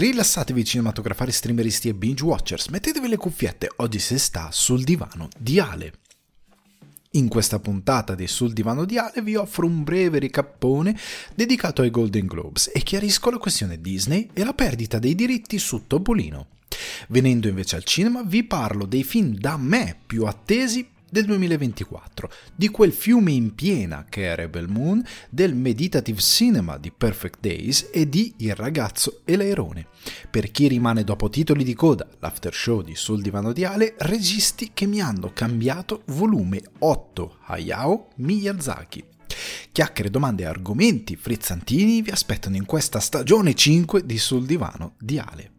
Rilassatevi cinematografari, streameristi e binge watchers, mettetevi le cuffiette, oggi si sta sul divano di Ale. In questa puntata di Sul divano di Ale vi offro un breve ricappone dedicato ai Golden Globes e chiarisco la questione Disney e la perdita dei diritti su Topolino. Venendo invece al cinema vi parlo dei film da me più attesi del 2024, di quel fiume in piena che è Rebel Moon, del meditative cinema di Perfect Days e di Il ragazzo e l'airone. Per chi rimane dopo titoli di coda, l'after show di Sul divano di Ale, registi che mi hanno cambiato volume 8 Hayao Miyazaki. Chiacchiere, domande e argomenti frizzantini vi aspettano in questa stagione 5 di Sul divano di Ale.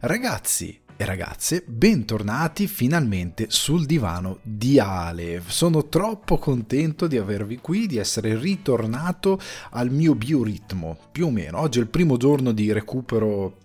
Ragazzi, e ragazze, bentornati finalmente sul divano di Ale. Sono troppo contento di avervi qui, di essere ritornato al mio bioritmo, più o meno. Oggi è il primo giorno di recupero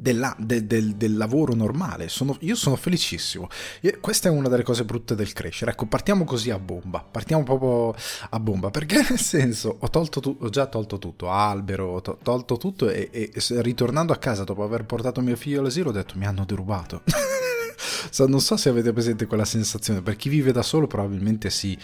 della, de, del, del, lavoro normale. Sono, io sono felicissimo. E questa è una delle cose brutte del crescere. Ecco, partiamo così a bomba. Partiamo proprio a bomba. Perché nel senso, ho, tolto tu, ho già tolto tutto, albero, ho to, tolto tutto e, e, ritornando a casa dopo aver portato mio figlio all'asilo ho detto mi hanno derubato. non so se avete presente quella sensazione, per chi vive da solo probabilmente sì.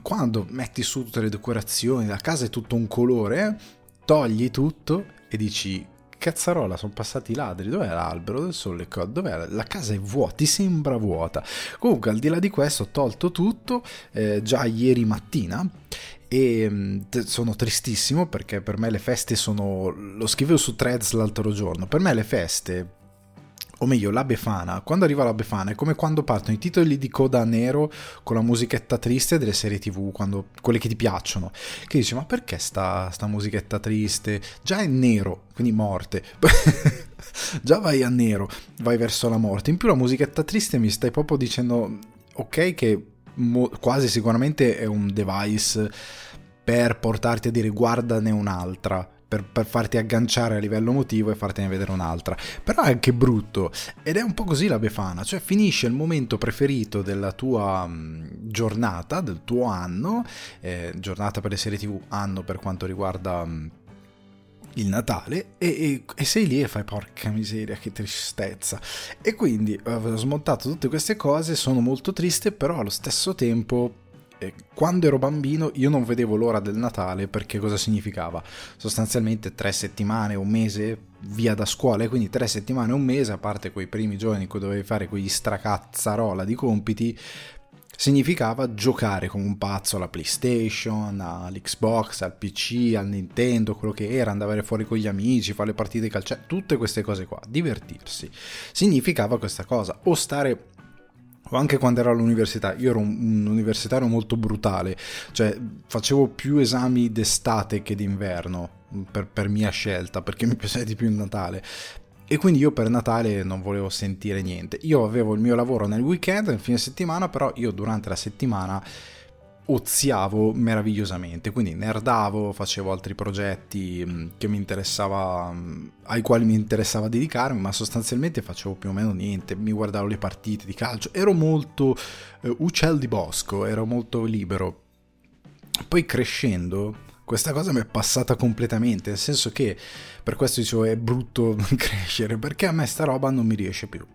Quando metti su tutte le decorazioni, la casa è tutto un colore, togli tutto e dici cazzarola, sono passati i ladri, dov'è l'albero del sole? Dov'è? La casa è vuota, ti sembra vuota. Comunque, al di là di questo, ho tolto tutto eh, già ieri mattina e mm, sono tristissimo perché per me le feste sono lo scrivevo su threads l'altro giorno per me le feste o meglio la Befana, quando arriva la Befana è come quando partono i titoli di coda nero con la musichetta triste delle serie tv, quando, quelle che ti piacciono, che dici ma perché sta, sta musichetta triste? Già è nero, quindi morte, già vai a nero, vai verso la morte, in più la musichetta triste mi stai proprio dicendo ok che mo- quasi sicuramente è un device per portarti a dire guardane un'altra per, per, farti agganciare a livello emotivo e fartene vedere un'altra. Però è anche brutto ed è un po' così la Befana, cioè finisce il momento preferito della tua mh, giornata, del tuo anno, eh, giornata per le serie tv, anno per quanto riguarda... Mh, il Natale e, e, e, sei lì e fai porca miseria che tristezza e quindi eh, ho smontato tutte queste cose sono molto triste però allo stesso tempo quando ero bambino io non vedevo l'ora del Natale perché cosa significava? Sostanzialmente tre settimane, un mese via da scuola e quindi tre settimane, un mese, a parte quei primi giorni in cui dovevi fare quegli stracazzarola di compiti, significava giocare come un pazzo alla PlayStation, all'Xbox, al PC, al Nintendo, quello che era, andare fuori con gli amici, fare le partite calciate, tutte queste cose qua, divertirsi. Significava questa cosa, o stare o anche quando ero all'università, io ero un, un, universitario molto brutale, cioè facevo più esami d'estate che d'inverno per, per mia scelta, perché mi piaceva di più il Natale. E quindi io per Natale non volevo sentire niente. Io avevo il mio lavoro nel weekend, nel fine settimana, però io durante la settimana oziavo meravigliosamente, quindi nerdavo, facevo altri progetti mm, che mi interessava, mm, ai quali mi interessava dedicarmi, ma sostanzialmente facevo più o meno niente, mi guardavo le partite di calcio, ero molto uh, uccel di bosco, ero molto libero. Poi crescendo, questa cosa mi è passata completamente, nel senso che per questo dicevo è brutto crescere, perché a me sta roba non mi riesce più.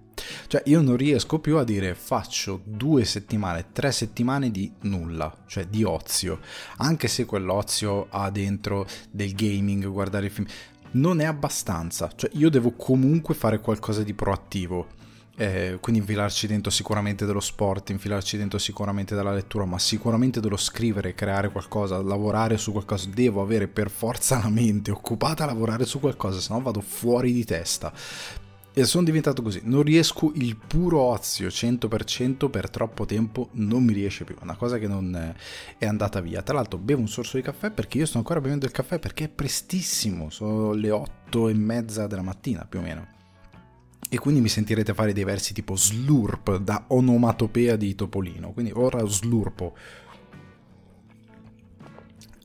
Cioè io non riesco più a dire faccio due settimane, tre settimane di nulla, cioè di ozio, anche se quell'ozio ha dentro del gaming, guardare film, non è abbastanza, cioè io devo comunque fare qualcosa di proattivo. Eh, quindi infilarci dentro sicuramente dello sport, infilarci dentro sicuramente della lettura, ma sicuramente dello scrivere, creare qualcosa, lavorare su qualcosa. Devo avere per forza la mente occupata a lavorare su qualcosa, se no vado fuori di testa. E sono diventato così, non riesco il puro ozio 100% per troppo tempo, non mi riesce più, una cosa che non è andata via. Tra l'altro bevo un sorso di caffè perché io sto ancora bevendo il caffè perché è prestissimo, sono le 8 e mezza della mattina più o meno. E quindi mi sentirete fare dei versi tipo slurp da onomatopea di Topolino, quindi ora slurpo.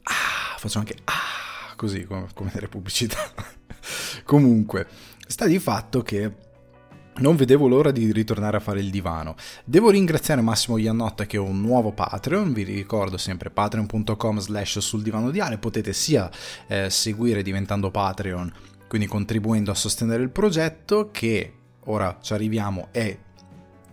Ah, faccio anche ah, così come, come nelle pubblicità. Comunque, sta di fatto che non vedevo l'ora di ritornare a fare il divano. Devo ringraziare Massimo Iannotta che ho un nuovo Patreon, vi ricordo sempre patreon.com slash sul divano di Ale, potete sia eh, seguire diventando Patreon quindi contribuendo a sostenere il progetto che ora ci arriviamo è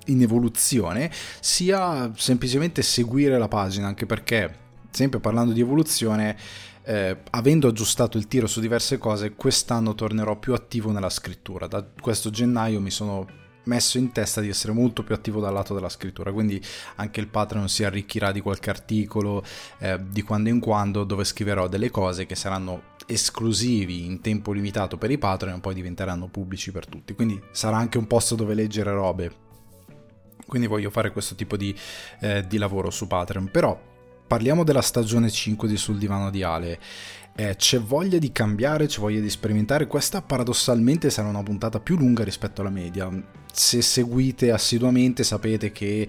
in evoluzione, sia semplicemente seguire la pagina, anche perché sempre parlando di evoluzione, eh, avendo aggiustato il tiro su diverse cose, quest'anno tornerò più attivo nella scrittura. Da questo gennaio mi sono messo in testa di essere molto più attivo dal lato della scrittura, quindi anche il Patreon si arricchirà di qualche articolo eh, di quando in quando dove scriverò delle cose che saranno esclusivi in tempo limitato per i Patreon poi diventeranno pubblici per tutti, quindi sarà anche un posto dove leggere robe. Quindi voglio fare questo tipo di, eh, di lavoro su Patreon, però parliamo della stagione 5 di Sul Divano di Ale eh, c'è voglia di cambiare, c'è voglia di sperimentare. Questa paradossalmente sarà una puntata più lunga rispetto alla media. Se seguite assiduamente sapete che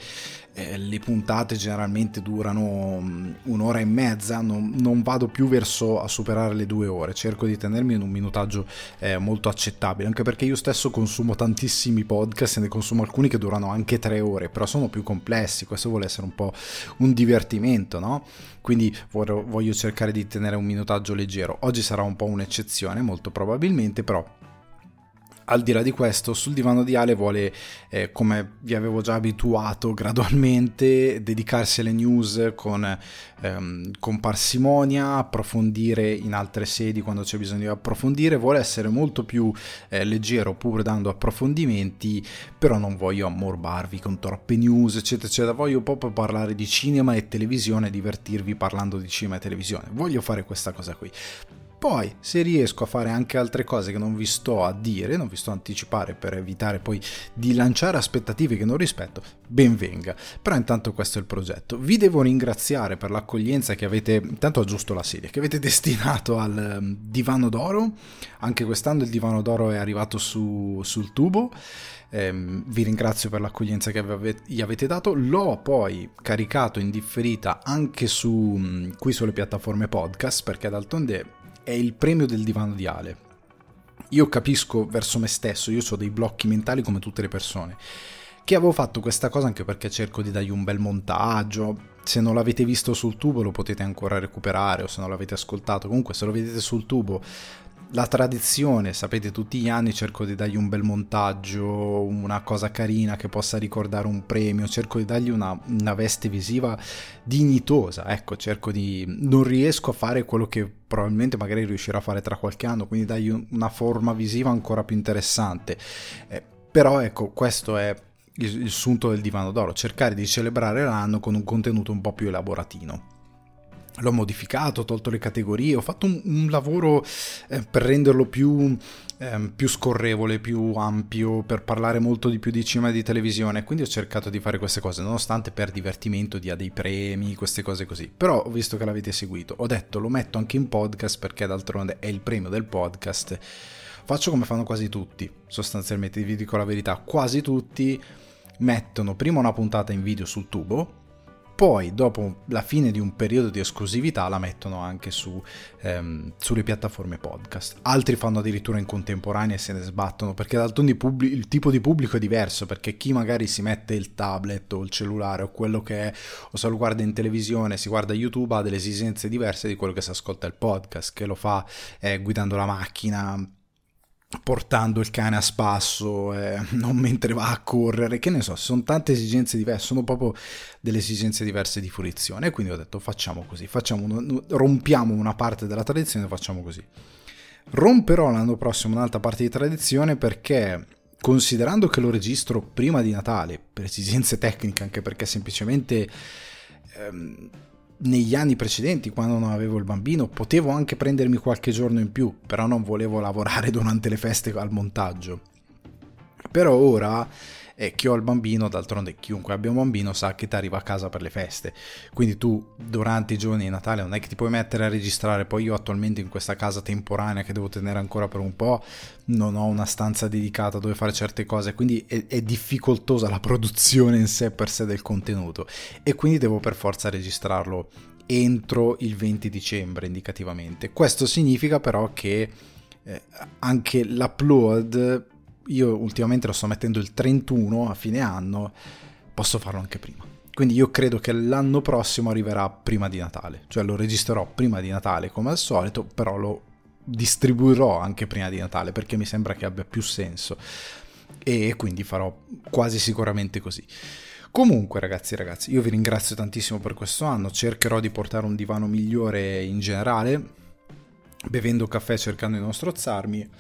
eh, le puntate generalmente durano um, un'ora e mezza, non, non, vado più verso a superare le due ore, cerco di tenermi in un minutaggio eh, molto accettabile, anche perché io stesso consumo tantissimi podcast e ne consumo alcuni che durano anche tre ore, però sono più complessi, questo vuole essere un po' un divertimento, no? Quindi voglio cercare di tenere un minutaggio leggero. Oggi sarà un po' un'eccezione, molto probabilmente, però al di là di questo, sul divano di Ale vuole, eh, come vi avevo già abituato, gradualmente dedicarsi alle news con, ehm, con, parsimonia, approfondire in altre sedi quando c'è bisogno di approfondire, vuole essere molto più eh, leggero pur dando approfondimenti, però non voglio ammorbarvi con troppe news, eccetera, eccetera, voglio proprio parlare di cinema e televisione, divertirvi parlando di cinema e televisione, voglio fare questa cosa qui. Poi, se riesco a fare anche altre cose che non vi sto a dire, non vi sto a anticipare per evitare poi di lanciare aspettative che non rispetto, ben venga. Però intanto questo è il progetto. Vi devo ringraziare per l'accoglienza che avete, intanto aggiusto la sedia, che avete destinato al um, divano d'oro. Anche quest'anno il divano d'oro è arrivato su, sul tubo. Eh, vi ringrazio per l'accoglienza che gli avete dato. L'ho poi caricato in differita anche su, qui sulle piattaforme podcast perché d'altronde è il premio del divano di Ale. Io capisco verso me stesso, io ho dei blocchi mentali come tutte le persone, che avevo fatto questa cosa anche perché cerco di dargli un bel montaggio. Se non l'avete visto sul tubo lo potete ancora recuperare o se non l'avete ascoltato, comunque se lo vedete sul tubo la tradizione, sapete, tutti gli anni cerco di dargli un bel montaggio, una cosa carina che possa ricordare un premio, cerco di dargli una, una, veste visiva dignitosa, ecco, cerco di... non riesco a fare quello che probabilmente magari riuscirò a fare tra qualche anno, quindi dargli una forma visiva ancora più interessante. Eh, però ecco, questo è il, il sunto del divano d'oro, cercare di celebrare l'anno con un contenuto un po' più elaboratino l'ho modificato, ho tolto le categorie, ho fatto un, un lavoro eh, per renderlo più, eh, più, scorrevole, più ampio, per parlare molto di più di cinema e di televisione, quindi ho cercato di fare queste cose, nonostante per divertimento dia dei premi, queste cose così. Però visto che l'avete seguito, ho detto lo metto anche in podcast perché d'altronde è il premio del podcast. Faccio come fanno quasi tutti, sostanzialmente vi dico la verità, quasi tutti mettono prima una puntata in video sul tubo, poi dopo la fine di un periodo di esclusività la mettono anche su, ehm, sulle piattaforme podcast. Altri fanno addirittura in contemporanea e se ne sbattono perché d'altronde il tipo di pubblico è diverso perché chi magari si mette il tablet o il cellulare o quello che è o se lo guarda in televisione, si guarda YouTube ha delle esigenze diverse di quello che si ascolta il podcast, che lo fa eh, guidando la macchina portando il cane a spasso, eh, non mentre va a correre, che ne so, sono tante esigenze diverse, sono proprio delle esigenze diverse di fruizione quindi ho detto facciamo così, facciamo rompiamo una parte della tradizione e facciamo così. Romperò l'anno prossimo un'altra parte di tradizione perché considerando che lo registro prima di Natale, per esigenze tecniche, anche perché semplicemente... Ehm, negli anni precedenti, quando non avevo il bambino, potevo anche prendermi qualche giorno in più, però non volevo lavorare durante le feste al montaggio. Però ora e chi ho il bambino, d'altronde chiunque abbia un bambino sa che ti arriva a casa per le feste. Quindi tu durante i giorni di Natale non è che ti puoi mettere a registrare, poi io attualmente in questa casa temporanea che devo tenere ancora per un po', non ho una stanza dedicata dove fare certe cose, quindi è, è difficoltosa la produzione in sé per sé del contenuto e quindi devo per forza registrarlo entro il 20 dicembre indicativamente. Questo significa però che eh, anche l'upload io ultimamente lo sto mettendo il 31 a fine anno, posso farlo anche prima. Quindi io credo che l'anno prossimo arriverà prima di Natale, cioè lo registrerò prima di Natale come al solito, però lo distribuirò anche prima di Natale perché mi sembra che abbia più senso e quindi farò quasi sicuramente così. Comunque ragazzi ragazzi, io vi ringrazio tantissimo per questo anno, cercherò di portare un divano migliore in generale, bevendo caffè cercando di non strozzarmi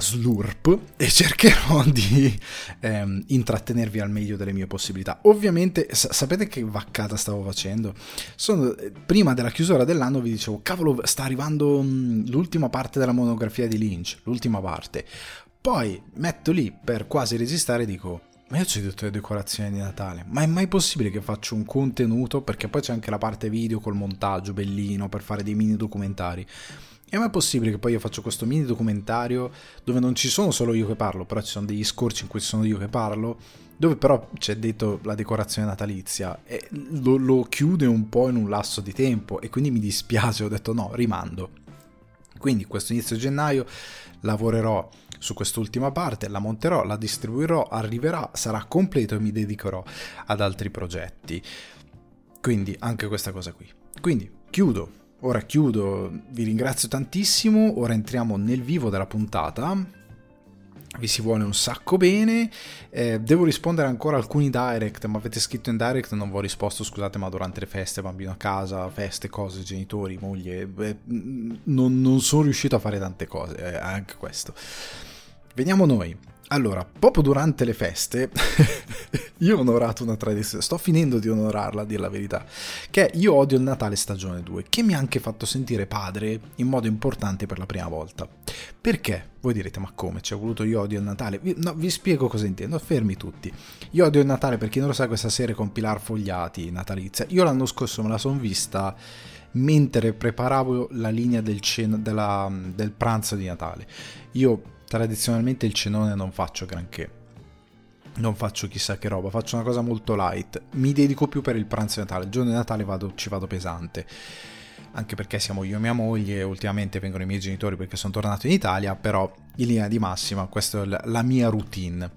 slurp e cercherò di ehm, intrattenervi al meglio delle mie possibilità. Ovviamente, sa- sapete che vaccata stavo facendo? Sono, eh, prima della chiusura dell'anno vi dicevo, cavolo, sta arrivando mh, mm, l'ultima parte della monografia di Lynch, l'ultima parte. Poi metto lì per quasi resistere e dico, ma io ci ho detto le decorazioni di Natale, ma è mai possibile che faccio un contenuto? Perché poi c'è anche la parte video col montaggio bellino per fare dei mini documentari. È mai possibile che poi io faccio questo mini documentario dove non ci sono solo io che parlo, però ci sono degli scorci in cui sono io che parlo, dove però c'è detto la decorazione natalizia e lo, lo chiude un po' in un lasso di tempo e quindi mi dispiace, ho detto no, rimando. Quindi questo inizio gennaio lavorerò su quest'ultima parte, la monterò, la distribuirò, arriverà, sarà completo e mi dedicherò ad altri progetti. Quindi anche questa cosa qui. Quindi chiudo Ora chiudo, vi ringrazio tantissimo, ora entriamo nel vivo della puntata. Vi si vuole un sacco bene. Eh, devo rispondere ancora a alcuni direct, ma avete scritto in direct, non vi ho risposto, scusate, ma durante le feste, bambino a casa, feste, cose, genitori, moglie, beh, non, non, sono riuscito a fare tante cose, eh, anche questo. Veniamo noi. Allora, proprio durante le feste, io ho onorato una tradizione, sto finendo di onorarla, a dire la verità, che Io odio il Natale stagione 2, che mi ha anche fatto sentire padre in modo importante per la prima volta. Perché? Voi direte, ma come? Ci ha voluto Io odio il Natale? No, vi spiego cosa intendo, fermi tutti. Io odio il Natale, per chi non lo sa, questa serie con Pilar Fogliati, natalizia. Io l'anno scorso me la sono vista mentre preparavo la linea del, cen- della, del pranzo di Natale. Io tradizionalmente il cenone non faccio granché. Non faccio chissà che roba, faccio una cosa molto light. Mi dedico più per il pranzo di Natale. Il giorno di Natale vado, ci vado pesante. Anche perché siamo io e mia moglie, ultimamente vengono i miei genitori perché sono tornato in Italia, però in linea di massima questa è la mia routine.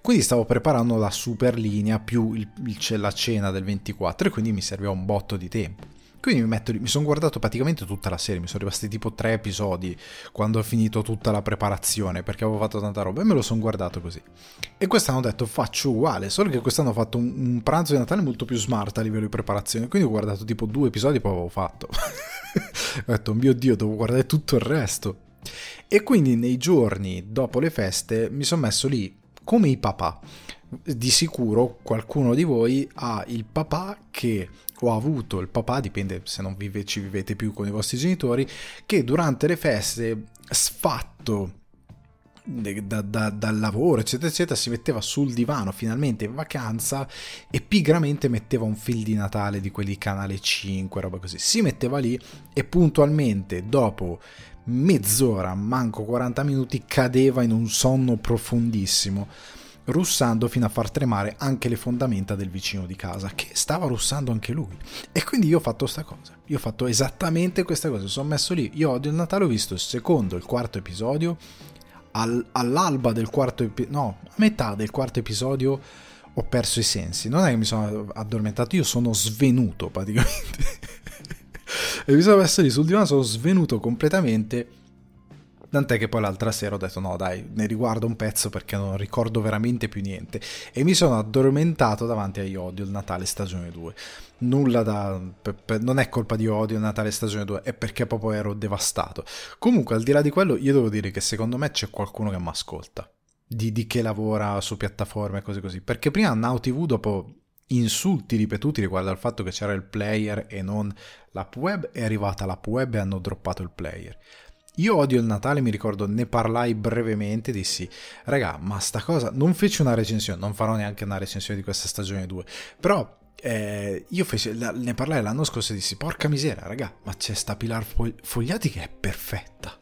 Quindi stavo preparando la super linea più il, il, la cena del 24 e quindi mi serviva un botto di tempo. Quindi mi, metto, mi sono guardato praticamente tutta la serie, mi sono rimasti tipo tre episodi quando ho finito tutta la preparazione perché avevo fatto tanta roba e me lo sono guardato così. E quest'anno ho detto faccio uguale, solo che quest'anno ho fatto un, un pranzo di Natale molto più smart a livello di preparazione, quindi ho guardato tipo due episodi e poi avevo fatto. ho detto mio dio, devo guardare tutto il resto. E quindi nei giorni dopo le feste mi sono messo lì come i papà. Di sicuro qualcuno di voi ha il papà che ho avuto il papà, dipende se non vive, ci vivete più con i vostri genitori, che durante le feste sfatto da, da, dal lavoro, eccetera, eccetera, si metteva sul divano finalmente in vacanza e pigramente metteva un film di Natale di quelli canale 5, roba così. Si metteva lì e puntualmente dopo mezz'ora, manco 40 minuti, cadeva in un sonno profondissimo russando fino a far tremare anche le fondamenta del vicino di casa, che stava russando anche lui. E quindi io ho fatto questa cosa. Io ho fatto esattamente questa cosa. Sono messo lì. Io odio il Natale, ho visto il secondo il quarto episodio. Al, all'alba del quarto episodio, no, a metà del quarto episodio ho perso i sensi. Non è che mi sono addormentato, io sono svenuto praticamente. e mi sono messo lì sul divano, sono svenuto completamente Tant'è che poi l'altra sera ho detto no dai, ne riguardo un pezzo perché non ricordo veramente più niente. E mi sono addormentato davanti a Io il Natale stagione 2. Nulla da... Per, per, non è colpa di Odio il Natale stagione 2, è perché proprio ero devastato. Comunque al di là di quello io devo dire che secondo me c'è qualcuno che mi ascolta. Di, di che lavora su piattaforme e cose così. Perché prima Now TV dopo insulti ripetuti riguardo al fatto che c'era il player e non l'app web, è arrivata l'app web e hanno droppato il player. Io odio il Natale, mi ricordo, ne parlai brevemente, dissi, raga, ma sta cosa, non feci una recensione, non farò neanche una recensione di questa stagione 2, però eh, io feci, ne parlai l'anno scorso e dissi, porca miseria, raga, ma c'è sta Pilar Fogliati che è perfetta.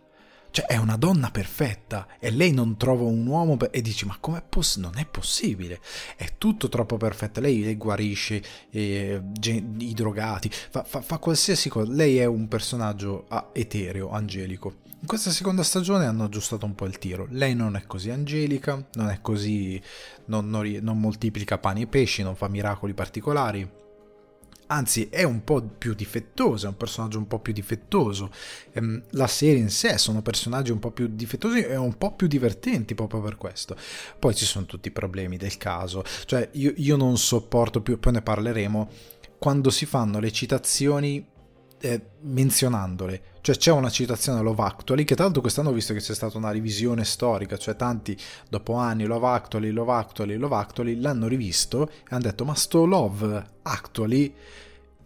Cioè è una donna perfetta e lei non trova un uomo per... e dici ma com'è possibile? Non è possibile, è tutto troppo perfetto. Lei, lei guarisce eh, i drogati, fa, fa, fa, qualsiasi cosa. Lei è un personaggio ah, etereo, angelico. In questa seconda stagione hanno aggiustato un po' il tiro. Lei non è così angelica, non è così... non, non, non moltiplica pani e pesci, non fa miracoli particolari anzi è un po' più difettoso, è un personaggio un po' più difettoso. Ehm, la serie in sé sono personaggi un po' più difettosi e un po' più divertenti proprio per questo. Poi ci sono tutti i problemi del caso, cioè io, io non sopporto più, poi ne parleremo, quando si fanno le citazioni eh, menzionandole. Cioè c'è una citazione a Love Actually, che tra l'altro quest'anno ho visto che c'è stata una revisione storica, cioè tanti dopo anni Love Actually, Love Actually, Love Actually l'hanno rivisto e hanno detto ma sto Love Actually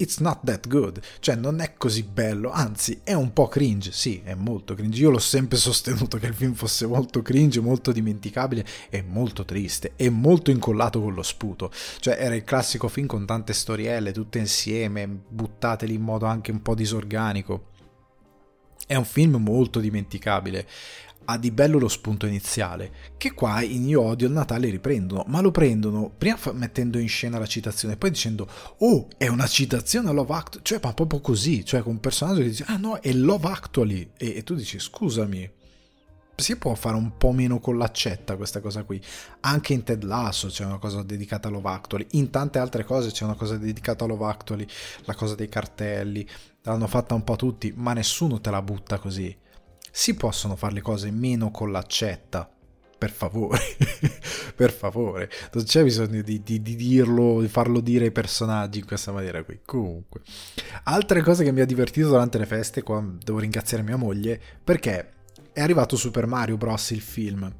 it's not that good, cioè non è così bello, anzi è un po' cringe, sì, è molto cringe, io l'ho sempre sostenuto che il film fosse molto cringe, molto dimenticabile e molto triste e molto incollato con lo sputo, cioè era il classico film con tante storielle tutte insieme, buttate lì in modo anche un po' disorganico. È un film molto dimenticabile ha di bello lo spunto iniziale, che qua in Io odio il Natale riprendono, ma lo prendono prima mettendo in scena la citazione, poi dicendo oh, è una citazione a Love Actually, cioè ma proprio così, cioè con un personaggio che dice ah no, è Love Actually, e, e tu dici scusami, si può fare un po' meno con l'accetta questa cosa qui. Anche in Ted Lasso c'è una cosa dedicata a Love Actually, in tante altre cose c'è una cosa dedicata a Love Actually, la cosa dei cartelli, l'hanno fatta un po' tutti, ma nessuno te la butta così si possono fare le cose meno con l'accetta. Per favore, per favore, non c'è bisogno di, di, di, dirlo, di farlo dire ai personaggi in questa maniera qui. Comunque, altre cose che mi ha divertito durante le feste, qua devo ringraziare mia moglie, perché è arrivato Super Mario Bros. il film.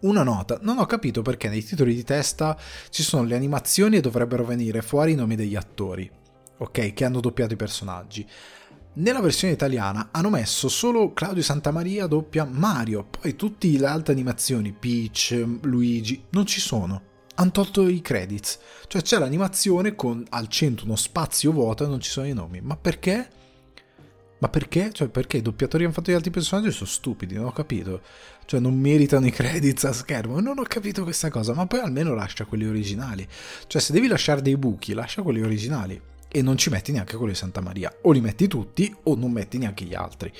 Una nota, non ho capito perché nei titoli di testa ci sono le animazioni e dovrebbero venire fuori i nomi degli attori, ok, che hanno doppiato i personaggi. Nella versione italiana hanno messo solo Claudio Santamaria doppia Mario, poi tutte le altre animazioni, Peach, Luigi, non ci sono. Hanno tolto i credits, cioè c'è l'animazione con al centro uno spazio vuoto e non ci sono i nomi. Ma perché? Ma perché? Cioè perché i doppiatori hanno fatto gli altri personaggi sono stupidi, non ho capito. Cioè non meritano i credits a schermo, non ho capito questa cosa, ma poi almeno lascia quelli originali. Cioè se devi lasciare dei buchi, lascia quelli originali e non ci metti neanche quello di Santa Maria. O li metti tutti o non metti neanche gli altri.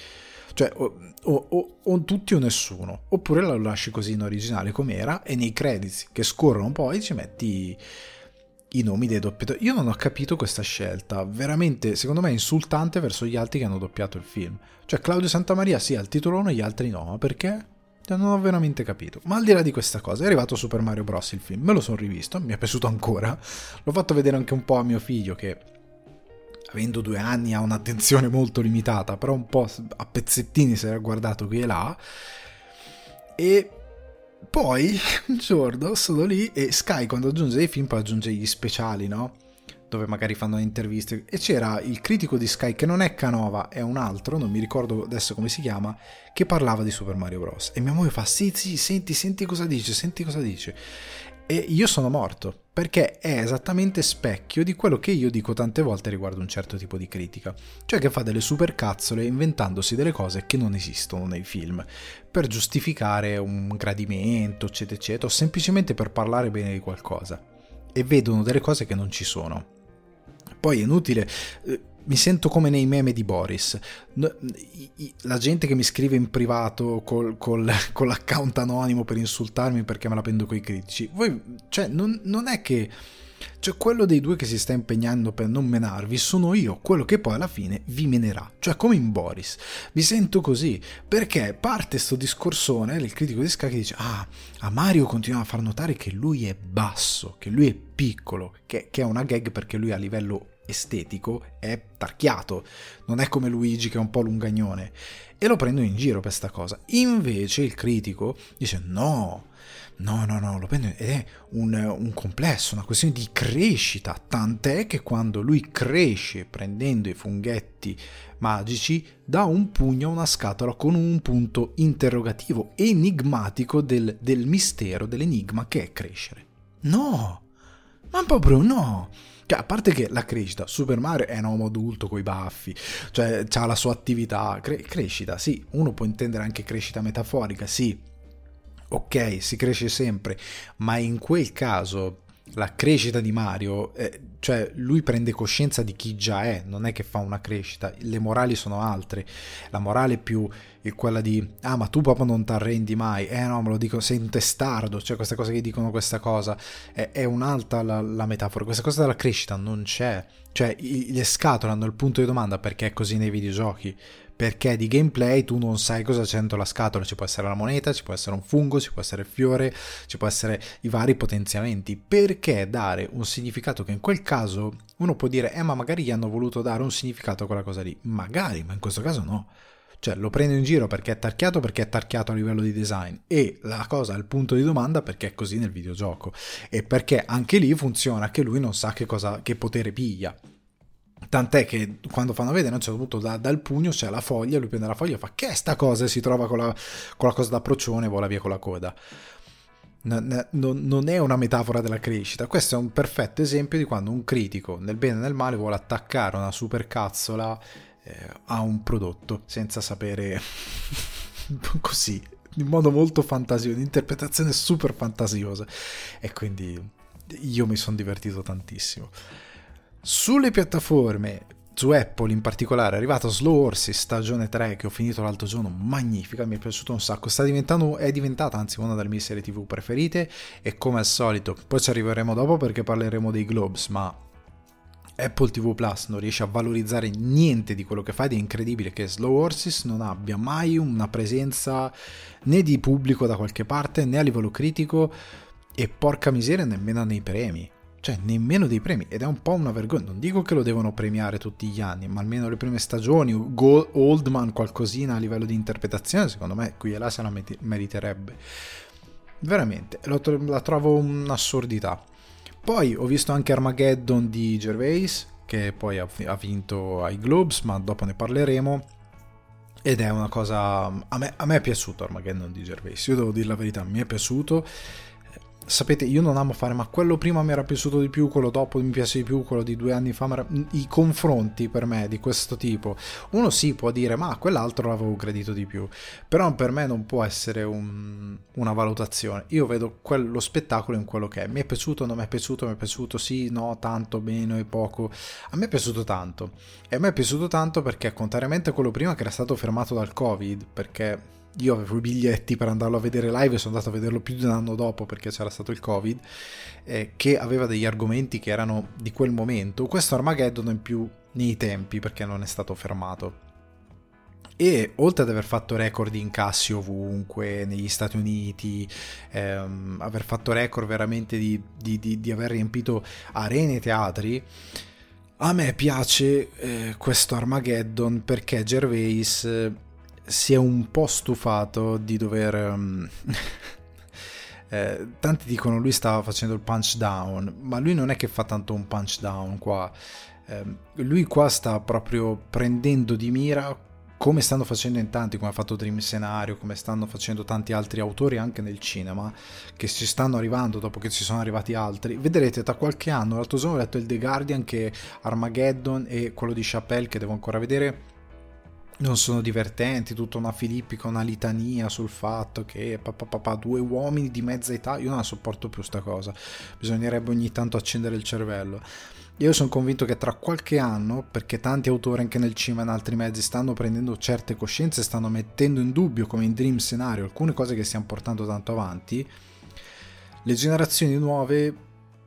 Cioè, o, o, o, o tutti o nessuno. Oppure lo lasci così in originale com'era e nei credits che scorrono poi ci metti i nomi dei doppiatori. Io non ho capito questa scelta, veramente secondo me insultante verso gli altri che hanno doppiato il film. Cioè Claudio Santamaria sì ha il titolone, gli altri no, ma perché? Cioè, non ho veramente capito. Ma al di là di questa cosa, è arrivato Super Mario Bros. il film, me lo sono rivisto, mi è piaciuto ancora. L'ho fatto vedere anche un po' a mio figlio che avendo due anni ha un'attenzione molto limitata, però un po' a pezzettini si era guardato qui e là. E poi un giorno sono lì e Sky quando aggiunge dei film poi aggiunge gli speciali, no? Dove magari fanno interviste. E c'era il critico di Sky, che non è Canova, è un altro, non mi ricordo adesso come si chiama, che parlava di Super Mario Bros. E mia moglie fa: Sì, sì, senti, senti cosa dice, senti cosa dice. E io sono morto, perché è esattamente specchio di quello che io dico tante volte riguardo un certo tipo di critica, cioè che fa delle supercazzole inventandosi delle cose che non esistono nei film, per giustificare un gradimento, eccetera, eccetera, o semplicemente per parlare bene di qualcosa, e vedono delle cose che non ci sono. Poi è inutile eh, mi sento come nei meme di Boris. La gente che mi scrive in privato col, col, con l'account anonimo per insultarmi perché me la prendo coi critici. Voi, cioè, non, non è che. Cioè, quello dei due che si sta impegnando per non menarvi sono io, quello che poi alla fine vi menerà. Cioè, come in Boris. Vi sento così. Perché parte sto discorsone, il critico di Sky che dice: Ah, a Mario continua a far notare che lui è basso, che lui è piccolo, che, che è una gag perché lui a livello estetico è tarchiato, non è come Luigi che è un po' lungagnone e lo prendono in giro per questa cosa. Invece il critico dice no, no, no, no, lo prendo ed è un, un complesso, una questione di crescita, tant'è che quando lui cresce prendendo i funghetti magici dà un pugno a una scatola con un punto interrogativo enigmatico del, del mistero, dell'enigma che è crescere. No, ma proprio no. Cioè, a parte che la crescita, Super Mario è un uomo adulto con i baffi, cioè ha la sua attività, cre- crescita, sì, uno può intendere anche crescita metaforica, sì, ok, si cresce sempre, ma in quel caso la crescita di Mario, eh, cioè lui prende coscienza di chi già è, non è che fa una crescita, le morali sono altre, la morale più è quella di ah ma tu proprio non ti arrendi mai, eh no me lo dico, sei un testardo, cioè queste cose che dicono questa cosa, è, è un'altra la, la, metafora, questa cosa della crescita non c'è, cioè i, le scatole hanno il punto di domanda perché è così nei videogiochi, perché di gameplay tu non sai cosa c'è dentro la scatola, ci può essere la moneta, ci può essere un fungo, ci può essere il fiore, ci può essere i vari potenziamenti, perché dare un significato che in quel caso uno può dire, eh ma magari gli hanno voluto dare un significato a quella cosa lì, magari, ma in questo caso no. Cioè lo prendo in giro perché è tarchiato, perché è tarchiato a livello di design. E la cosa il punto di domanda perché è così nel videogioco. E perché anche lì funziona che lui non sa che, cosa, che potere piglia. Tant'è che quando fanno vedere, a un certo punto da, dal pugno c'è la foglia, lui prende la foglia e fa che è sta cosa? E si trova con la, con la cosa da procione e vola via con la coda. Non, non è una metafora della crescita, questo è un perfetto esempio di quando un critico, nel bene e nel male, vuole attaccare una supercazzola eh, a un prodotto senza sapere così, in modo molto fantasioso, un'interpretazione super fantasiosa. E quindi io mi sono divertito tantissimo. Sulle piattaforme, su Apple in particolare, è arrivato Slow Horses stagione 3 che ho finito l'altro giorno, magnifica, mi è piaciuto un sacco, è diventata anzi una delle mie serie tv preferite e come al solito, poi ci arriveremo dopo perché parleremo dei Globes, ma Apple TV Plus non riesce a valorizzare niente di quello che fa ed è incredibile che Slow Horses non abbia mai una presenza né di pubblico da qualche parte né a livello critico e porca miseria nemmeno nei premi. Cioè nemmeno dei premi ed è un po' una vergogna. Non dico che lo devono premiare tutti gli anni ma almeno le prime stagioni Oldman qualcosina a livello di interpretazione secondo me qui e là se la meriterebbe. Veramente la trovo un'assurdità poi ho visto anche Armageddon di Gervais che poi ha vinto ai Globes ma dopo ne parleremo. Ed è una cosa a me, a me è piaciuto Armageddon di Gervais io devo dire la verità mi è piaciuto sapete, io non amo fare, ma quello prima mi era piaciuto di più, quello dopo mi piace di più, quello di due anni fa. Era... I confronti per me di questo tipo, uno sì può dire, ma quell'altro l'avevo credito di più, però per me non può essere un... una valutazione. Io vedo quel... lo spettacolo in quello che è. Mi è piaciuto, non mi è piaciuto, mi è piaciuto, sì, no, tanto, meno e poco. A me è piaciuto tanto. E a me è piaciuto tanto perché, contrariamente a quello prima che era stato fermato dal Covid, perché io avevo i biglietti per andarlo a vedere live e sono andato a vederlo più di un anno dopo perché c'era stato il covid eh, che aveva degli argomenti che erano di quel momento. Questo Armageddon in più nei tempi perché non è stato fermato. E oltre ad aver fatto record di incassi ovunque negli Stati Uniti ehm, aver fatto record veramente di, di, di, di, aver riempito arene e teatri a me piace eh, questo Armageddon perché Gervais si è un po' stufato di dover... Um, eh, tanti dicono lui stava facendo il punch down, ma lui non è che fa tanto un punch down qua. Eh, lui qua sta proprio prendendo di mira come stanno facendo in tanti, come ha fatto Dream Scenario, come stanno facendo tanti altri autori anche nel cinema, che ci stanno arrivando dopo che ci sono arrivati altri. Vedrete, tra qualche anno, l'altro giorno ho letto il The Guardian che Armageddon e quello di Chappelle che devo ancora vedere non sono divertenti, tutta una filippica, una litania sul fatto che papà, papà, due uomini di mezza età, io non la sopporto più sta cosa, bisognerebbe ogni tanto accendere il cervello. Io sono convinto che tra qualche anno, perché tanti autori anche nel cinema e in altri mezzi stanno prendendo certe coscienze, stanno mettendo in dubbio come in Dream Scenario alcune cose che stiamo portando tanto avanti, le generazioni nuove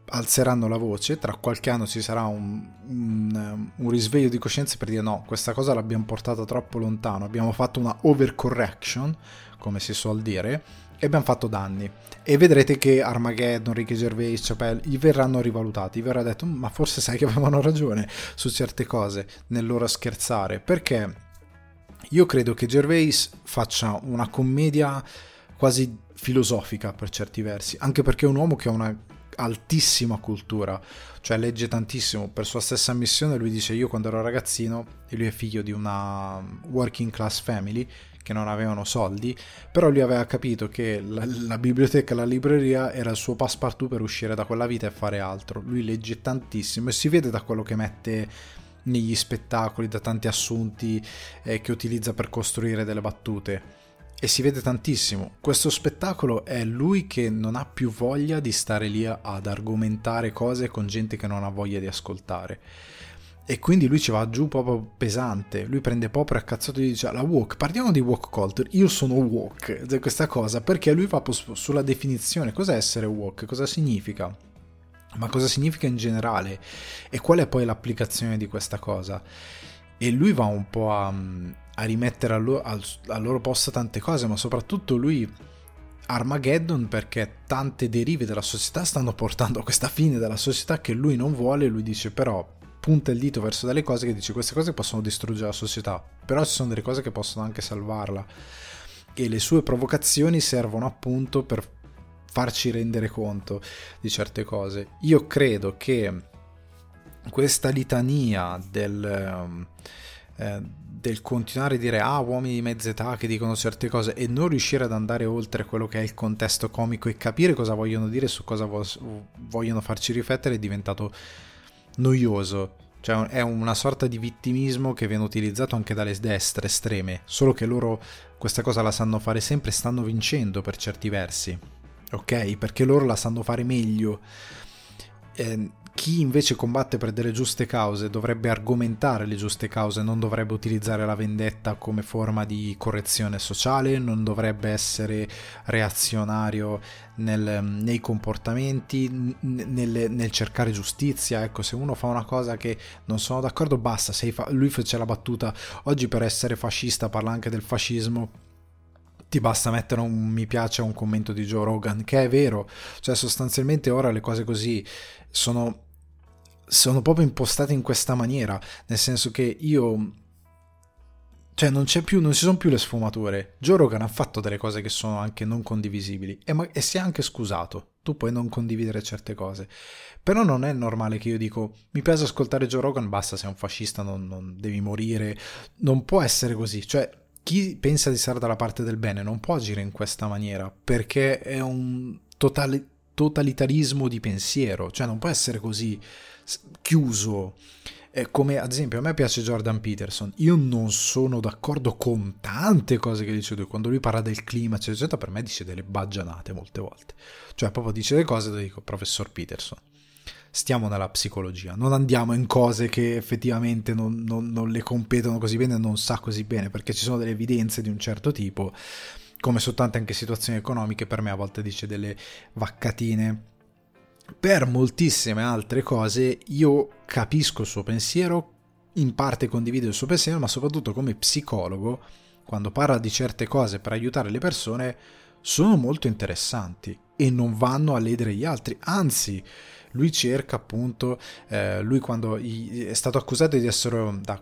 alzeranno la voce, tra qualche anno ci sarà un, un, un, risveglio di coscienza per dire no, questa cosa l'abbiamo portata troppo lontano, abbiamo fatto una overcorrection, come si suol dire, e abbiamo fatto danni. E vedrete che Armageddon, Ricky Gervais, Chappelle gli verranno rivalutati, gli verrà detto ma forse sai che avevano ragione su certe cose nel loro scherzare, perché io credo che Gervais faccia una commedia quasi filosofica per certi versi, anche perché è un uomo che ha una altissima cultura, cioè legge tantissimo. Per sua stessa missione lui dice io quando ero ragazzino, e lui è figlio di una working class family che non avevano soldi, però lui aveva capito che la, la biblioteca, la libreria era il suo passepartout per uscire da quella vita e fare altro. Lui legge tantissimo e si vede da quello che mette negli spettacoli, da tanti assunti eh, che utilizza per costruire delle battute e si vede tantissimo. Questo spettacolo è lui che non ha più voglia di stare lì ad argomentare cose con gente che non ha voglia di ascoltare. E quindi lui ci va giù proprio pesante. Lui prende proprio a cazzato e dice: La walk, parliamo di walk culture. Io sono walk, questa cosa, perché lui va sulla definizione. Cos'è essere walk? Cosa significa? Ma cosa significa in generale? E qual è poi l'applicazione di questa cosa? E lui va un po' a a rimettere al loro, al, al loro posto tante cose, ma soprattutto lui Armageddon perché tante derive della società stanno portando a questa fine della società che lui non vuole, lui dice però punta il dito verso delle cose che dice queste cose possono distruggere la società, però ci sono delle cose che possono anche salvarla e le sue provocazioni servono appunto per farci rendere conto di certe cose. Io credo che questa litania del... Um, eh, del continuare a dire ah uomini di mezza età che dicono certe cose e non riuscire ad andare oltre quello che è il contesto comico e capire cosa vogliono dire su cosa vo- vogliono farci riflettere è diventato noioso. Cioè è una sorta di vittimismo che viene utilizzato anche dalle destre estreme solo che loro questa cosa la sanno fare sempre e stanno vincendo per certi versi ok? Perché loro la sanno fare meglio. Eh, chi invece combatte per delle giuste cause dovrebbe argomentare le giuste cause, non dovrebbe utilizzare la vendetta come forma di correzione sociale, non dovrebbe essere reazionario nel, nei comportamenti, nel, nel, cercare giustizia. Ecco, se uno fa una cosa che non sono d'accordo, basta. Fa- lui fece la battuta, oggi per essere fascista parla anche del fascismo ti basta mettere un mi piace a un commento di Joe Rogan, che è vero, cioè sostanzialmente ora le cose così sono sono proprio impostate in questa maniera, nel senso che io cioè non c'è più non ci sono più le sfumature. Joe Rogan ha fatto delle cose che sono anche non condivisibili e, ma- e si è anche scusato. Tu puoi non condividere certe cose. Però non è normale che io dico mi piace ascoltare Joe Rogan, basta, sei un fascista, non, non devi morire. Non può essere così. Cioè, chi pensa di stare dalla parte del bene non può agire in questa maniera perché è un totale, totalitarismo di pensiero. Cioè, non può essere così chiuso. Eh, come ad esempio a me piace Jordan Peterson, io non sono d'accordo con tante cose che dice lui, quando lui parla del clima, eccetera, eccetera, per me dice delle baggianate molte volte, cioè proprio dice delle cose dove dico, professor Peterson, stiamo nella psicologia, non andiamo in cose che effettivamente non, non, non le competono così bene, non sa così bene, perché ci sono delle evidenze di un certo tipo, come su tante anche situazioni economiche, per me a volte dice delle vaccatine per moltissime altre cose io capisco il suo pensiero, in parte condivido il suo pensiero, ma soprattutto come psicologo, quando parla di certe cose per aiutare le persone, sono molto interessanti e non vanno a ledere gli altri, anzi lui cerca appunto, eh, lui quando è stato accusato di essere da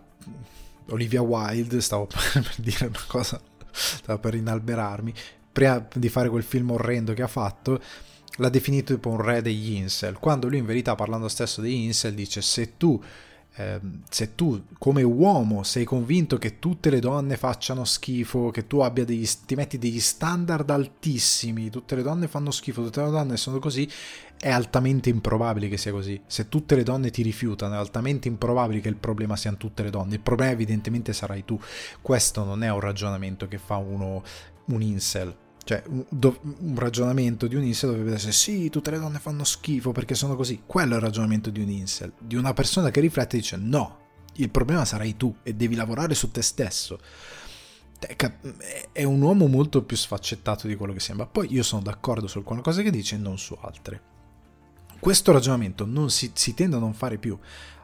Olivia Wilde, stavo per dire una cosa, stavo per inalberarmi, prima di fare quel film orrendo che ha fatto, l'ha definito tipo un re degli incel, quando lui in verità parlando stesso degli incel dice se tu, eh, se tu come uomo sei convinto che tutte le donne facciano schifo, che tu abbia degli, ti metti degli standard altissimi, tutte le donne fanno schifo, tutte le donne sono così, è altamente improbabile che sia così. Se tutte le donne ti rifiutano, è altamente improbabile che il problema siano tutte le donne. Il problema evidentemente sarai tu. Questo non è un ragionamento che fa uno un incel cioè, un, do, un ragionamento di un incel dovrebbe essere sì, tutte le donne fanno schifo perché sono così. Quello è il ragionamento di un incel, di una persona che riflette e dice no, il problema sarai tu e devi lavorare su te stesso. È un uomo molto più sfaccettato di quello che sembra. Poi io sono d'accordo su alcune cose che dice e non su altre. Questo ragionamento non si, si tende a non fare più.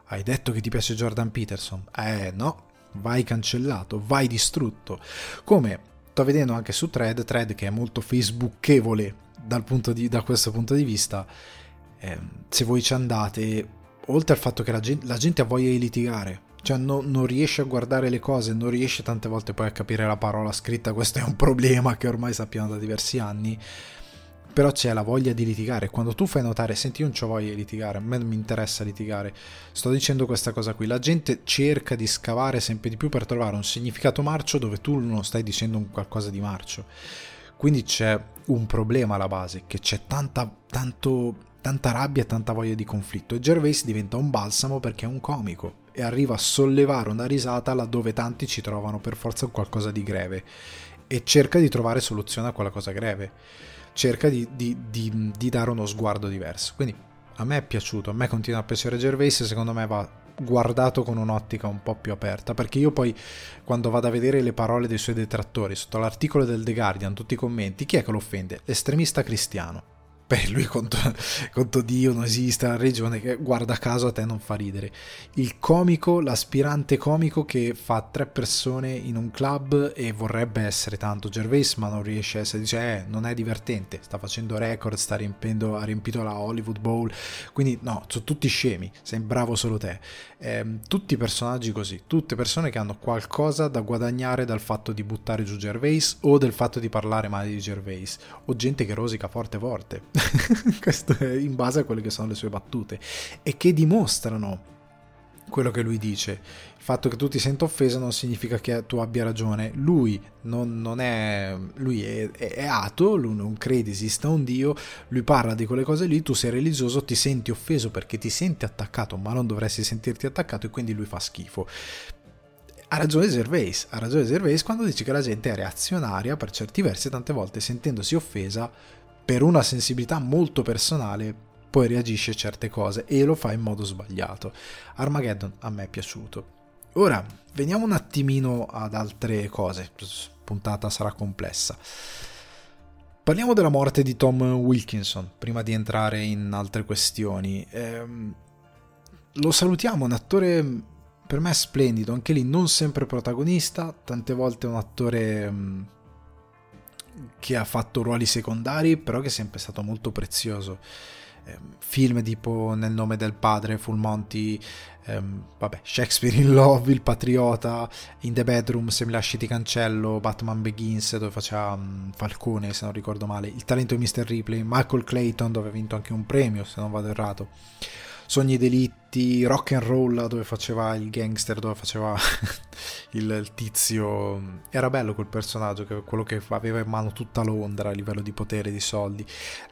Hai detto che ti piace Jordan Peterson? Eh no, vai cancellato, vai distrutto. Come sto vedendo anche su Thread, Thread che è molto facebookevole di, da questo punto di vista, eh, se voi ci andate, oltre al fatto che la gente, la gente ha voglia di litigare, cioè no, non riesce a guardare le cose, non riesce tante volte poi a capire la parola scritta, questo è un problema che ormai sappiamo da diversi anni, però c'è la voglia di litigare. Quando tu fai notare, senti, io non ho voglia di litigare, a me non mi interessa litigare, sto dicendo questa cosa qui. La gente cerca di scavare sempre di più per trovare un significato marcio dove tu non stai dicendo un qualcosa di marcio. Quindi c'è un problema alla base, che c'è tanta, tanto, tanta rabbia e tanta voglia di conflitto. E Gervais diventa un balsamo perché è un comico e arriva a sollevare una risata laddove tanti ci trovano per forza qualcosa di greve e cerca di trovare soluzione a quella cosa greve, cerca di, di, di, di dare uno sguardo diverso. Quindi a me è piaciuto, a me continua a piacere Gervais secondo me va guardato con un'ottica un po' più aperta perché io poi quando vado a vedere le parole dei suoi detrattori sotto l'articolo del The Guardian tutti i commenti chi è che lo offende? l'estremista cristiano per lui conto, conto Dio non esiste la regione che guarda caso a te non fa ridere. Il comico l'aspirante comico che fa tre persone in un club e vorrebbe essere tanto Gervais ma non riesce a essere dice eh non è divertente sta facendo record sta riempendo ha riempito la Hollywood Bowl. Quindi no sono tutti scemi sei bravo solo te. Eh, tutti personaggi così tutte persone che hanno qualcosa da guadagnare dal fatto di buttare giù Gervais o del fatto di parlare male di Gervais o gente che rosica forte forte questo è in base a quelle che sono le sue battute e che dimostrano quello che lui dice. Il fatto che tu ti senta offesa non significa che tu abbia ragione. Lui non, non è. Lui è, è, è, ato, lui non crede esista un Dio, lui parla di quelle cose lì, tu sei religioso, ti senti offeso perché ti senti attaccato, ma non dovresti sentirti attaccato e quindi lui fa schifo. Ha ragione Gervais, ha ragione Gervais quando dice che la gente è reazionaria per certi versi, tante volte sentendosi offesa per una sensibilità molto personale poi reagisce a certe cose e lo fa in modo sbagliato. Armageddon a me è piaciuto. Ora, veniamo un attimino ad altre cose, puntata sarà complessa. Parliamo della morte di Tom Wilkinson, prima di entrare in altre questioni. Eh, lo salutiamo, un attore per me splendido, anche lì non sempre protagonista, tante volte un attore mm, che ha fatto ruoli secondari, però che è sempre stato molto prezioso. Eh, film tipo Nel nome del padre, Full Monty, ehm, vabbè, Shakespeare in Love, Il Patriota, In the Bedroom, Se mi lasci ti cancello, Batman Begins, dove faceva um, Falcone, se non ricordo male, Il talento di Mr. Ripley, Michael Clayton, dove ha vinto anche un premio, se non vado errato. Sogni e delitti, rock and roll dove faceva il gangster, dove faceva il, il, tizio. Era bello quel personaggio, che, quello che aveva in mano tutta Londra a livello di potere, di soldi.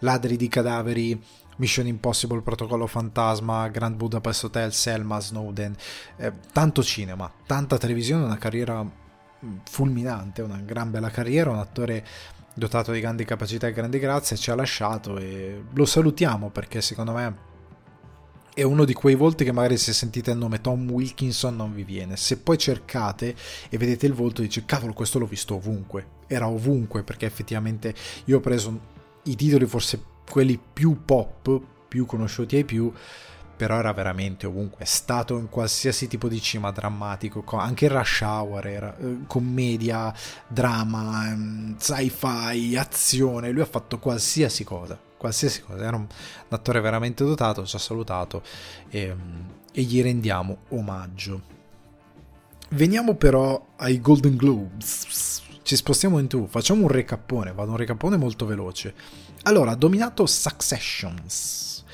Ladri di cadaveri, Mission Impossible, Protocollo Fantasma, Grand Budapest Hotel, Selma, Snowden. Eh, tanto cinema, tanta televisione, una carriera mm, fulminante, una gran bella carriera, un attore dotato di grandi capacità e grandi grazie, ci ha lasciato e lo salutiamo perché secondo me è uno di quei volti che magari se sentite il nome Tom Wilkinson non vi viene. Se poi cercate e vedete il volto dice cavolo questo l'ho visto ovunque. Era ovunque perché effettivamente io ho preso i titoli forse quelli più pop, più conosciuti ai più, però era veramente ovunque, è stato in qualsiasi tipo di cinema drammatico, anche in Rush Hour era eh, commedia, drama, ehm, sci-fi, azione, lui ha fatto qualsiasi cosa qualsiasi cosa. Era un, attore veramente dotato, ci ha salutato e, e gli rendiamo omaggio. Veniamo però ai Golden Globes. Ci spostiamo in tu, facciamo un recappone, vado un recappone molto veloce. Allora, ha dominato Successions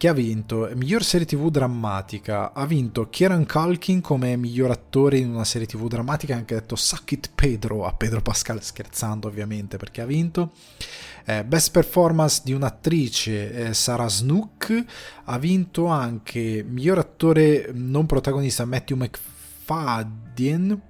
che ha vinto miglior serie tv drammatica, ha vinto Kieran Culkin come miglior attore in una serie tv drammatica, ha anche detto Suck it Pedro a Pedro Pascal, scherzando ovviamente perché ha vinto. Eh, best performance di un'attrice eh, Sarah Snook, ha vinto anche miglior attore non protagonista Matthew McFadden,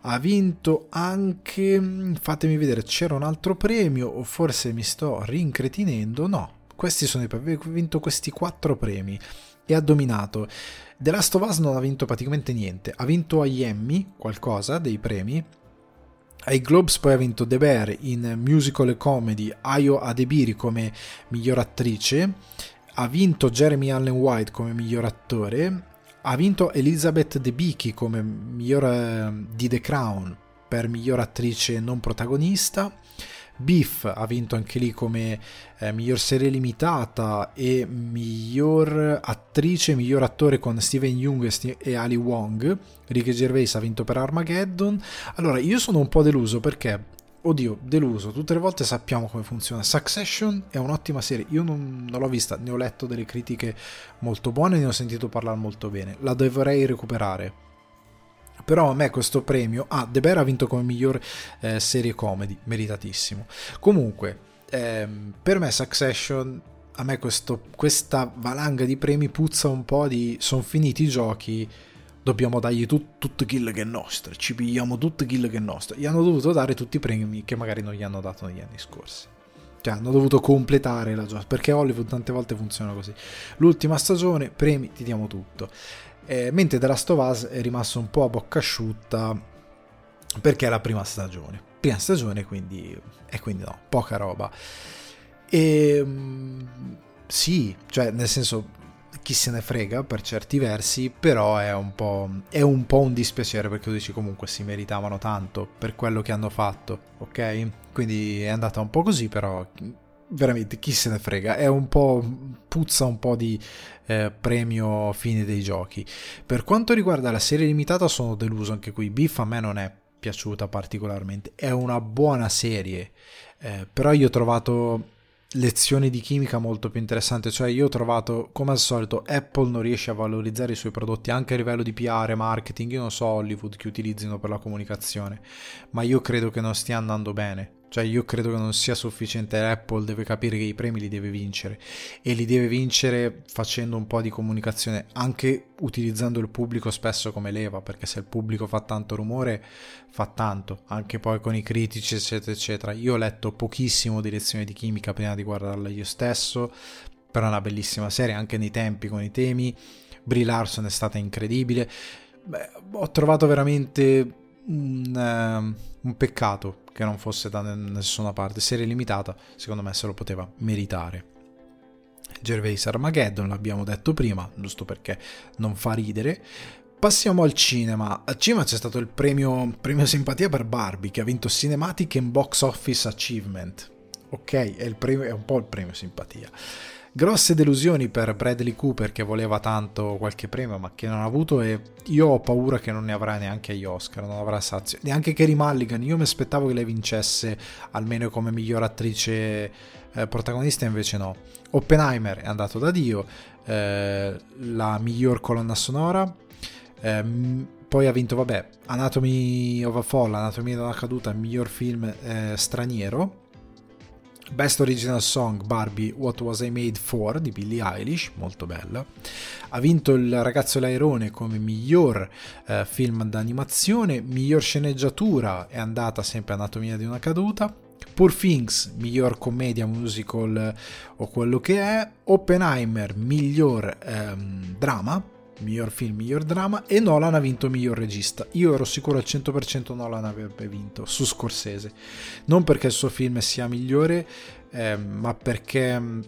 ha vinto anche fatemi vedere c'era un altro premio o forse mi sto rincretinendo no questi sono i premi, ha vinto questi quattro premi e ha dominato. The Last of Us non ha vinto praticamente niente, ha vinto agli Emmy qualcosa dei premi, ai Globes poi ha vinto The Bear in musical e comedy, Ayo Adebiri come miglior attrice, ha vinto Jeremy Allen White come miglior attore, ha vinto Elizabeth Debicki come miglior eh, di The Crown per miglior attrice non protagonista, Beef ha vinto anche lì come eh, miglior serie limitata e miglior attrice, miglior attore con Steven Young e Ali Wong. Ricky Gervais ha vinto per Armageddon. Allora, io sono un po' deluso perché oddio, deluso. Tutte le volte sappiamo come funziona. Succession è un'ottima serie. Io non, non, l'ho vista, ne ho letto delle critiche molto buone, ne ho sentito parlare molto bene. La dovrei recuperare però a me questo premio ah The Bear ha vinto come miglior eh, serie comedy meritatissimo comunque ehm, per me Succession a me questo, questa valanga di premi puzza un po' di sono finiti i giochi dobbiamo dargli tut, tutte kill che è nostra, ci pigliamo tutte kill che è nostra. Gli hanno dovuto dare tutti i premi che magari non gli hanno dato negli anni scorsi. Cioè, hanno dovuto completare la gioia, perché Hollywood tante volte funziona così. L'ultima stagione, premi, ti diamo tutto. Eh, mentre The Last of Us è rimasto un po' a bocca asciutta perché è la prima stagione. Prima stagione, quindi, e quindi no, poca roba. E ehm, sì, cioè, nel senso, chi se ne frega per certi versi, però è un po', è un, po un dispiacere perché dici comunque si meritavano tanto per quello che hanno fatto, ok? Quindi è andata un po' così, però veramente chi se ne frega, è un po' puzza un po' di eh, premio fine dei giochi. Per quanto riguarda la serie limitata sono deluso anche qui, Biff a me non è piaciuta particolarmente, è una buona serie, eh, però io ho trovato lezioni di chimica molto più interessanti. Cioè, io ho trovato, come al solito, Apple non riesce a valorizzare i suoi prodotti anche a livello di PR, marketing. Io non so Hollywood che utilizzino per la comunicazione, ma io credo che non stia andando bene. Cioè io credo che non sia sufficiente, Apple deve capire che i premi li deve vincere e li deve vincere facendo un po' di comunicazione, anche utilizzando il pubblico spesso come leva, perché se il pubblico fa tanto rumore, fa tanto, anche poi con i critici eccetera eccetera. Io ho letto pochissimo di lezioni di chimica prima di guardarla io stesso, però è una bellissima serie anche nei tempi con i temi. Brie Larson è stata incredibile. Beh, ho trovato veramente un, uh, un peccato che non fosse da nessuna parte. Serie limitata, secondo me se lo poteva meritare. Gervais Armageddon, l'abbiamo detto prima, giusto perché non fa ridere. Passiamo al cinema. Al cinema c'è stato il premio, premio simpatia per Barbie che ha vinto Cinematic and Box Office Achievement. Ok, è, premio, è un po' il premio simpatia. Grosse delusioni per Bradley Cooper che voleva tanto qualche premio ma che non ha avuto e io ho paura che non ne avrà neanche agli Oscar, non avrà sazio. Neanche Kerry Mulligan, io mi aspettavo che lei vincesse almeno come miglior attrice eh, protagonista invece no. Oppenheimer è andato da Dio, eh, la miglior colonna sonora, eh, poi ha vinto vabbè Anatomy of a Fall, Anatomia una caduta, miglior film eh, straniero Best Original Song Barbie What Was I Made For di Billie Eilish, molto bella. Ha vinto Il ragazzo l'airone come miglior eh, film d'animazione, miglior sceneggiatura è andata sempre Anatomia di una caduta. Poor Things, miglior commedia musical o quello che è. Oppenheimer, miglior ehm, drama miglior film, miglior drama e Nolan ha vinto miglior regista. Io ero sicuro al 100% Nolan avrebbe vinto su Scorsese, non perché il suo film sia migliore, eh, ma perché mm,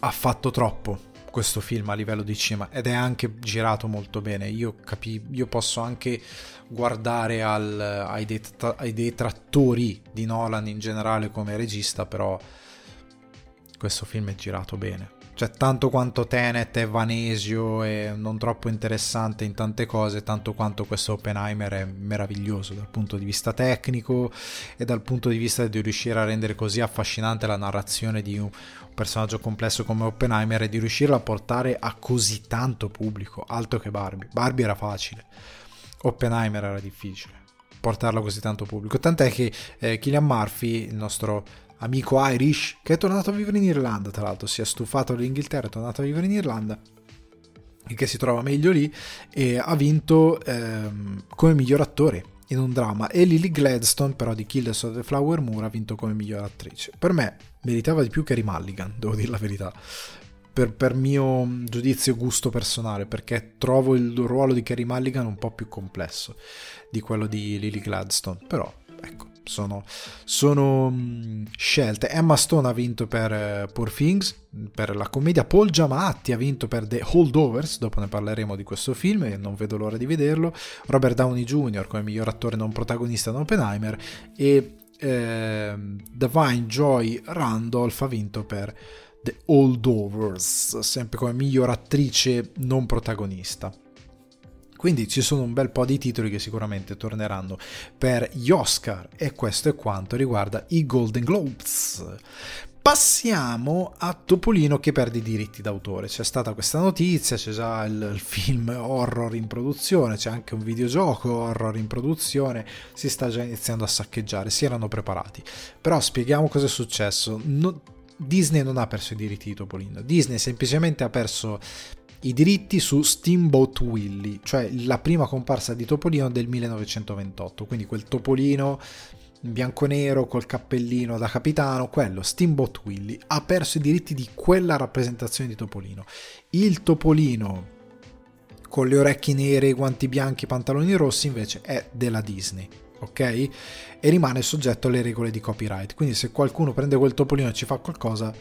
ha fatto troppo questo film a livello di cinema ed è anche girato molto bene. Io, capi, io posso anche guardare al, ai, det- ai detrattori di Nolan in generale come regista, però questo film è girato bene cioè, tanto quanto Tenet è vanesio e non troppo interessante in tante cose, tanto quanto questo Oppenheimer è meraviglioso dal punto di vista tecnico e dal punto di vista di riuscire a rendere così affascinante la narrazione di un personaggio complesso come Oppenheimer e di riuscirlo a portare a così tanto pubblico, altro che Barbie. Barbie era facile, Oppenheimer era difficile portarlo a così tanto pubblico. Tant'è che eh, Killian Murphy, il nostro amico Irish, che è tornato a vivere in Irlanda, tra l'altro si è stufato dell'Inghilterra, è tornato a vivere in Irlanda e che si trova meglio lì e ha vinto ehm, come miglior attore in un dramma. E Lily Gladstone però di Killers of the Flower Moon ha vinto come miglior attrice. Per me meritava di più Carey Mulligan devo dire la verità. Per, per, mio giudizio gusto personale perché trovo il ruolo di Carey Mulligan un po' più complesso di quello di Lily Gladstone. Però ecco sono, sono mm, scelte. Emma Stone ha vinto per uh, Poor Things, per la commedia. Paul Giamatti ha vinto per The Holdovers, dopo ne parleremo di questo film e non vedo l'ora di vederlo. Robert Downey Jr. come miglior attore non protagonista in Oppenheimer e eh, Divine Joy Randolph ha vinto per The Holdovers, sempre come miglior attrice non protagonista. Quindi ci sono un bel po' di titoli che sicuramente torneranno per gli Oscar e questo è quanto riguarda i Golden Globes. Passiamo a Topolino che perde i diritti d'autore. C'è stata questa notizia, c'è già il, il, film horror in produzione, c'è anche un videogioco horror in produzione, si sta già iniziando a saccheggiare, si erano preparati. Però spieghiamo cosa è successo. No, Disney non ha perso i diritti di Topolino, Disney semplicemente ha perso i diritti su Steamboat Willie, cioè la prima comparsa di Topolino del 1928, quindi quel Topolino bianco-nero col cappellino da capitano, quello, Steamboat Willie, ha perso i diritti di quella rappresentazione di Topolino. Il Topolino con le orecchie nere, i guanti bianchi, i pantaloni rossi invece è della Disney. Ok? E rimane soggetto alle regole di copyright. Quindi, se qualcuno prende quel topolino e ci fa qualcosa,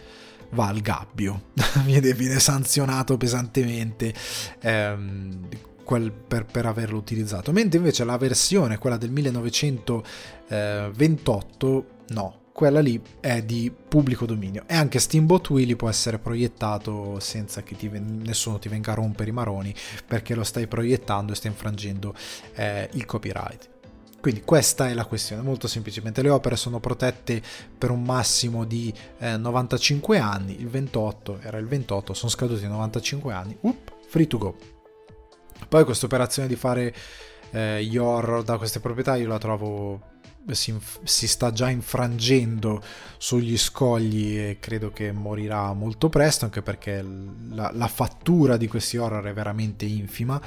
va al gabbio, viene, viene, sanzionato pesantemente ehm, quel, per, per, averlo utilizzato. Mentre invece la versione, quella del 1928, no, quella lì è di pubblico dominio e anche Steamboat Willy può essere proiettato senza che ti, nessuno ti venga a rompere i maroni perché lo stai proiettando e stai infrangendo eh, il copyright. Quindi questa è la questione, molto semplicemente le opere sono protette per un massimo di eh, 95 anni, il 28 era il 28, sono scaduti 95 anni, Up, free to go. Poi questa operazione di fare eh, gli horror da queste proprietà io la trovo si, si, sta già infrangendo sugli scogli e credo che morirà molto presto anche perché la, la fattura di questi horror è veramente infima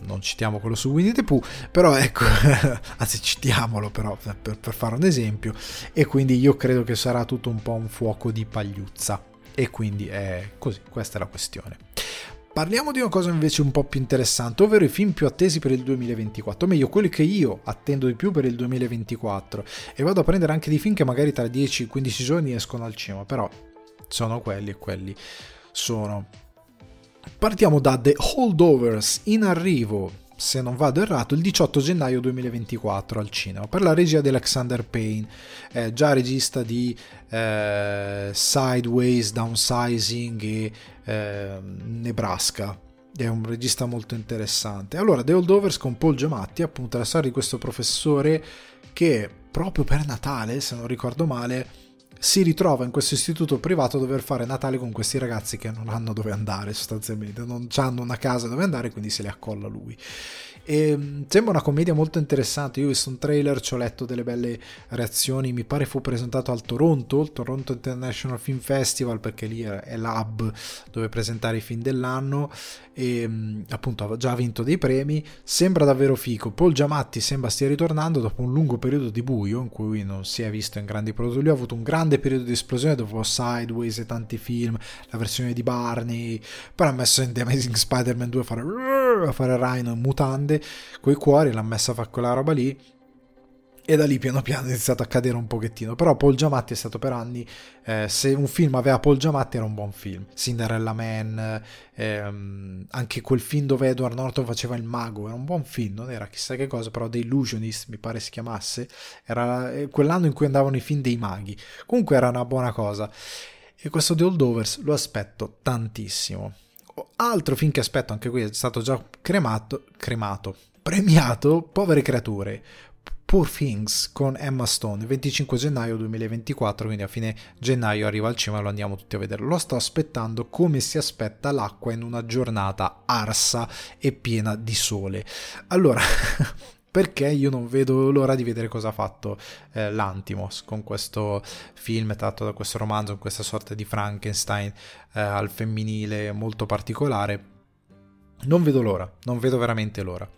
non citiamo quello su Winnie the Pooh, però ecco, anzi citiamolo però per, per, fare un esempio, e quindi io credo che sarà tutto un po' un fuoco di pagliuzza, e quindi è così, questa è la questione. Parliamo di una cosa invece un po' più interessante, ovvero i film più attesi per il 2024, o meglio quelli che io attendo di più per il 2024 e vado a prendere anche dei film che magari tra 10-15 giorni escono al cinema, però sono quelli e quelli sono. Partiamo da The Holdovers in arrivo, se non vado errato, il 18 gennaio 2024 al cinema per la regia di Alexander Payne, eh, già regista di eh, Sideways, Downsizing e eh, Nebraska. È un regista molto interessante. Allora, The Holdovers con Paul Giamatti, appunto la storia di questo professore che proprio per Natale, se non ricordo male, si ritrova in questo istituto privato a dover fare Natale con questi ragazzi che non hanno dove andare sostanzialmente, non hanno una casa dove andare, quindi se li accolla lui. E, mm, sembra una commedia molto interessante. Io ho visto un trailer, ci ho letto delle belle reazioni. Mi pare fu presentato al Toronto, il Toronto International Film Festival, perché lì è l'hub dove presentare i film dell'anno. E mm, appunto ha già vinto dei premi. Sembra davvero fico. Paul Giamatti sembra stia ritornando dopo un lungo periodo di buio in cui non si è visto in grandi prodotti. Lui ha avuto un grande periodo di esplosione dopo Sideways e tanti film, la versione di Barney. Poi ha messo in The Amazing Spider-Man 2 a fare, a fare Rhino in mutande grande, coi cuori, l'ha messa a fare quella roba lì e da lì piano piano è iniziato a cadere un pochettino. Però Paul Giamatti è stato per anni, eh, se un film aveva Paul Giamatti era un buon film. Cinderella Man, ehm, anche quel film dove Edward Norton faceva il mago, era un buon film, non era chissà che cosa, però The Illusionist mi pare si chiamasse, era eh, quell'anno in cui andavano i film dei maghi. Comunque era una buona cosa. E questo The Holdovers lo aspetto tantissimo. Altro film che aspetto, anche qui è stato già cremato, cremato premiato Povere creature. Poor Things con Emma Stone, 25 gennaio 2024, quindi a fine gennaio arriva al cinema e lo andiamo tutti a vedere. Lo sto aspettando come si aspetta l'acqua in una giornata arsa e piena di sole. Allora, perché io non vedo l'ora di vedere cosa ha fatto eh, l'Antimos con questo film tratto da questo romanzo, con questa sorta di Frankenstein eh, al femminile molto particolare. Non vedo l'ora, non vedo veramente l'ora.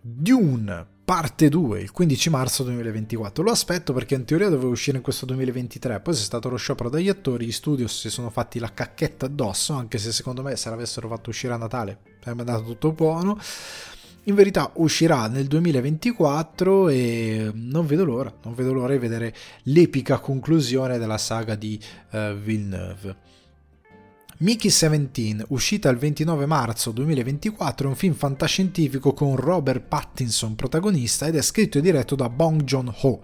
Dune parte 2 il 15 marzo 2024 lo aspetto perché in teoria doveva uscire in questo 2023 poi c'è stato lo sciopero dagli attori gli studios si sono fatti la cacchetta addosso anche se secondo me se l'avessero fatto uscire a Natale sarebbe andato tutto buono in verità uscirà nel 2024 e non vedo l'ora, non vedo l'ora di vedere l'epica conclusione della saga di uh, Villeneuve. Mickey 17, uscita il 29 marzo 2024, è un film fantascientifico con Robert Pattinson protagonista ed è scritto e diretto da Bong Joon-ho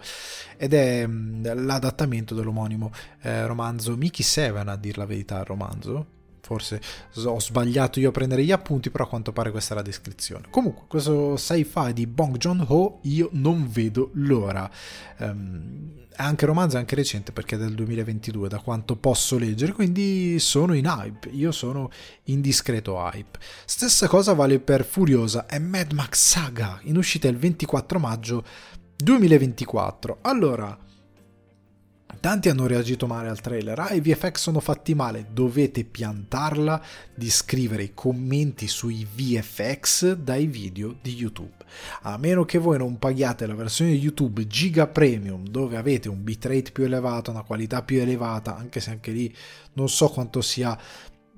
ed è mm, l'adattamento dell'omonimo eh, romanzo Mickey 7 a dir la verità il romanzo forse ho sbagliato io a prendere gli appunti, però a quanto pare questa è la descrizione. Comunque, questo sci-fi di Bong Joon-ho io non vedo l'ora. Um, è anche romanzo, è anche recente perché è del 2022, da quanto posso leggere, quindi sono in hype, io sono in discreto hype. Stessa cosa vale per Furiosa e Mad Max Saga, in uscita il 24 maggio 2024. Allora Tanti hanno reagito male al trailer, ah i VFX sono fatti male, dovete piantarla di scrivere i commenti sui VFX dai video di YouTube. A meno che voi non paghiate la versione YouTube Giga Premium dove avete un bitrate più elevato, una qualità più elevata, anche se anche lì non so quanto sia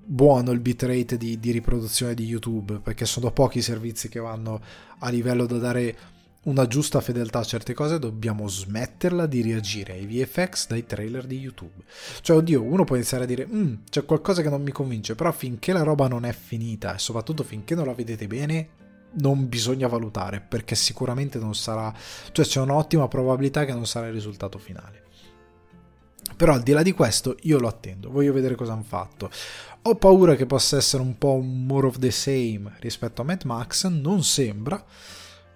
buono il bitrate di, di riproduzione di YouTube, perché sono pochi i servizi che vanno a livello da dare una giusta fedeltà a certe cose, dobbiamo smetterla di reagire ai VFX dai trailer di YouTube. Cioè, oddio, uno può iniziare a dire, mm, c'è qualcosa che non mi convince, però finché la roba non è finita e soprattutto finché non la vedete bene, non bisogna valutare, perché sicuramente non sarà, cioè c'è un'ottima probabilità che non sarà il risultato finale. Però al di là di questo io lo attendo, voglio vedere cosa hanno fatto. Ho paura che possa essere un po' more of the same rispetto a Mad Max, non sembra,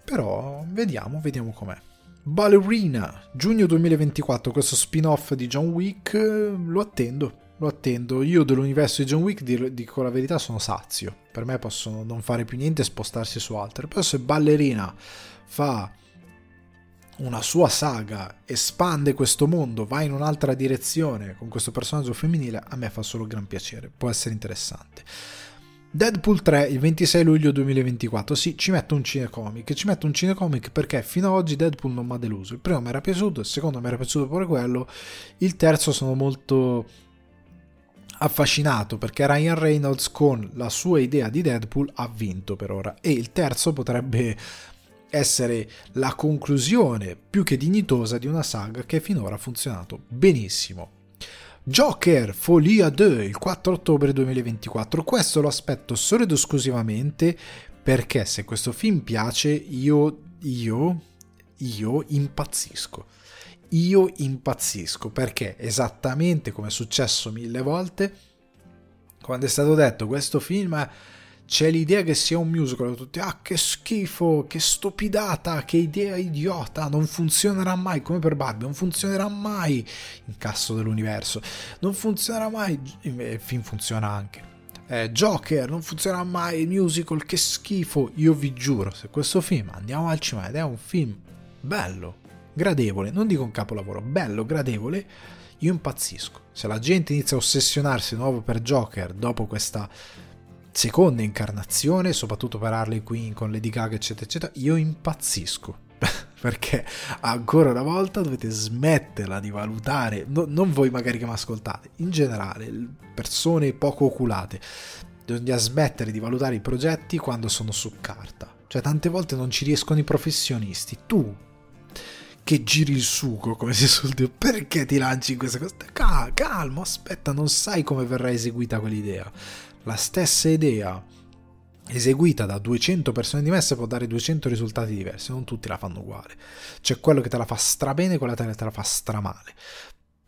però vediamo, vediamo com'è. Ballerina, giugno 2024, questo spin-off di John Wick, lo attendo, lo attendo. Io dell'universo di John Wick, dico la verità, sono sazio. Per me possono non fare più niente e spostarsi su altre. Però se Ballerina fa una sua saga, espande questo mondo, va in un'altra direzione con questo personaggio femminile, a me fa solo gran piacere, può essere interessante. Deadpool 3 il 26 luglio 2024. Sì, ci metto un cinecomic. Ci metto un cinecomic perché fino ad oggi Deadpool non mi ha deluso. Il primo mi era piaciuto, il secondo mi era piaciuto pure quello. Il terzo sono molto affascinato perché Ryan Reynolds con la sua idea di Deadpool ha vinto per ora. E il terzo potrebbe essere la conclusione più che dignitosa di una saga che finora ha funzionato benissimo. Joker Folia 2 il 4 ottobre 2024. Questo lo aspetto solo ed esclusivamente perché se questo film piace io, io, io impazzisco. Io impazzisco perché esattamente come è successo mille volte quando è stato detto questo film c'è l'idea che sia un musical, tutti, ah che schifo, che stupidata, che idea idiota, non funzionerà mai, come per Barbie, non funzionerà mai, incasso dell'universo, non funzionerà mai, il film funziona anche. Eh, Joker, non funzionerà mai, il musical, che schifo, io vi giuro, se questo film andiamo al cinema ed è un film bello, gradevole, non dico un capolavoro, bello, gradevole, io impazzisco. Se la gente inizia a ossessionarsi di nuovo per Joker dopo questa seconda incarnazione, soprattutto per Harley Quinn con Lady Gaga, eccetera, eccetera, io impazzisco. Perché ancora una volta dovete smetterla di valutare, no, non voi magari che mi ascoltate, in generale, persone poco oculate, bisogna smettere di valutare i progetti quando sono su carta. Cioè, tante volte non ci riescono i professionisti. Tu, che giri il sugo, come si suol dire, perché ti lanci in questa cosa? Calmo, aspetta, non sai come verrà eseguita quell'idea la stessa idea eseguita da 200 persone diverse può dare 200 risultati diversi, non tutti la fanno uguale. C'è quello che te la fa strabene quello che te la fa stramale.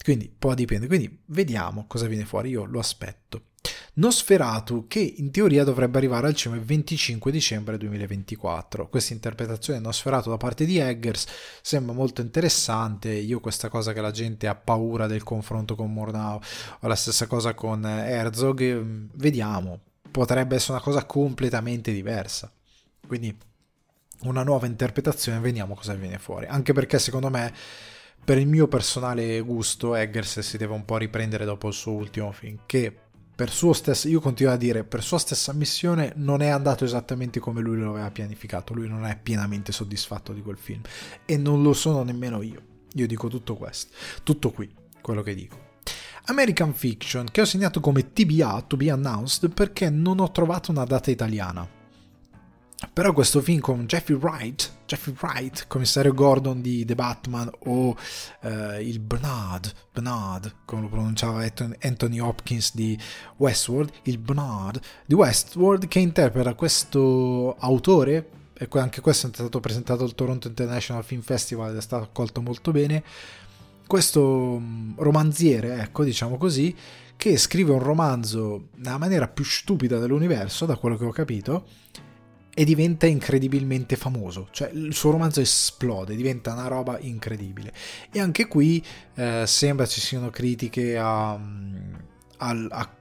Quindi può dipendere. Quindi vediamo cosa viene fuori, io lo aspetto. Nosferatu che in teoria dovrebbe arrivare al cinema il 25 dicembre 2024. Questa interpretazione di Nosferatu da parte di Eggers sembra molto interessante. Io questa cosa che la gente ha paura del confronto con Murnau o la stessa cosa con Herzog, mm, vediamo. Potrebbe essere una cosa completamente diversa. Quindi una nuova interpretazione, vediamo cosa viene fuori. Anche perché secondo me per il mio personale gusto Eggers si deve un po' riprendere dopo il suo ultimo film che per suo stesso, io continuo a dire, per sua stessa missione non è andato esattamente come lui lo aveva pianificato, lui non è pienamente soddisfatto di quel film e non lo sono nemmeno io. Io dico tutto questo, tutto qui, quello che dico. American Fiction, che ho segnato come TBA, to be announced, perché non ho trovato una data italiana però questo film con Jeffrey Wright, Jeffrey Wright, commissario Gordon di The Batman o eh, il Bernard, Bernard, come lo pronunciava Anthony Hopkins di Westworld, il Bernard di Westworld che interpreta questo autore, e anche questo è stato presentato al Toronto International Film Festival ed è stato accolto molto bene, questo mm, romanziere, ecco diciamo così, che scrive un romanzo nella maniera più stupida dell'universo, da quello che ho capito, e diventa incredibilmente famoso, cioè il suo romanzo esplode, diventa una roba incredibile. E anche qui eh, sembra ci siano critiche a, a, a,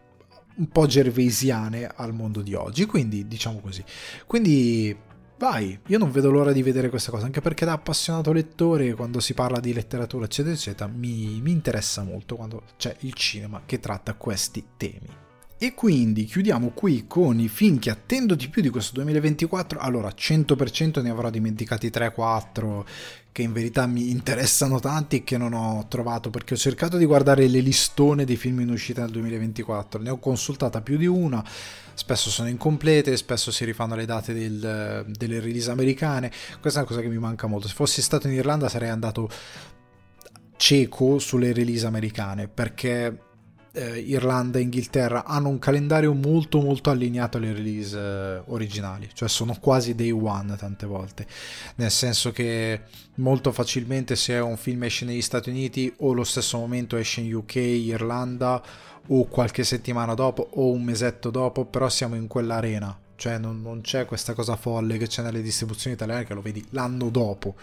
un po' gervesiane al mondo di oggi, quindi diciamo così. Quindi vai, io non vedo l'ora di vedere questa cosa, anche perché da appassionato lettore, quando si parla di letteratura, eccetera, eccetera, mi, mi interessa molto quando c'è il cinema che tratta questi temi. E quindi chiudiamo qui con i film che attendo di più di questo 2024. Allora, 100% ne avrò dimenticati 3-4 che in verità mi interessano tanti e che non ho trovato perché ho cercato di guardare le listone dei film in uscita nel 2024. Ne ho consultata più di una, spesso sono incomplete, spesso si rifanno le date del, delle release americane. Questa è una cosa che mi manca molto. Se fossi stato in Irlanda sarei andato cieco sulle release americane perché eh, Irlanda e Inghilterra hanno un calendario molto molto allineato alle release eh, originali, cioè sono quasi day one tante volte, nel senso che molto facilmente se un film esce negli Stati Uniti o lo stesso momento esce in UK, Irlanda o qualche settimana dopo o un mesetto dopo, però siamo in quell'arena cioè non, non, c'è questa cosa folle che c'è nelle distribuzioni italiane che lo vedi l'anno dopo.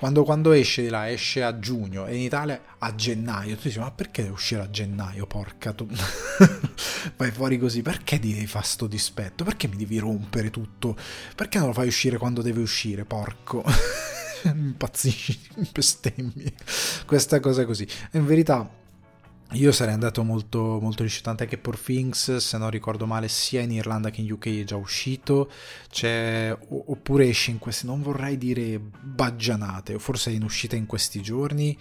Quando, quando esce di là, esce a giugno e in Italia a gennaio. Tu dici, ma perché uscire a gennaio? Porca tu. Vai fuori così, perché devi fare sto dispetto? Perché mi devi rompere tutto? Perché non lo fai uscire quando deve uscire? Porco. Impazzisci, bestemmi. Questa cosa così. In verità io sarei andato molto, molto riuscito, tant'è che Poor Things, se non ricordo male, sia in Irlanda che in UK è già uscito, c'è, oppure esce in questi, non vorrei dire baggianate, o forse è in uscita in questi giorni,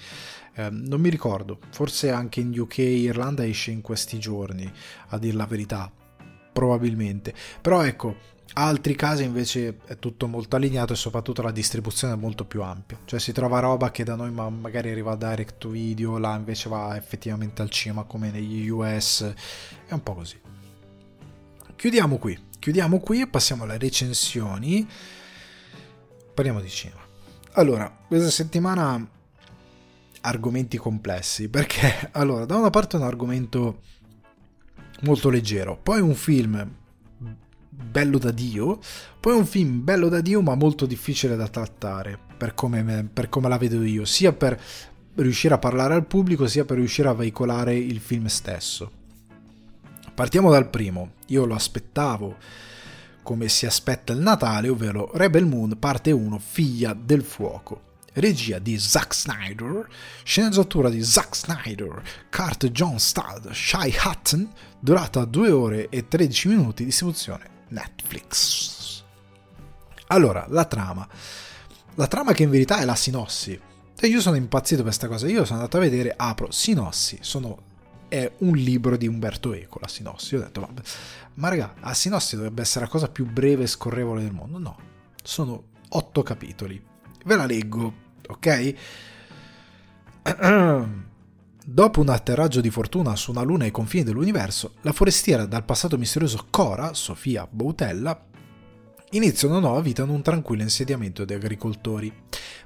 eh, non mi ricordo, forse anche in UK e Irlanda esce in questi giorni, a dir la verità, probabilmente. Però ecco, Altri casi invece è tutto molto allineato e soprattutto la distribuzione è molto più ampia. Cioè si trova roba che da noi magari arriva a direct to video, là invece va effettivamente al cinema come negli US. È un po' così. Chiudiamo qui. Chiudiamo qui e passiamo alle recensioni. Parliamo di cinema. Allora, questa settimana argomenti complessi perché allora, da una parte è un argomento molto leggero, poi un film bello da Dio, poi un film bello da Dio ma molto difficile da trattare, per come, per come la vedo io, sia per riuscire a parlare al pubblico, sia per riuscire a veicolare il film stesso. Partiamo dal primo, io lo aspettavo come si aspetta il Natale, ovvero Rebel Moon parte 1, Figlia del Fuoco. Regia di Zack Snyder, sceneggiatura di Zack Snyder, Kurt John Stad, Shai Hutton, durata 2 ore e 13 minuti, distribuzione Netflix. Allora, la trama. La trama che in verità è la sinossi. Cioè, io sono impazzito per questa cosa. Io sono andato a vedere, apro, sinossi. Sono, è un libro di Umberto Eco, la sinossi. Io ho detto, vabbè, ma raga, la sinossi dovrebbe essere la cosa più breve e scorrevole del mondo. No, sono otto capitoli. Ve la leggo, ok? Dopo un atterraggio di fortuna su una luna ai confini dell'universo, la forestiera dal passato misterioso Cora, Sofia Boutella, inizia una nuova vita in un tranquillo insediamento di agricoltori.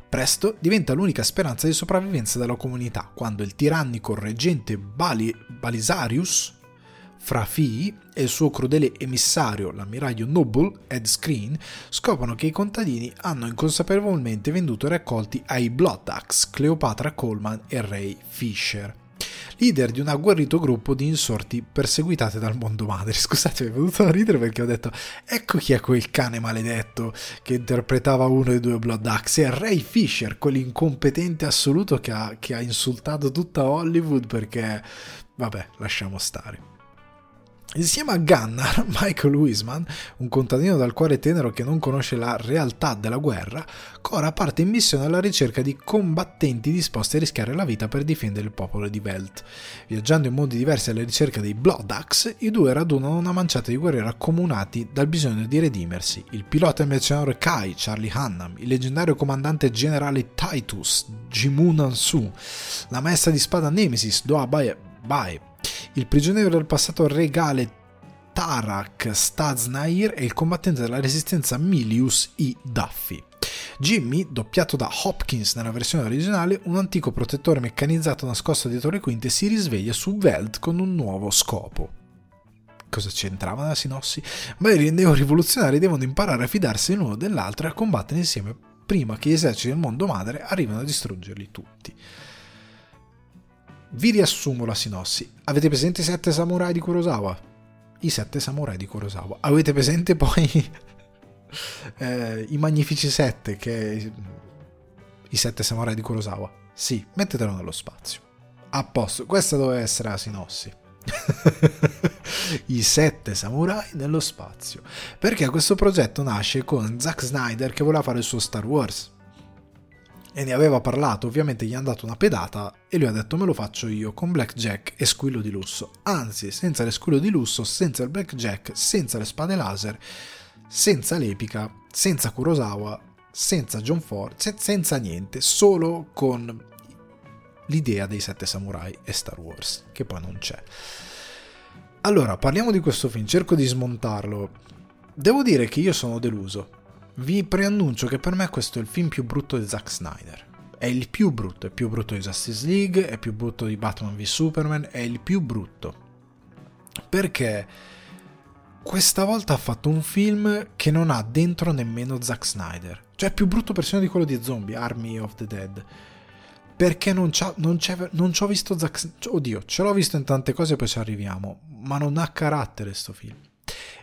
Presto diventa l'unica speranza di sopravvivenza della comunità quando il tirannico reggente Bali- Balisarius fra figli e il suo crudele emissario, l'ammiraglio Noble, Ed Screen, scoprono che i contadini hanno inconsapevolmente venduto i raccolti ai Blood Axe, Cleopatra Coleman e Ray Fisher leader di un agguerrito gruppo di insorti perseguitate dal mondo madre. Scusate, mi è venuto ridere perché ho detto: Ecco chi è quel cane maledetto che interpretava uno dei due Blood Axe. È Ray Fisher, quell'incompetente assoluto che ha, che ha insultato tutta Hollywood perché. Vabbè, lasciamo stare. Insieme a Gunnar, Michael Wiseman, un contadino dal cuore tenero che non conosce la realtà della guerra, Cora parte in missione alla ricerca di combattenti disposti a rischiare la vita per difendere il popolo di Velt. Viaggiando in mondi diversi alla ricerca dei Blood Axe, i due radunano una manciata di guerrieri accomunati dal bisogno di redimersi. Il pilota e mercenario Kai, Charlie Hannam, il leggendario comandante generale Titus, Jimun Ansu, la maestra di spada Nemesis, Doa Bae, il prigioniero del passato regale Tarak Staznair e il combattente della resistenza Milius I. Duffy. Jimmy, doppiato da Hopkins nella versione originale, un antico protettore meccanizzato nascosto dietro le quinte, si risveglia su Veld con un nuovo scopo. Cosa c'entrava nella sinossi? Ma i neo-rivoluzionari devono imparare a fidarsi l'uno dell'altro e a combattere insieme prima che gli eserciti del mondo madre arrivino a distruggerli tutti. Vi riassumo la sinossi. Avete presente i sette samurai di Kurosawa? I sette samurai di Kurosawa. Avete presente poi eh, I Magnifici Sette, che i Sette Samurai di Kurosawa. Sì, mettetelo nello spazio. A posto, questa doveva essere la sinossi. I sette samurai nello spazio. Perché questo progetto nasce con Zack Snyder che voleva fare il suo Star Wars. E ne aveva parlato, ovviamente gli hanno dato una pedata e lui ha detto me lo faccio io con Blackjack e squillo di lusso. Anzi, senza le squillo di lusso, senza il Blackjack, senza le spade laser, senza l'epica, senza Kurosawa, senza John Ford, senza niente, solo con l'idea dei sette samurai e Star Wars, che poi non c'è. Allora, parliamo di questo film, cerco di smontarlo. Devo dire che io sono deluso. Vi preannuncio che per me questo è il film più brutto di Zack Snyder. È il più brutto, è più brutto di Justice League, è più brutto di Batman v Superman, è il più brutto. Perché questa volta ha fatto un film che non ha dentro nemmeno Zack Snyder. Cioè è più brutto persino di quello di Zombie, Army of the Dead perché non, non, non ci ho visto Zack oddio ce l'ho visto in tante cose poi ci arriviamo ma non ha carattere sto film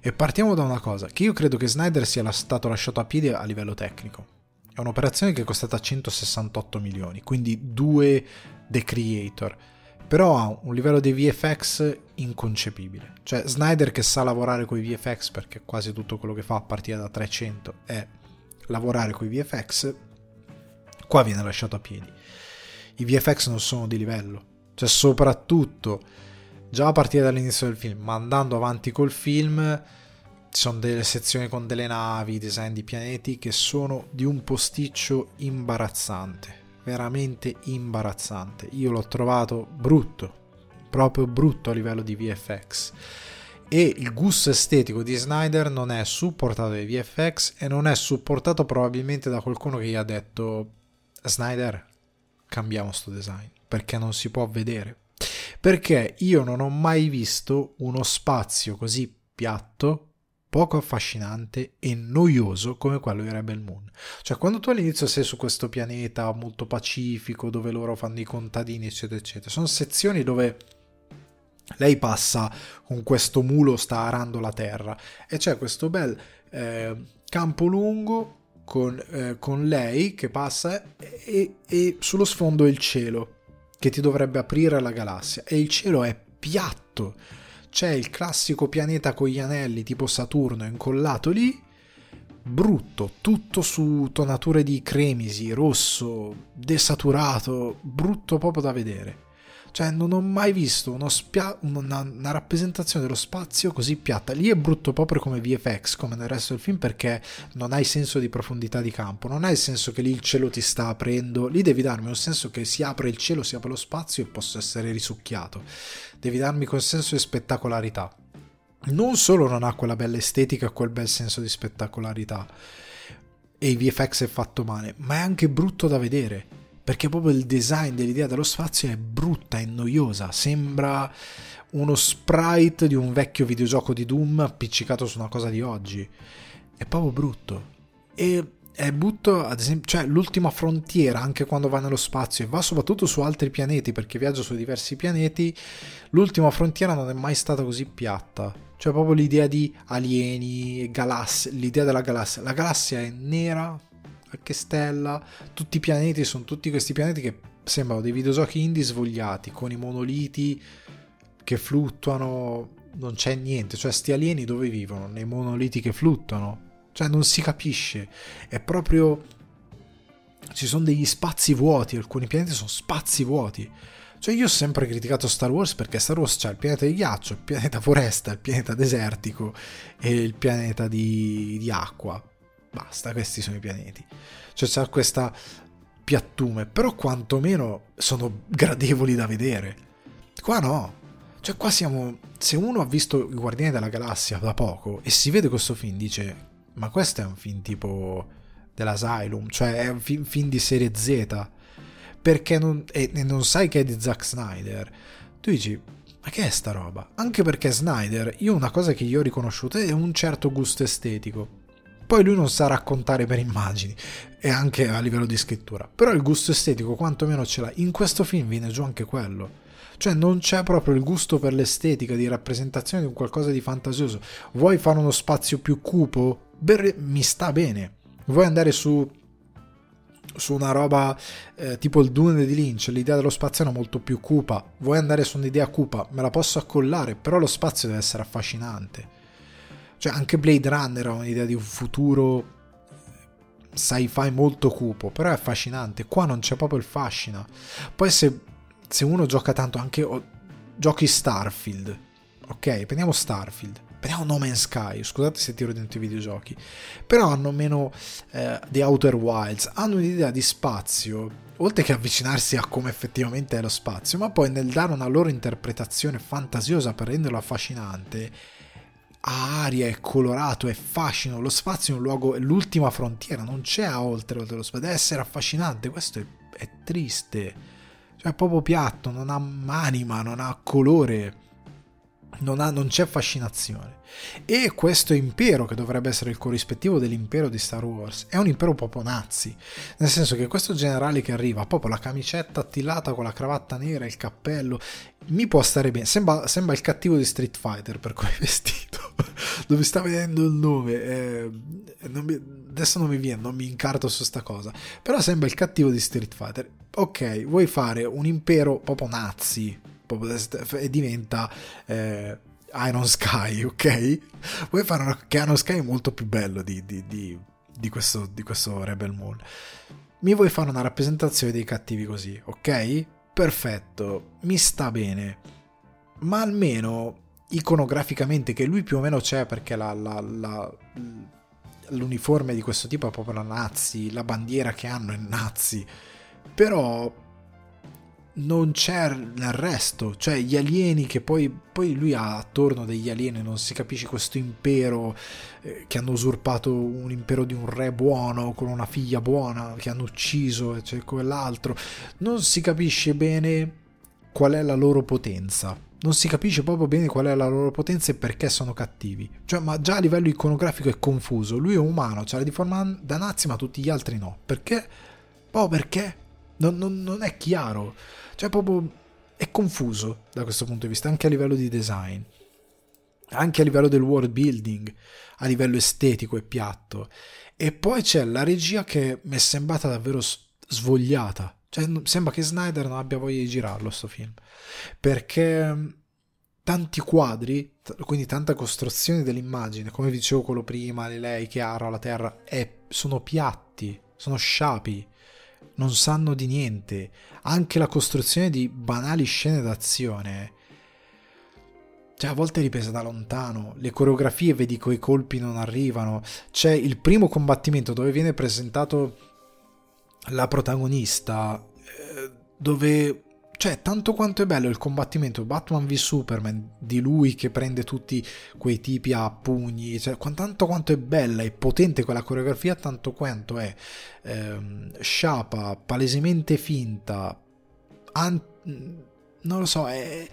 e partiamo da una cosa che io credo che Snyder sia stato lasciato a piedi a livello tecnico. È un'operazione che è costata 168 milioni quindi due The Creator però ha un livello di VFX inconcepibile. Cioè Snyder che sa lavorare con i VFX perché quasi tutto quello che fa a partire da 300 è lavorare con i VFX qua viene lasciato a piedi. I VFX non sono di livello. Cioè, soprattutto già a partire dall'inizio del film, ma andando avanti col film, ci sono delle sezioni con delle navi, design di pianeti che sono di un posticcio imbarazzante. Veramente imbarazzante. Io l'ho trovato brutto, proprio brutto a livello di VFX. E il gusto estetico di Snyder non è supportato dai VFX e non è supportato probabilmente da qualcuno che gli ha detto Snyder cambiamo sto design perché non si può vedere. Perché io non ho mai visto uno spazio così piatto, poco affascinante e noioso come quello di Rebel Moon. Cioè, quando tu all'inizio sei su questo pianeta molto pacifico, dove loro fanno i contadini, eccetera, eccetera, sono sezioni dove lei passa con questo mulo, sta arando la terra e c'è questo bel eh, campo lungo con, eh, con lei che passa e, e sullo sfondo il cielo che ti dovrebbe aprire la galassia e il cielo è piatto c'è il classico pianeta con gli anelli tipo Saturno incollato lì brutto tutto su tonature di cremisi rosso desaturato brutto proprio da vedere cioè, non ho mai visto spia- una, una, rappresentazione dello spazio così piatta. Lì è brutto proprio come VFX, come nel resto del film, perché non hai senso di profondità di campo. Non hai senso che lì il cielo ti sta aprendo. Lì devi darmi un senso che si apre il cielo, si apre lo spazio e posso essere risucchiato. Devi darmi quel senso di spettacolarità. Non solo non ha quella bella estetica, quel bel senso di spettacolarità, e i VFX è fatto male, ma è anche brutto da vedere perché proprio il design dell'idea dello spazio è brutta e noiosa, sembra uno sprite di un vecchio videogioco di Doom appiccicato su una cosa di oggi. È proprio brutto. E è brutto, ad esempio, cioè l'ultima frontiera, anche quando va nello spazio e va soprattutto su altri pianeti, perché viaggia su diversi pianeti, l'ultima frontiera non è mai stata così piatta. Cioè proprio l'idea di alieni, galassie, l'idea della galassia. La galassia è nera, che stella, tutti i pianeti sono tutti questi pianeti che sembrano dei videogiochi indie svogliati, con i monoliti che fluttuano, non c'è niente, cioè sti alieni dove vivono? Nei monoliti che fluttuano? Cioè non si capisce, è proprio... Ci sono degli spazi vuoti, alcuni pianeti sono spazi vuoti. Cioè io ho sempre criticato Star Wars perché Star Wars c'ha il pianeta di ghiaccio, il pianeta foresta, il pianeta desertico e il pianeta di, di acqua Basta, questi sono i pianeti. Cioè c'è questa piattume, però quantomeno sono gradevoli da vedere. Qua no. Cioè qua siamo... Se uno ha visto I Guardiani della Galassia da poco e si vede questo film, dice ma questo è un film tipo dell'Asylum, cioè è un film, film di serie Z, perché non, e, e non sai che è di Zack Snyder. Tu dici, ma che è sta roba? Anche perché Snyder, io una cosa che io ho riconosciuto è un certo gusto estetico. Poi lui non sa raccontare per immagini e anche a livello di scrittura, però il gusto estetico quantomeno ce l'ha. In questo film viene giù anche quello. Cioè non c'è proprio il gusto per l'estetica di rappresentazione di un qualcosa di fantasioso. Vuoi fare uno spazio più cupo? ber- mi sta bene. Vuoi andare su su una roba eh, tipo il Dune di Lynch, l'idea dello spazio era molto più cupa. Vuoi andare su un'idea cupa? Me la posso accollare, però lo spazio deve essere affascinante. Cioè, anche Blade Runner ha un'idea di un futuro sci-fi molto cupo, però è affascinante. Qua non c'è proprio il fascino. Poi se, se uno gioca tanto anche... Oh, giochi Starfield, ok? Prendiamo Starfield Prendiamo No Man's Sky, scusate se tiro dentro i videogiochi, però hanno meno eh, The Outer Wilds, hanno un'idea di spazio, oltre che avvicinarsi a come effettivamente è lo spazio, ma poi nel dare una loro interpretazione fantasiosa per renderlo affascinante, ha aria, è colorato, è fascino, lo spazio è un luogo, è l'ultima frontiera, non c'è oltre, oltre lo spazio, deve essere affascinante, questo è, è triste, cioè è proprio piatto, non ha anima, non ha colore non, ha, non, c'è fascinazione. E questo impero, che dovrebbe essere il corrispettivo dell'impero di Star Wars, è un impero proprio nazi. Nel senso che questo generale che arriva, proprio la camicetta attillata con la cravatta nera, il cappello, mi può stare bene. Sembra, sembra il cattivo di Street Fighter per è vestito. Dove sta vedendo il nome. Eh, non mi, adesso non mi viene, non mi incarto su sta cosa. Però sembra il cattivo di Street Fighter. Ok, vuoi fare un impero proprio nazi e diventa eh, Iron Sky, ok? Vuoi fare una, che Iron Sky è molto più bello di, di, di, di, questo, di questo Rebel Moon. Mi vuoi fare una rappresentazione dei cattivi così, ok? Perfetto, mi sta bene. Ma almeno iconograficamente, che lui più o meno c'è perché la, la, la, l'uniforme di questo tipo è proprio la nazi, la bandiera che hanno è nazi. Però non c'è nel resto, cioè gli alieni che poi, poi lui ha attorno degli alieni, non si capisce questo impero eh, che hanno usurpato un impero di un re buono con una figlia buona che hanno ucciso e c'è quell'altro, non si capisce bene qual è la loro potenza. Non si capisce proprio bene qual è la loro potenza e perché sono cattivi. Cioè, ma già a livello iconografico è confuso. Lui è umano, c'ha la deforma da nazi, ma tutti gli altri no. Perché? Oh, perché? Non, non, non è chiaro. Cioè, proprio è confuso da questo punto di vista, anche a livello di design, anche a livello del world building, a livello estetico e piatto. E poi c'è la regia che mi è sembrata davvero svogliata. Cioè, sembra che Snyder non abbia voglia di girarlo sto film. Perché mm, tanti quadri, quindi tanta costruzione dell'immagine, come dicevo quello prima, lei che ara la terra, è, sono piatti, sono sciapi non sanno di niente. Anche la costruzione di banali scene d'azione. Cioè, a volte ripresa da lontano, le coreografie vedi che i colpi non arrivano. C'è il primo combattimento dove viene presentato la protagonista, eh, dove cioè, tanto quanto è bello il combattimento Batman v Superman di lui che prende tutti quei tipi a pugni, cioè, tanto quanto è bella e potente quella coreografia, tanto quanto è ehm, sciapa, palesemente finta, an- non lo so, è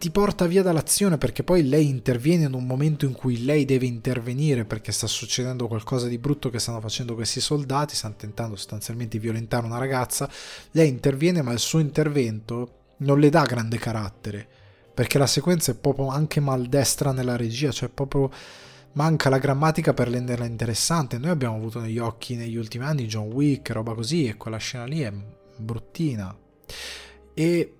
ti porta via dall'azione perché poi lei interviene in un momento in cui lei deve intervenire perché sta succedendo qualcosa di brutto che stanno facendo questi soldati, stanno tentando sostanzialmente di violentare una ragazza, lei interviene ma il suo intervento non le dà grande carattere perché la sequenza è proprio anche maldestra nella regia, cioè proprio manca la grammatica per renderla interessante. Noi abbiamo avuto negli occhi negli ultimi anni John Wick, roba così e quella scena lì è bruttina. E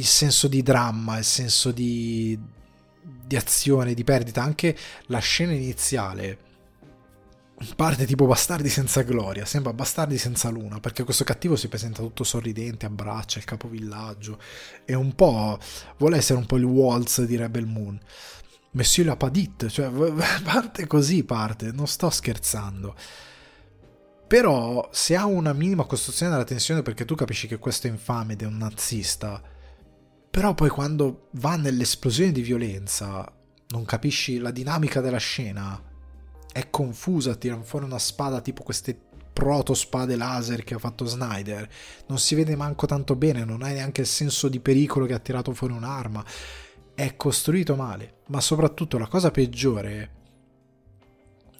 il senso di dramma, il senso di, di azione, di perdita, anche la scena iniziale parte tipo Bastardi senza gloria, sembra Bastardi senza luna, perché questo cattivo si presenta tutto sorridente, abbraccia il capovillaggio e un po' vuole essere un po' il Waltz di Rebel Moon. Monsieur la Padit, cioè parte così, parte, non sto scherzando. Però se ha una minima costruzione della tensione perché tu capisci che questo è infame ed è un nazista, però poi quando va nell'esplosione di violenza, non capisci la dinamica della scena, è confusa, tirano fuori una spada tipo queste proto spade laser che ha fatto Snyder, non si vede manco tanto bene, non hai neanche il senso di pericolo che ha tirato fuori un'arma, è costruito male, ma soprattutto la cosa peggiore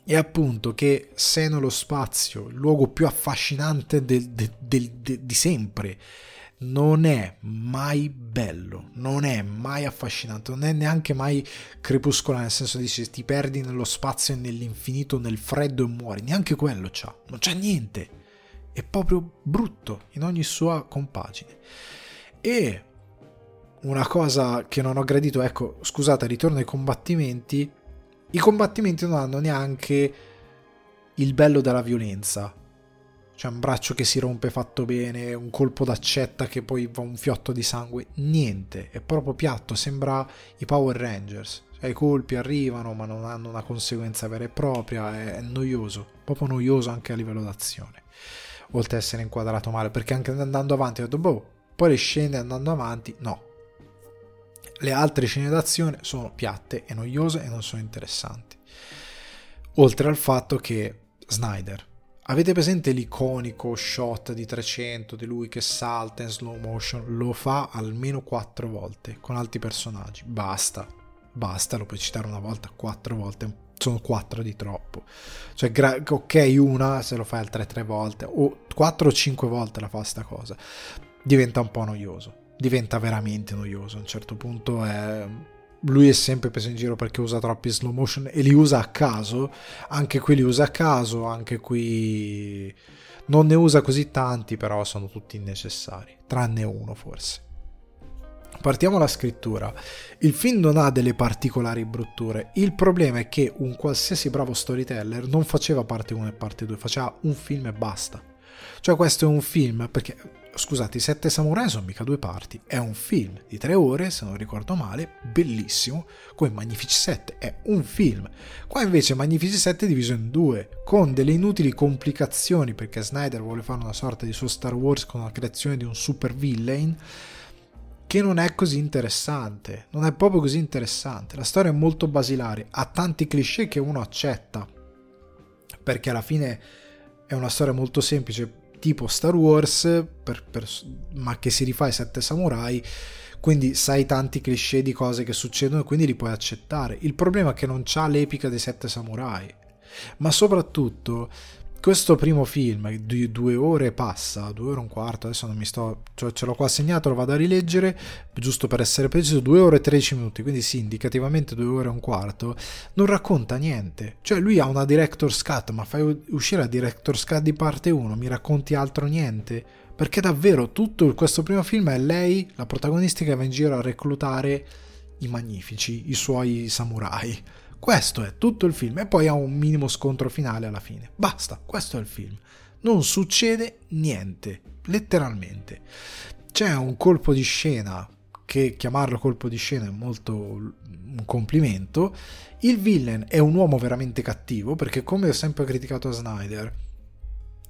è appunto che sei nello spazio, il luogo più affascinante del, del, del, di sempre, non è mai bello, non è mai affascinante, non è neanche mai crepuscolare, nel senso di se ti perdi nello spazio e nell'infinito, nel freddo e muori, neanche quello c'ha, non c'è niente, è proprio brutto in ogni sua compagine. E una cosa che non ho gradito, ecco, scusate, ritorno ai combattimenti, i combattimenti non hanno neanche il bello della violenza, c'è un braccio che si rompe fatto bene, un colpo d'accetta che poi va un fiotto di sangue, niente, è proprio piatto, sembra i Power Rangers. Cioè, I colpi arrivano ma non hanno una conseguenza vera e propria, è noioso, proprio noioso anche a livello d'azione. Oltre ad essere inquadrato male, perché anche andando avanti ho detto, boh, poi le scene andando avanti, no. Le altre scene d'azione sono piatte e noiose e non sono interessanti. Oltre al fatto che Snyder Avete presente l'iconico shot di 300 di lui che salta in slow motion? Lo fa almeno 4 volte con altri personaggi. Basta, basta, lo puoi citare una volta, 4 volte. Sono 4 di troppo. Cioè, gra- ok, una se lo fai altre 3 volte, o 4 o 5 volte la fa sta cosa. Diventa un po' noioso. Diventa veramente noioso. A un certo punto è lui è sempre preso in giro perché usa troppi slow motion e li usa a caso, anche qui li usa a caso, anche qui non ne usa così tanti, però sono tutti innecessari, tranne uno forse. Partiamo dalla scrittura. Il film non ha delle particolari brutture. Il problema è che un qualsiasi bravo storyteller non faceva parte 1 e parte 2, faceva un film e basta. Cioè questo è un film perché scusate, I Sette Samurai sono mica due parti, è un film di tre ore, se non ricordo male, bellissimo, come Magnifici 7, è un film. Qua invece Magnifici 7 è diviso in due, con delle inutili complicazioni, perché Snyder vuole fare una sorta di suo Star Wars con la creazione di un super villain, che non è così interessante, non è proprio così interessante. La storia è molto basilare, ha tanti cliché che uno accetta, perché alla fine è una storia molto semplice, tipo Star Wars, per, per, ma che si rifà ai sette samurai, quindi sai tanti cliché di cose che succedono e quindi li puoi accettare. Il problema è che non c'ha l'epica dei sette samurai, ma soprattutto questo primo film di due ore passa, due ore e un quarto, adesso non mi sto, cioè ce l'ho qua segnato, lo vado a rileggere, giusto per essere preciso, due ore e tredici minuti, quindi sì, indicativamente due ore e un quarto, non racconta niente. Cioè lui ha una director's cut, ma fai uscire la director's cut di parte 1, mi racconti altro niente? Perché davvero tutto questo primo film è lei, la protagonista che va in giro a reclutare i magnifici, i suoi samurai questo è tutto il film e poi ha un minimo scontro finale alla fine. Basta, questo è il film. Non succede niente, letteralmente. C'è un colpo di scena che chiamarlo colpo di scena è molto un complimento. Il villain è un uomo veramente cattivo perché come ho sempre criticato a Snyder,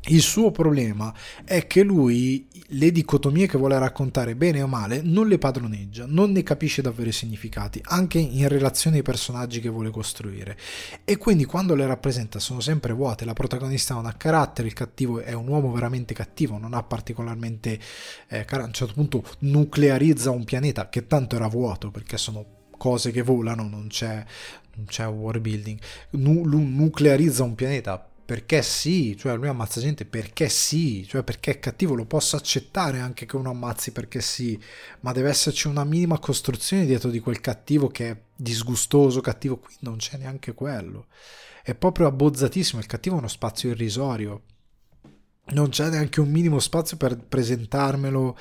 il suo problema è che lui le dicotomie che vuole raccontare bene o male non le padroneggia, non ne capisce davvero i significati, anche in relazione ai personaggi che vuole costruire. E quindi quando le rappresenta sono sempre vuote, la protagonista non ha carattere, il cattivo è un uomo veramente cattivo, non ha particolarmente eh, a un certo punto nuclearizza un pianeta che tanto era vuoto perché sono cose che volano, non c'è, non c'è war building, nu- nuclearizza un pianeta perché sì, cioè lui ammazza gente perché sì, cioè perché è cattivo, lo posso accettare anche che uno ammazzi perché sì, ma deve esserci una minima costruzione dietro di quel cattivo che è disgustoso, cattivo, qui non c'è neanche quello. È proprio abbozzatissimo, il cattivo è uno spazio irrisorio. Non c'è neanche un minimo spazio per presentarmelo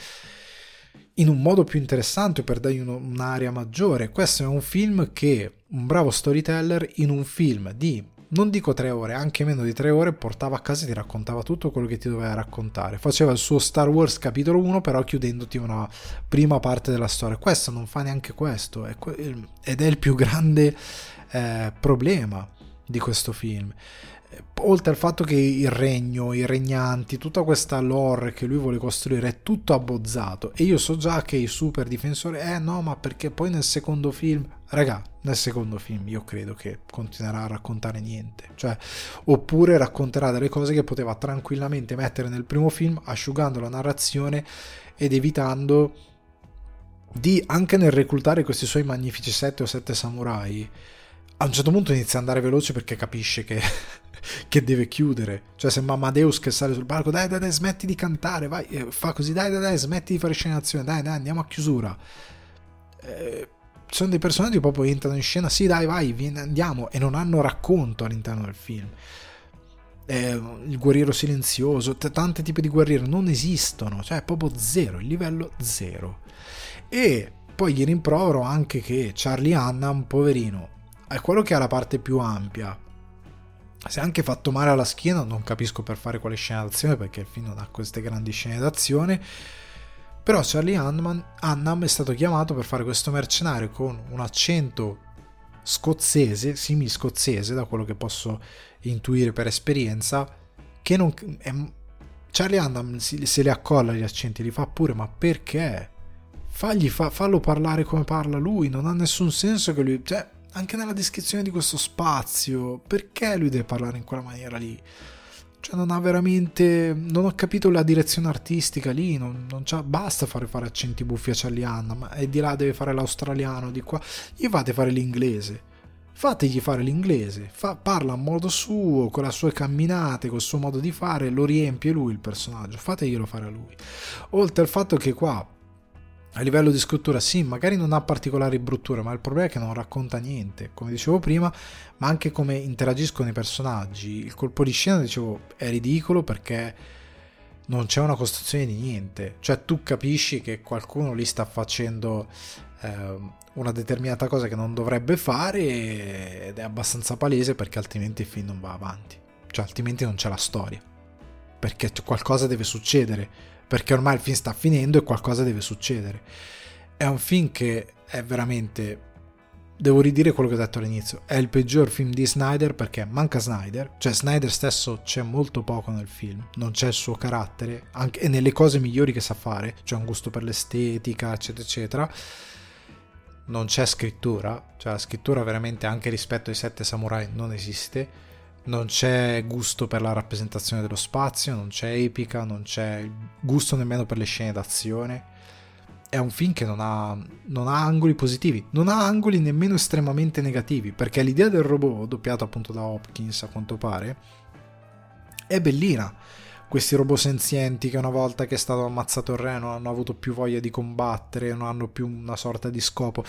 in un modo più interessante, per dargli un'area maggiore. Questo è un film che un bravo storyteller in un film di non dico tre ore, anche meno di tre ore, portava a casa e ti raccontava tutto quello che ti doveva raccontare. Faceva il suo Star Wars capitolo 1, però chiudendoti una prima parte della storia. Questo non fa neanche questo, ed è il più grande eh, problema di questo film oltre al fatto che il regno, i regnanti, tutta questa lore che lui vuole costruire è tutto abbozzato e io so già che i super difensori, eh no, ma perché poi nel secondo film, raga, nel secondo film io credo che continuerà a raccontare niente, cioè, oppure racconterà delle cose che poteva tranquillamente mettere nel primo film, asciugando la narrazione ed evitando di, anche nel reclutare questi suoi magnifici sette o sette samurai, a un certo punto inizia ad andare veloce perché capisce che che deve chiudere. Cioè, sembra Amadeus che sale sul palco, dai, dai, dai, smetti di cantare, vai, eh, fa così, dai, dai, dai, smetti di fare scenazione, dai, dai, andiamo a chiusura. Eh, sono dei personaggi che proprio entrano in scena, sì, dai, vai, vieni, andiamo, e non hanno racconto all'interno del film. Eh, il guerriero silenzioso, t- tanti tipi di guerriero non esistono, cioè è proprio zero, il livello zero. E poi gli rimprovero anche che Charlie Hanna, poverino, è quello che ha la parte più ampia, è anche fatto male alla schiena, non capisco per fare quale scena d'azione perché il film non ha queste grandi scene d'azione. Però Charlie Hunnam è stato chiamato per fare questo mercenario con un accento scozzese, simil scozzese, da quello che posso intuire per esperienza, che non... È, Charlie Hunnam se li accolla gli accenti, li fa pure, ma perché? Fagli, fa, fallo parlare come parla lui, non ha nessun senso che lui... Cioè, anche nella descrizione di questo spazio, perché lui deve parlare in quella maniera lì? Cioè non ha veramente... non ho capito la direzione artistica lì, non, non basta fare, fare accenti buffi a Charlianna, ma e di là deve fare l'australiano, di qua... Gli fate fare l'inglese. Fategli fare l'inglese, fa, parla a modo suo, con le sue camminate, col suo modo di fare, lo riempie lui il personaggio, fateglielo fare a lui. Oltre al fatto che qua a livello di scrittura sì, magari non ha particolari brutture, ma il problema è che non racconta niente, come dicevo prima, ma anche come interagiscono i personaggi. Il colpo di scena, dicevo, è ridicolo perché non c'è una costruzione di niente, cioè tu capisci che qualcuno lì sta facendo eh, una determinata cosa che non dovrebbe fare ed è abbastanza palese perché altrimenti il film non va avanti, cioè altrimenti non c'è la storia, perché qualcosa deve succedere perché ormai il film sta finendo e qualcosa deve succedere. È un film che è veramente devo ridire quello che ho detto all'inizio, è il peggior film di Snyder perché manca Snyder, cioè Snyder stesso c'è molto poco nel film, non c'è il suo carattere, anche nelle cose migliori che sa fare, c'è un gusto per l'estetica, eccetera, eccetera. Non c'è scrittura, cioè la scrittura veramente anche rispetto ai sette samurai non esiste non c'è gusto per la rappresentazione dello spazio, non c'è epica, non c'è gusto nemmeno per le scene d'azione. È un film che non ha, non ha angoli positivi, non ha angoli nemmeno estremamente negativi, perché l'idea del robot, doppiato appunto da Hopkins a quanto pare, è bellina. Questi robot senzienti che una volta che è stato ammazzato il re non hanno avuto più voglia di combattere, non hanno più una sorta di scopo.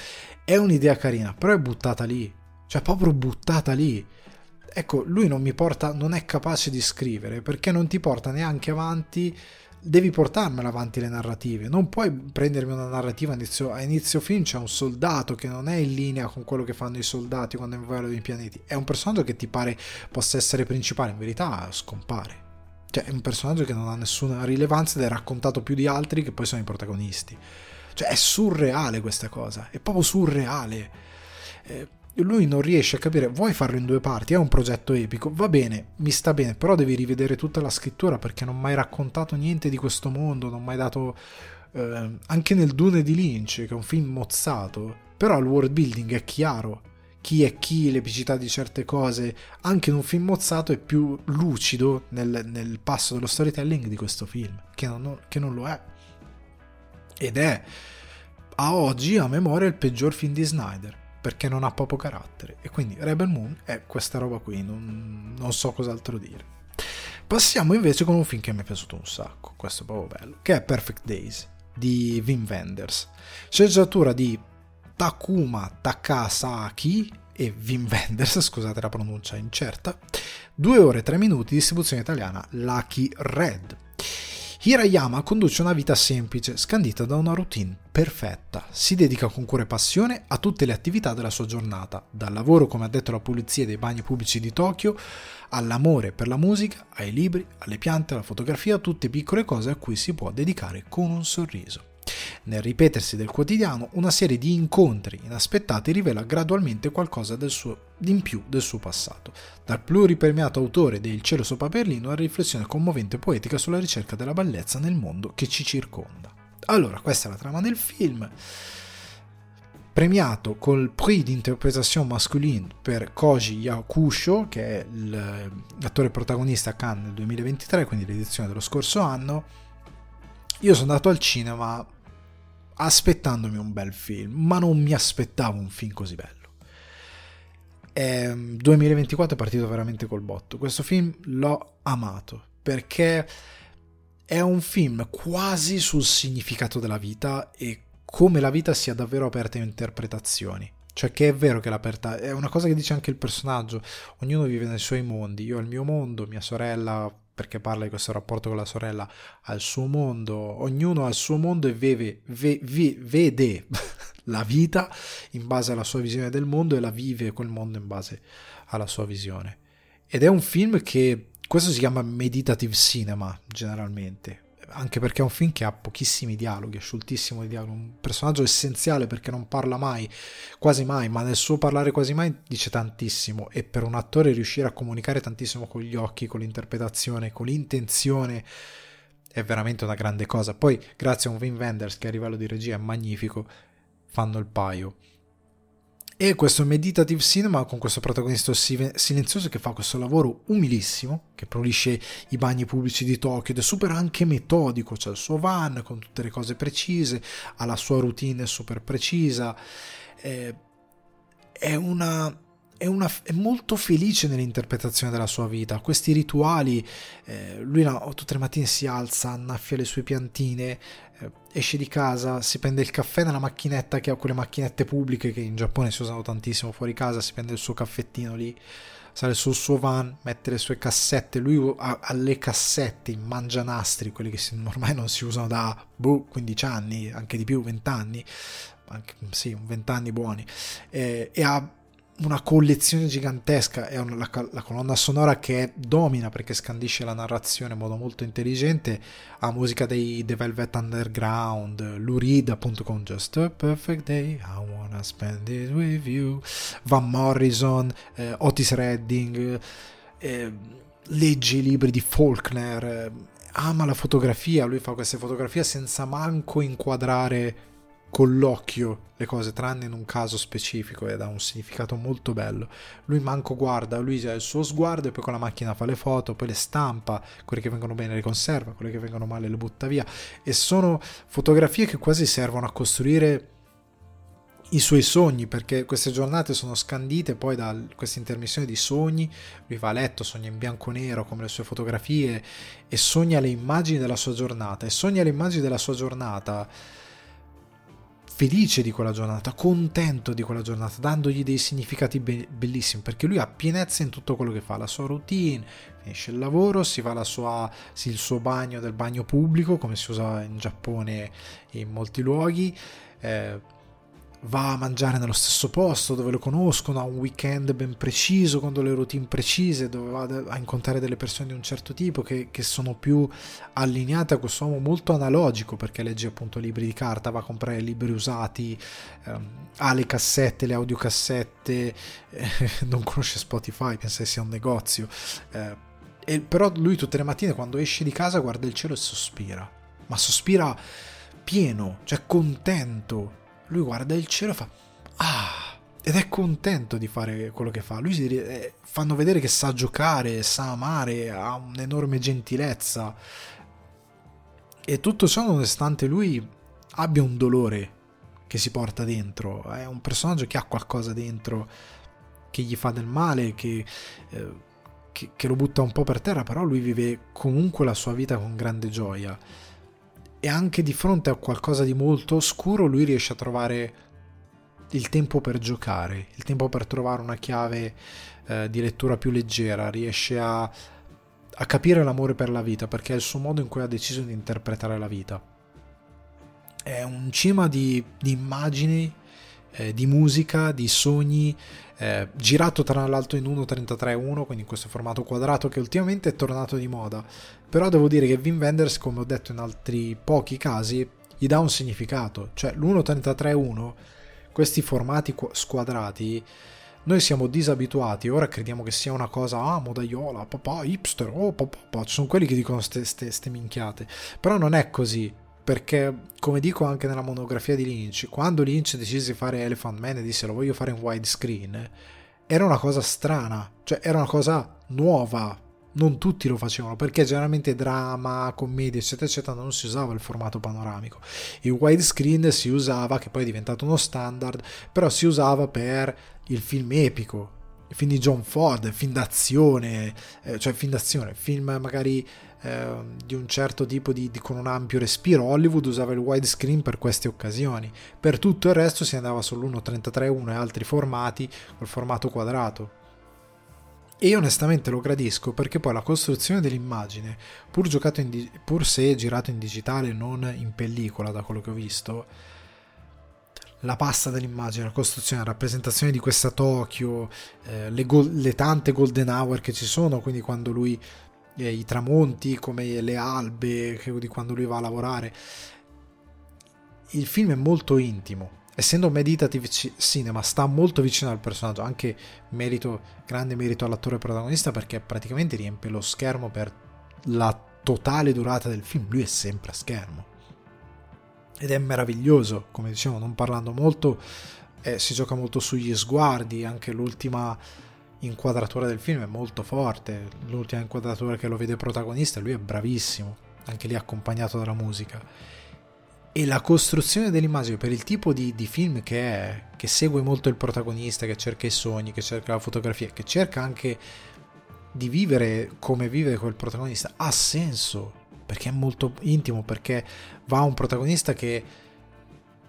È un'idea carina, però è buttata lì. Cioè, proprio buttata lì ecco, lui non mi porta, non è capace di scrivere perché non ti porta neanche avanti. Devi portarmela avanti le narrative, non puoi prendermi una narrativa a inizio, a inizio film. C'è un soldato che non è in linea con quello che fanno i soldati quando invadono i pianeti. È un personaggio che ti pare possa essere principale, in verità scompare. Cioè, è un personaggio che non ha nessuna rilevanza ed è raccontato più di altri che poi sono i protagonisti. Cioè, è surreale questa cosa, è proprio surreale. Eh, lui non riesce a capire, vuoi farlo in due parti, è un progetto epico, va bene, mi sta bene, però devi rivedere tutta la scrittura perché non mi hai raccontato niente di questo mondo, non mi hai dato... Eh, anche nel Dune di Lynch, che è un film mozzato, però il world building è chiaro, chi è chi, l'epicità di certe cose, anche in un film mozzato è più lucido nel, nel passo dello storytelling di questo film, che non, che non lo è. Ed è a oggi a memoria il peggior film di Snyder perché non ha proprio carattere. E quindi Rebel Moon è questa roba qui, non, non so cos'altro dire. Passiamo invece con un film che mi è piaciuto un sacco, questo è proprio bello, che è Perfect Days di Wim Wenders. Sceneggiatura di Takuma Takasaki e Wim Wenders, scusate la pronuncia incerta. 2 ore e 3 minuti, distribuzione italiana Lucky Red. Hirayama conduce una vita semplice, scandita da una routine perfetta. Si dedica con cura e passione a tutte le attività della sua giornata, dal lavoro come addetto alla pulizia dei bagni pubblici di Tokyo, all'amore per la musica, ai libri, alle piante, alla fotografia, tutte piccole cose a cui si può dedicare con un sorriso. Nel ripetersi del quotidiano, una serie di incontri inaspettati rivela gradualmente qualcosa suo, in più del suo passato, dal pluripremiato autore del Cielo sopra Berlino alla riflessione commovente e poetica sulla ricerca della bellezza nel mondo che ci circonda. Allora, questa è la trama del film. Premiato col Prix d'interprétation masculine per Koji Yakusho, che è l'attore protagonista a Cannes nel 2023, quindi l'edizione dello scorso anno. Io sono andato al cinema aspettandomi un bel film, ma non mi aspettavo un film così bello. È è, 2024 è partito veramente col botto. Questo film l'ho amato perché è un film quasi sul significato della vita e come la vita sia davvero aperta a interpretazioni. Cioè che è vero che l'aperta è una cosa che dice anche il personaggio, ognuno vive nei suoi mondi, io ho il mio mondo, mia sorella perché parla di questo rapporto con la sorella, ha il suo mondo, ognuno ha il suo mondo e vede, vede, vede la vita in base alla sua visione del mondo e la vive quel mondo in base alla sua visione. Ed è un film che, questo si chiama meditative cinema generalmente, anche perché è un film che ha pochissimi dialoghi, è scioltissimo di dialoghi, un personaggio essenziale perché non parla mai, quasi mai, ma nel suo parlare quasi mai dice tantissimo e per un attore riuscire a comunicare tantissimo con gli occhi, con l'interpretazione, con l'intenzione è veramente una grande cosa. Poi grazie a un Wim Wenders che a livello di regia è magnifico, fanno il paio. E questo meditative cinema con questo protagonista silenzioso che fa questo lavoro umilissimo, che pulisce i bagni pubblici di Tokyo ed è super anche metodico, c'è il suo van con tutte le cose precise, ha la sua routine super precisa, è, è una è, una, è, molto felice nell'interpretazione della sua vita. Questi rituali, eh, lui no, tutte le mattine si alza, annaffia le sue piantine, eh, esce di casa, si prende il caffè nella macchinetta che ha quelle macchinette pubbliche che in Giappone si usano tantissimo fuori casa, si prende il suo caffettino lì, sale sul suo van, mette le sue cassette, lui ha, ha le cassette in mangianastri, quelli che si, ormai non si usano da boh, 15 anni, anche di più, 20 anni, anche, sì, 20 anni buoni, eh, e ha una collezione gigantesca, è una, la, la, colonna sonora che domina perché scandisce la narrazione in modo molto intelligente, ha musica dei The Velvet Underground, Lurid appunto con Just a Perfect Day, I Wanna Spend It With You, Van Morrison, eh, Otis Redding, eh, legge i libri di Faulkner, eh, ama la fotografia, lui fa queste fotografie senza manco inquadrare con l'occhio le cose, tranne in un caso specifico ed ha un significato molto bello. Lui manco guarda, lui ha il suo sguardo e poi con la macchina fa le foto, poi le stampa, quelle che vengono bene le conserva, quelle che vengono male le butta via. E sono fotografie che quasi servono a costruire i suoi sogni perché queste giornate sono scandite poi da questa intermissione di sogni. Lui va a letto sogna in bianco e nero come le sue fotografie e sogna le immagini della sua giornata. E sogna le immagini della sua giornata felice di quella giornata, contento di quella giornata, dandogli dei significati be- bellissimi, perché lui ha pienezza in tutto quello che fa, la sua routine, finisce il lavoro, si fa sua, il suo bagno del bagno pubblico, come si usa in Giappone e in molti luoghi, eh, va a mangiare nello stesso posto dove lo conoscono, ha un weekend ben preciso, con delle routine precise, dove va a incontrare delle persone di un certo tipo che, che sono più allineate a questo uomo molto analogico perché legge appunto libri di carta, va a comprare libri usati, ehm, ha le cassette, le audiocassette, eh, non conosce Spotify, pensa che sia un negozio. Eh, e però lui tutte le mattine quando esce di casa guarda il cielo e sospira, ma sospira pieno, cioè contento lui guarda il cielo e fa ah ed è contento di fare quello che fa. Lui si, eh, fanno vedere che sa giocare sa amare ha un'enorme gentilezza. E tutto ciò nonostante lui abbia un dolore che si porta dentro. È un personaggio che ha qualcosa dentro che gli fa del male che, eh, che, che lo butta un po' per terra però lui vive comunque la sua vita con grande gioia e anche di fronte a qualcosa di molto oscuro lui riesce a trovare il tempo per giocare, il tempo per trovare una chiave eh, di lettura più leggera, riesce a, a, capire l'amore per la vita perché è il suo modo in cui ha deciso di interpretare la vita. È un cima di, di immagini, eh, di musica, di sogni, eh, girato tra l'altro in 1.33.1, quindi in questo formato quadrato che ultimamente è tornato di moda. Però devo dire che Wim Wenders, come ho detto in altri pochi casi, gli dà un significato. Cioè l'1.33.1, questi formati squadrati, noi siamo disabituati, ora crediamo che sia una cosa, ah, modaiola, papà, hipster, oh, papà, ci sono quelli che dicono ste minchiate. Però non è così perché come dico anche nella monografia di Lynch quando Lynch decise di fare Elephant Man e disse lo voglio fare in widescreen era una cosa strana cioè era una cosa nuova. Non tutti lo facevano perché generalmente drama, commedia eccetera eccetera non si usava il formato panoramico. Il widescreen si usava che poi è diventato uno standard però si usava per il film epico film di John Ford, film d'azione, eh, cioè film d'azione, film magari eh, di un certo tipo di, di, con un ampio respiro. Hollywood usava il widescreen per queste occasioni, per tutto il resto si andava sull'1.33.1 e altri formati col formato quadrato. E io onestamente lo gradisco perché poi la costruzione dell'immagine, pur, di- pur se girato in digitale, non in pellicola da quello che ho visto, la pasta dell'immagine, la costruzione, la rappresentazione di questa Tokyo, eh, le, go- le, tante golden hour che ci sono, quindi quando lui, eh, i tramonti, come le albe, di quando lui va a lavorare. Il film è molto intimo, essendo meditative cinema sta molto vicino al personaggio anche merito grande merito all'attore protagonista perché praticamente riempie lo schermo per la totale durata del film. Lui è sempre a schermo. Ed è meraviglioso come dicevo non parlando molto eh, si gioca molto sugli sguardi anche l'ultima inquadratura del film è molto forte l'ultima inquadratura che lo vede protagonista lui è bravissimo anche lì accompagnato dalla musica e la costruzione dell'immagine per il tipo di, di, film che è, che segue molto il protagonista, che cerca i sogni, che cerca la fotografia, che cerca anche di vivere come vive quel protagonista, ha senso, perché è molto intimo, perché va a un protagonista che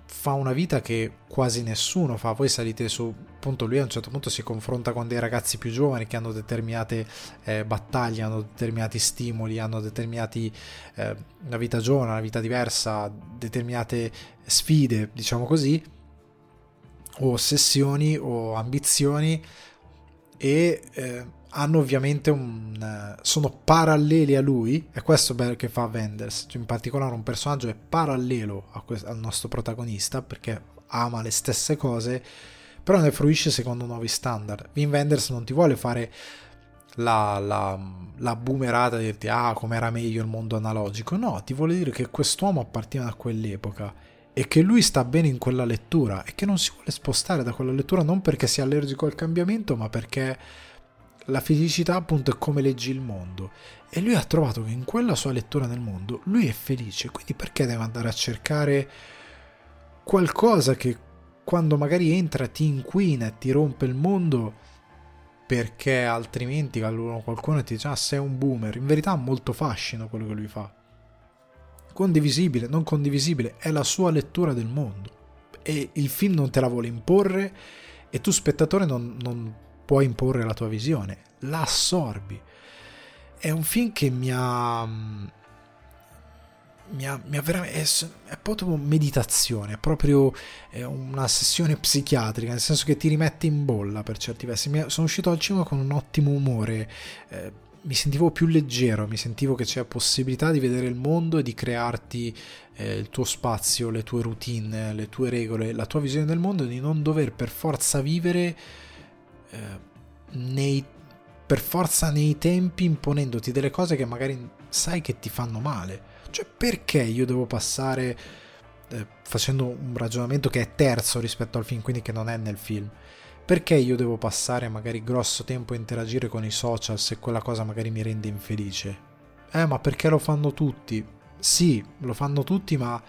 fa una vita che quasi nessuno fa. Voi salite su, appunto, lui a un certo punto si confronta con dei ragazzi più giovani che hanno determinate eh, battaglie, hanno determinati stimoli, hanno determinati eh, una vita giovane, una vita diversa, determinate sfide, diciamo così, o ossessioni o ambizioni e eh, hanno ovviamente un eh, sono paralleli a lui e questo è bello che fa Wenders. Cioè in particolare un personaggio è parallelo questo, al nostro protagonista perché ama le stesse cose però ne fruisce secondo nuovi standard. Wim Wenders non ti vuole fare la, la, la boomerata di dirti ah com'era meglio il mondo analogico no ti vuole dire che quest'uomo appartiene a quell'epoca e che lui sta bene in quella lettura e che non si vuole spostare da quella lettura non perché sia allergico al cambiamento ma perché la felicità appunto è come leggi il mondo. E lui ha trovato che in quella sua lettura del mondo lui è felice, quindi perché deve andare a cercare qualcosa che quando magari entra ti inquina e ti rompe il mondo perché altrimenti qualcuno ti dice ah sei un boomer, in verità ha molto fascino quello che lui fa. Condivisibile, non condivisibile, è la sua lettura del mondo e il film non te la vuole imporre e tu spettatore non, non puoi imporre la tua visione, la assorbi. È un film che mi ha. Mi ha, mi ha veramente, è, è, proprio meditazione, è proprio è una sessione psichiatrica, nel senso che ti rimette in bolla per certi versi. Mi, sono uscito al cinema con un ottimo umore, eh, mi sentivo più leggero, mi sentivo che c'è possibilità di vedere il mondo e di crearti eh, il tuo spazio, le tue routine, le tue regole, la tua visione del mondo e di non dover per forza vivere eh, nei, per forza nei tempi imponendoti delle cose che magari sai che ti fanno male. Cioè perché io devo passare eh, facendo un ragionamento che è terzo rispetto al film, quindi che non è nel film. Perché io devo passare magari grosso tempo a interagire con i social se quella cosa magari mi rende infelice? Eh, ma perché lo fanno tutti? Sì, lo fanno tutti, ma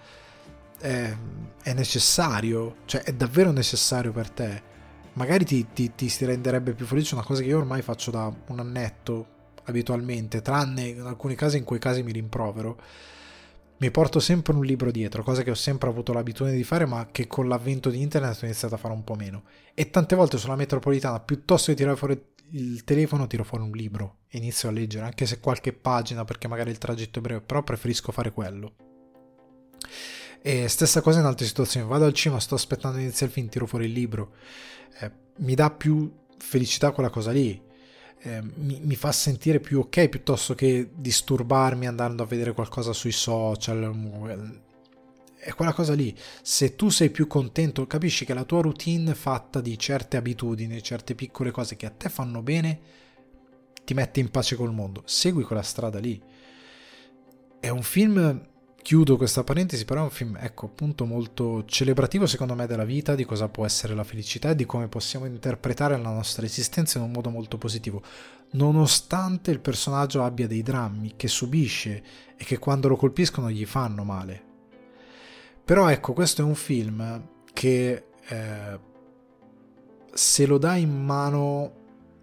è, è necessario, cioè è davvero necessario per te magari ti, ti, ti si renderebbe più felice una cosa che io ormai faccio da un annetto abitualmente, tranne in alcuni casi in cui casi mi rimprovero. Mi porto sempre un libro dietro, cosa che ho sempre avuto l'abitudine di fare, ma che con l'avvento di internet ho iniziato a fare un po' meno. E tante volte sulla metropolitana, piuttosto che tirare fuori il telefono, tiro fuori un libro e inizio a leggere, anche se qualche pagina, perché magari il tragitto è breve, però preferisco fare quello. E stessa cosa in altre situazioni, vado al cinema, sto aspettando inizia il film, tiro fuori il libro eh, mi dà più felicità quella cosa lì. Eh, mi, mi, fa sentire più ok piuttosto che disturbarmi andando a vedere qualcosa sui social. È quella cosa lì. Se tu sei più contento, capisci che la tua routine fatta di certe abitudini, certe piccole cose che a te fanno bene, ti mette in pace col mondo. Segui quella strada lì. È un film Chiudo questa parentesi, però è un film, ecco, appunto molto celebrativo secondo me della vita, di cosa può essere la felicità e di come possiamo interpretare la nostra esistenza in un modo molto positivo, nonostante il personaggio abbia dei drammi che subisce e che quando lo colpiscono gli fanno male. Però ecco, questo è un film che eh, se lo dai in mano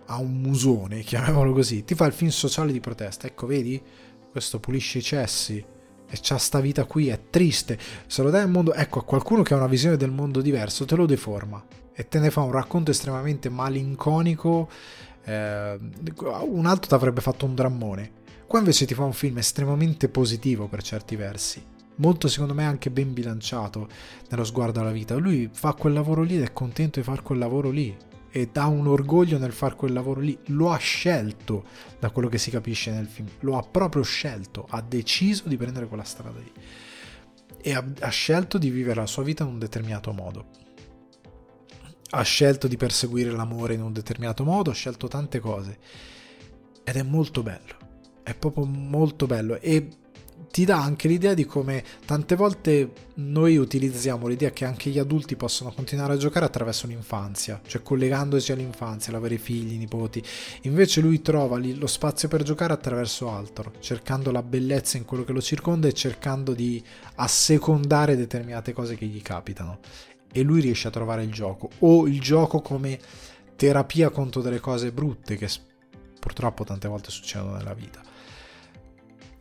ha un musone, chiamiamolo così, ti fa il film sociale di protesta. Ecco, vedi? Questo pulisce i cessi e c'ha sta vita qui, è triste. Se lo dai al mondo, ecco, a qualcuno che ha una visione del mondo diverso, te lo deforma e te ne fa un racconto estremamente malinconico. Eh, un altro ti avrebbe fatto un drammone. Qua invece ti fa un film estremamente positivo per certi versi. Molto secondo me anche ben bilanciato nello sguardo alla vita. Lui fa quel lavoro lì ed è contento di fare quel lavoro lì e ha un orgoglio nel fare quel lavoro lì. Lo ha scelto, da quello che si capisce nel film. Lo ha proprio scelto, ha deciso di prendere quella strada lì. E ha, ha scelto di vivere la sua vita in un determinato modo. Ha scelto di perseguire l'amore in un determinato modo, ha scelto tante cose. Ed è molto bello. È proprio molto bello. E ti dà anche l'idea di come tante volte noi utilizziamo l'idea che anche gli adulti possono continuare a giocare attraverso l'infanzia, cioè collegandosi all'infanzia, l'avere figli, nipoti. Invece lui trova lo spazio per giocare attraverso altro, cercando la bellezza in quello che lo circonda e cercando di assecondare determinate cose che gli capitano. E lui riesce a trovare il gioco, o il gioco come terapia contro delle cose brutte che purtroppo tante volte succedono nella vita.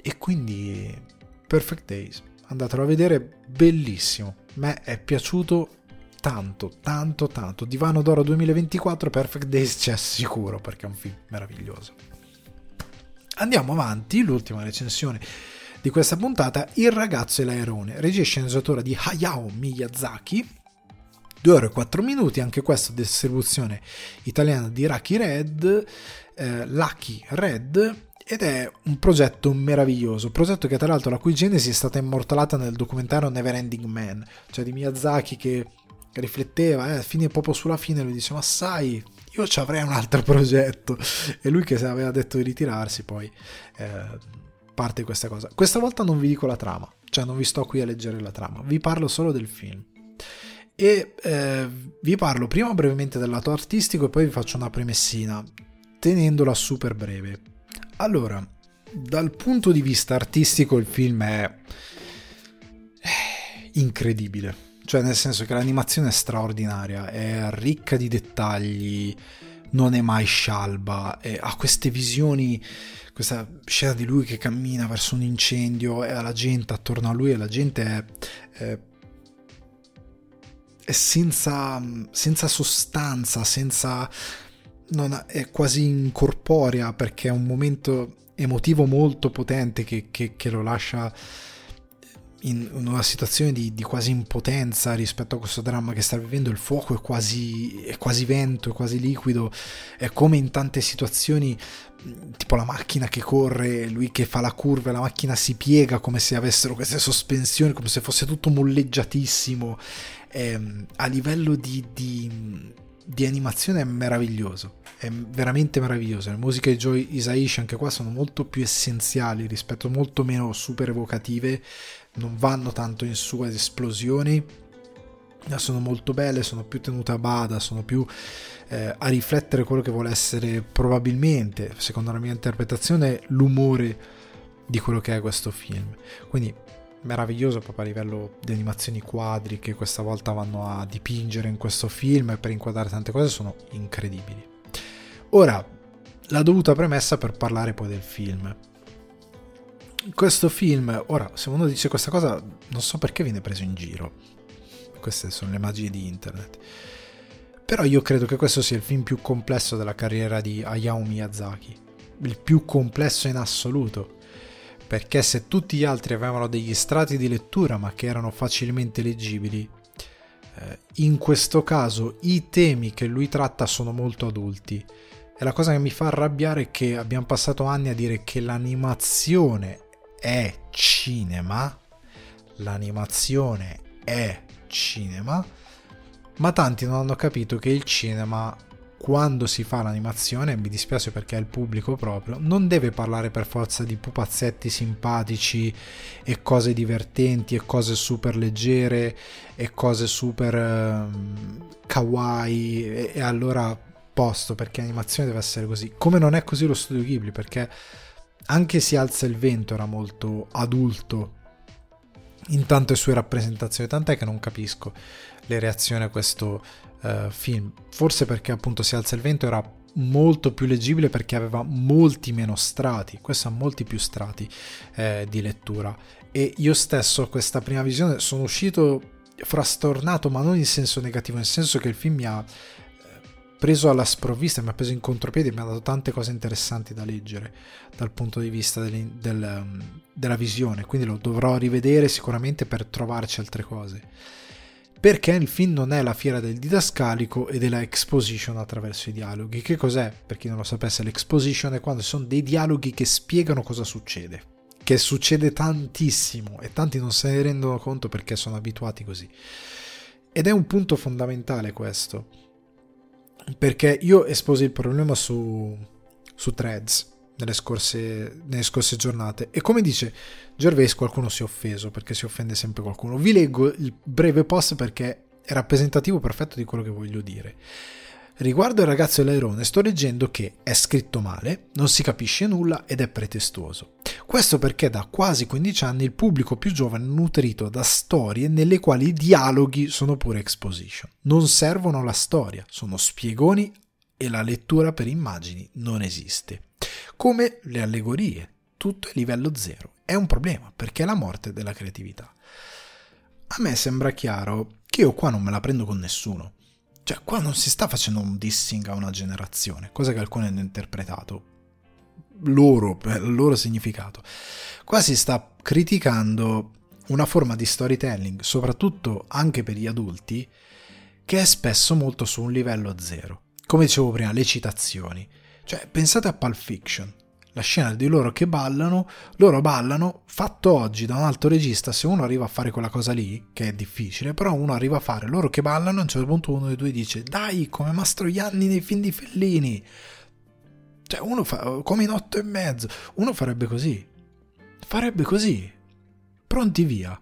E quindi Perfect Days, andatelo a vedere, bellissimo. A me è piaciuto tanto, tanto, tanto. Divano d'Oro 2024, Perfect Days c'è sicuro perché è un film meraviglioso. Andiamo avanti, l'ultima recensione di questa puntata, Il ragazzo e l'aerone, regia e sceneggiatura di Hayao Miyazaki, 2 ore e 4 minuti, anche questo distribuzione italiana di Lucky Red, eh, Lucky Red, ed è un progetto meraviglioso, progetto che tra l'altro la cui genesi è stata immortalata nel documentario Neverending Man, cioè di Miyazaki che rifletteva, eh, fine proprio sulla fine lui dice ma sai io ci avrei un altro progetto e lui che aveva detto di ritirarsi poi eh, parte questa cosa. Questa volta non vi dico la trama, cioè non vi sto qui a leggere la trama, vi parlo solo del film. E eh, vi parlo prima brevemente del lato artistico e poi vi faccio una premessina, tenendola super breve allora, dal punto di vista artistico il film è incredibile. Cioè, nel senso che l'animazione è straordinaria, è ricca di dettagli, non è mai scialba, ha queste visioni, questa scena di lui che cammina verso un incendio e la gente attorno a lui e la gente è, è, è senza, senza sostanza, senza non, è quasi incorporea perché è un momento emotivo molto potente che, che, che lo lascia in una situazione di, di, quasi impotenza rispetto a questo dramma che sta vivendo. Il fuoco è quasi, è quasi vento, è quasi liquido. È come in tante situazioni, tipo la macchina che corre, lui che fa la curva, e la macchina si piega come se avessero queste sospensioni, come se fosse tutto molleggiatissimo. Eh, a livello di, di di animazione è meraviglioso, è veramente meraviglioso. Le musiche di Joy Isaishi anche qua sono molto più essenziali rispetto molto meno super evocative, non vanno tanto in su ad esplosioni, sono molto belle, sono più tenute a bada, sono più eh, a riflettere quello che vuole essere probabilmente, secondo la mia interpretazione, l'umore di quello che è questo film. Quindi meraviglioso proprio a livello di animazioni quadri che questa volta vanno a dipingere in questo film e per inquadrare tante cose sono incredibili. Ora, la dovuta premessa per parlare poi del film. Questo film, ora, se uno dice questa cosa, non so perché viene preso in giro. Queste sono le magie di internet. Però io credo che questo sia il film più complesso della carriera di Hayao Miyazaki. Il più complesso in assoluto perché se tutti gli altri avevano degli strati di lettura ma che erano facilmente leggibili, eh, in questo caso i temi che lui tratta sono molto adulti. E la cosa che mi fa arrabbiare è che abbiamo passato anni a dire che l'animazione è cinema, l'animazione è cinema, ma tanti non hanno capito che il cinema quando si fa l'animazione, mi dispiace perché è il pubblico proprio, non deve parlare per forza di pupazzetti simpatici e cose divertenti e cose super leggere e cose super um, kawaii e, e allora posto perché l'animazione deve essere così. Come non è così lo studio Ghibli perché anche Si alza il vento era molto adulto in tante sue rappresentazioni, tant'è che non capisco le reazioni a questo uh, film. Forse perché appunto Si alza il vento era molto più leggibile perché aveva molti meno strati, questo ha molti più strati eh, di lettura e io stesso questa prima visione sono uscito frastornato ma non in senso negativo, nel senso che il film mi ha preso alla sprovvista, mi ha preso in contropiede, mi ha dato tante cose interessanti da leggere dal punto di vista del, del, della visione, quindi lo dovrò rivedere sicuramente per trovarci altre cose perché il film non è la fiera del didascalico e della exposition attraverso i dialoghi. Che cos'è? Per chi non lo sapesse, l'exposition è quando sono dei dialoghi che spiegano cosa succede. Che succede tantissimo e tanti non se ne rendono conto perché sono abituati così. Ed è un punto fondamentale questo. Perché io esposi il problema su, su threads nelle scorse, nelle scorse giornate. E come dice Gervais, qualcuno si è offeso perché si offende sempre qualcuno. Vi leggo il breve post perché è rappresentativo perfetto di quello che voglio dire. Riguardo il ragazzo dell'airone sto leggendo che è scritto male, non si capisce nulla ed è pretestuoso. Questo perché da quasi 15 anni il pubblico più giovane è nutrito da storie nelle quali i dialoghi sono pure exposition. Non servono alla storia, sono spiegoni e la lettura per immagini non esiste come le allegorie, tutto è livello zero. È un problema perché è la morte della creatività. A me sembra chiaro che io qua non me la prendo con nessuno. Cioè, qua non si sta facendo un dissing a una generazione, cosa che alcuni hanno interpretato loro, per il loro significato. Qua si sta criticando una forma di storytelling, soprattutto anche per gli adulti, che è spesso molto su un livello zero. Come dicevo prima, le citazioni. Cioè, pensate a Pulp Fiction, la scena di loro che ballano, loro ballano, fatto oggi da un altro regista, se uno arriva a fare quella cosa lì, che è difficile, però uno arriva a fare loro che ballano, a un certo punto uno dei due dice, dai, come Mastroianni nei film di Fellini. Cioè, uno fa, come in otto e mezzo, uno farebbe così. Farebbe così. Pronti via.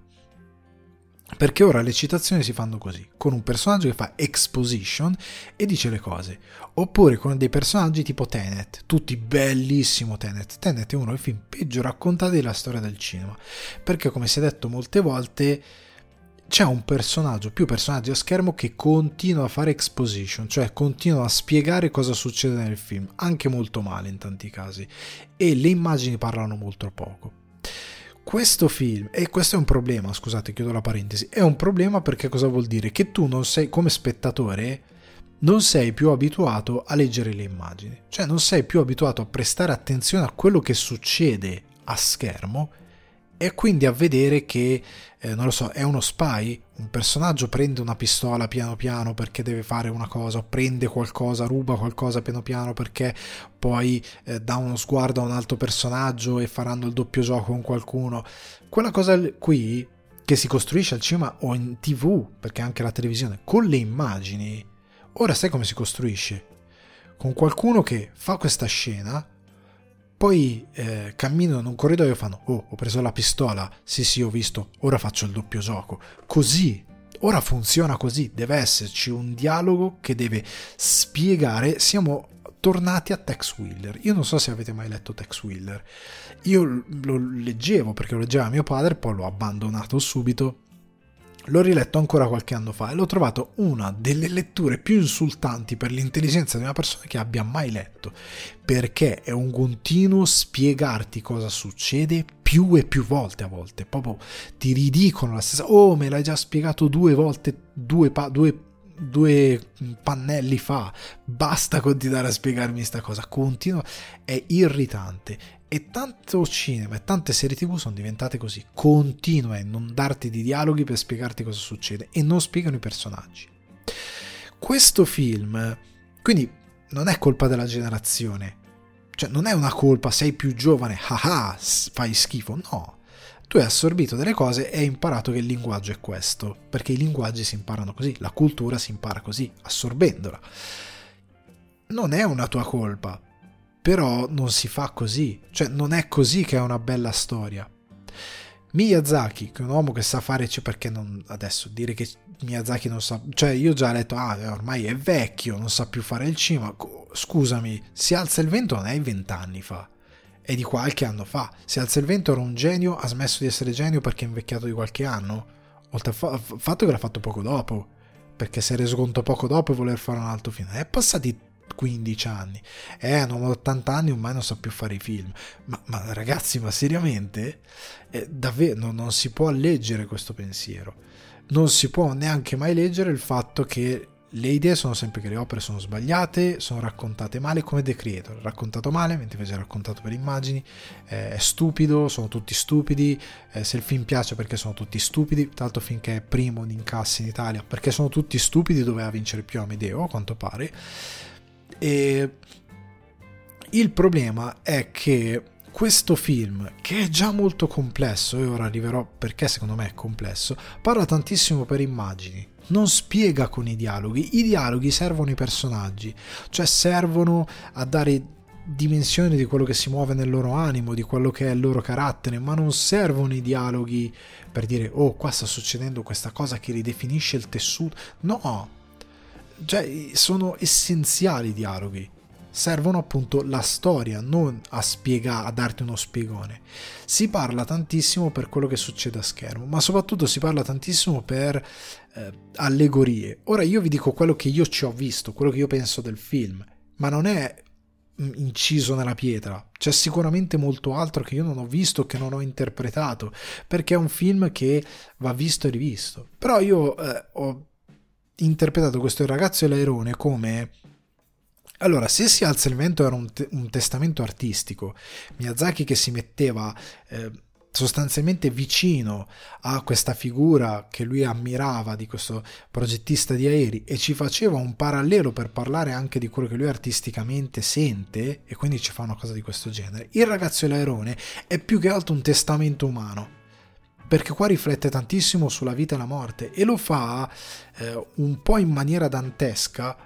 Perché ora le citazioni si fanno così, con un personaggio che fa exposition e dice le cose, oppure con dei personaggi tipo Tenet, tutti bellissimo Tenet. Tenet è uno dei film peggio raccontati della storia del cinema, perché come si è detto molte volte c'è un personaggio, più personaggi a schermo che continua a fare exposition, cioè continua a spiegare cosa succede nel film, anche molto male in tanti casi, e le immagini parlano molto poco questo film, e questo è un problema, scusate, chiudo la parentesi, è un problema perché cosa vuol dire? Che tu non sei, come spettatore, non sei più abituato a leggere le immagini, cioè non sei più abituato a prestare attenzione a quello che succede a schermo e quindi a vedere che, eh, non lo so, è uno spy, un personaggio prende una pistola piano piano perché deve fare una cosa, prende qualcosa, ruba qualcosa piano piano perché poi eh, dà uno sguardo a un altro personaggio e faranno il doppio gioco con qualcuno. Quella cosa qui che si costruisce al cinema o in tv, perché anche la televisione, con le immagini, ora sai come si costruisce? Con qualcuno che fa questa scena, poi eh, camminano in un corridoio e fanno: Oh, ho preso la pistola. Sì, sì, ho visto. Ora faccio il doppio gioco. Così. Ora funziona così. Deve esserci un dialogo che deve spiegare. Siamo tornati a Tex Wheeler. Io non so se avete mai letto Tex Wheeler. Io lo leggevo perché lo leggeva mio padre, poi l'ho abbandonato subito L'ho riletto ancora qualche anno fa e l'ho trovato una delle letture più insultanti per l'intelligenza di una persona che abbia mai letto, perché è un continuo spiegarti cosa succede più e più volte a volte, proprio ti ridicono la stessa, oh me l'hai già spiegato due volte, due, pa- due due pannelli fa, basta continuare a spiegarmi questa cosa, continua, è irritante e tanto cinema e tante serie tv sono diventate così, continua a non darti di dialoghi per spiegarti cosa succede e non spiegano i personaggi. Questo film, quindi non è colpa della generazione, cioè non è una colpa, sei più giovane, haha, fai schifo, no. Tu hai assorbito delle cose e hai imparato che il linguaggio è questo, perché i linguaggi si imparano così, la cultura si impara così, assorbendola. Non è una tua colpa, però non si fa così, cioè non è così che è una bella storia. Miyazaki, che è un uomo che sa fare, cioè perché non, adesso dire che Miyazaki non sa, cioè io già ho detto, ah ormai è vecchio, non sa più fare il cinema, scusami, si alza il vento non è vent'anni fa, è di qualche anno fa. Se alza il vento era un genio, ha smesso di essere genio perché è invecchiato di qualche anno. Oltre al fatto che l'ha fatto poco dopo, perché si è reso conto poco dopo e voler fare un altro film. È passati 15 anni. Eh, non ho 80 anni, ormai non so più fare i film. Ma, ma ragazzi, ma seriamente? Eh, davvero, no, non si può leggere questo pensiero. Non si può neanche mai leggere il fatto che le idee sono sempre che le opere sono sbagliate, sono raccontate male come The Creator, raccontato male mentre invece è raccontato per immagini, eh, è stupido, sono tutti stupidi, eh, se il film piace perché sono tutti stupidi, l'altro finché è primo di incassi in Italia, perché sono tutti stupidi doveva vincere più Amedeo a quanto pare. E il problema è che questo film, che è già molto complesso, e ora arriverò perché secondo me è complesso, parla tantissimo per immagini non spiega con i dialoghi, i dialoghi servono ai personaggi, cioè servono a dare dimensione di quello che si muove nel loro animo, di quello che è il loro carattere, ma non servono i dialoghi per dire oh qua sta succedendo questa cosa che ridefinisce il tessuto, no, cioè sono essenziali i dialoghi servono appunto la storia, non a spiegare, a darti uno spiegone. Si parla tantissimo per quello che succede a schermo, ma soprattutto si parla tantissimo per eh, allegorie. Ora io vi dico quello che io ci ho visto, quello che io penso del film, ma non è mm, inciso nella pietra. C'è sicuramente molto altro che io non ho visto, che non ho interpretato, perché è un film che va visto e rivisto. Però io eh, ho interpretato questo ragazzo e l'aerone come allora, se si alza il vento era un, te- un testamento artistico, Miyazaki che si metteva eh, sostanzialmente vicino a questa figura che lui ammirava di questo progettista di aerei e ci faceva un parallelo per parlare anche di quello che lui artisticamente sente e quindi ci fa una cosa di questo genere. Il ragazzo e l'aerone è più che altro un testamento umano perché qua riflette tantissimo sulla vita e la morte e lo fa eh, un po' in maniera dantesca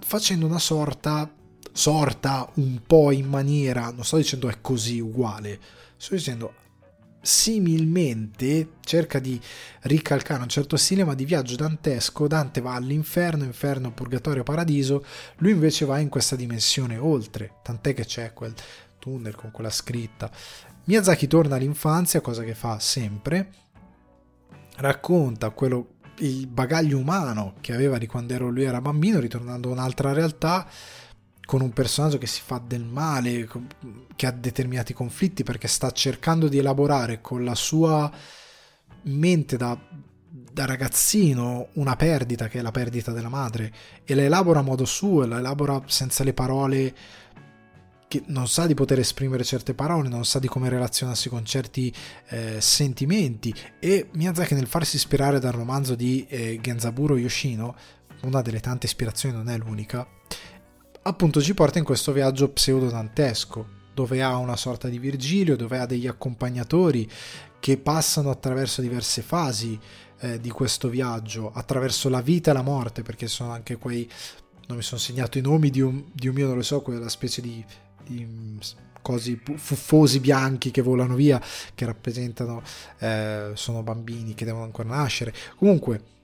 facendo una sorta, sorta un po' in maniera, non sto dicendo è così uguale, sto dicendo similmente cerca di ricalcare un certo stile ma di viaggio dantesco. Dante va all'inferno, inferno, purgatorio, paradiso. Lui invece va in questa dimensione oltre. Tant'è che c'è quel tunnel con quella scritta Miyazaki torna all'infanzia cosa che fa sempre. Racconta quello il bagaglio umano che aveva di quando ero, lui era bambino, ritornando a un'altra realtà con un personaggio che si fa del male, che ha determinati conflitti perché sta cercando di elaborare con la sua mente da, da ragazzino una perdita che è la perdita della madre e la elabora a modo suo, la elabora senza le parole che non sa di poter esprimere certe parole, non sa di come relazionarsi con certi eh, sentimenti. E Miyazaki nel farsi ispirare dal romanzo di eh, Genzaburo Yoshino, una delle tante ispirazioni, non è l'unica, appunto ci porta in questo viaggio pseudo-dantesco, dove ha una sorta di Virgilio, dove ha degli accompagnatori che passano attraverso diverse fasi eh, di questo viaggio, attraverso la vita e la morte, perché sono anche quei non mi sono segnato i nomi di un, di un mio, non lo so, quella specie di cosi fuffosi bianchi che volano via, che rappresentano, eh, sono bambini che devono ancora nascere. Comunque,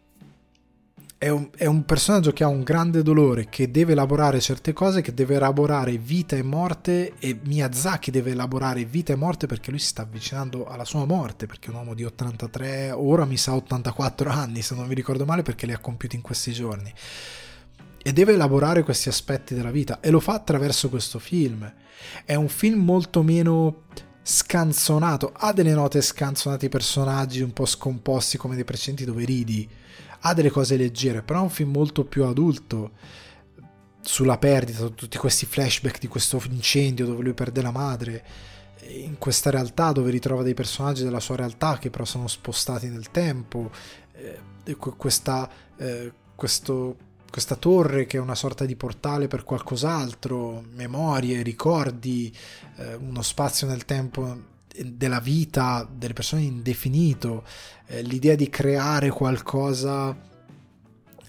è un, è un, personaggio che ha un grande dolore, che deve elaborare certe cose, che deve elaborare vita e morte e Miyazaki deve elaborare vita e morte perché lui si sta avvicinando alla sua morte, perché è un uomo di 83, ora mi sa 84 anni se non mi ricordo male perché li ha compiuti in questi giorni e deve elaborare questi aspetti della vita e lo fa attraverso questo film. È un film molto meno scanzonato, ha delle note scanzonate i personaggi un po' scomposti come dei precedenti dove ridi, ha delle cose leggere, però è un film molto più adulto sulla perdita, tutti questi flashback di questo incendio dove lui perde la madre, in questa realtà dove ritrova dei personaggi della sua realtà che però sono spostati nel tempo, eh, questa, eh, questo questa torre che è una sorta di portale per qualcos'altro, memorie, ricordi, eh, uno spazio nel tempo della vita delle persone indefinito, eh, l'idea di creare qualcosa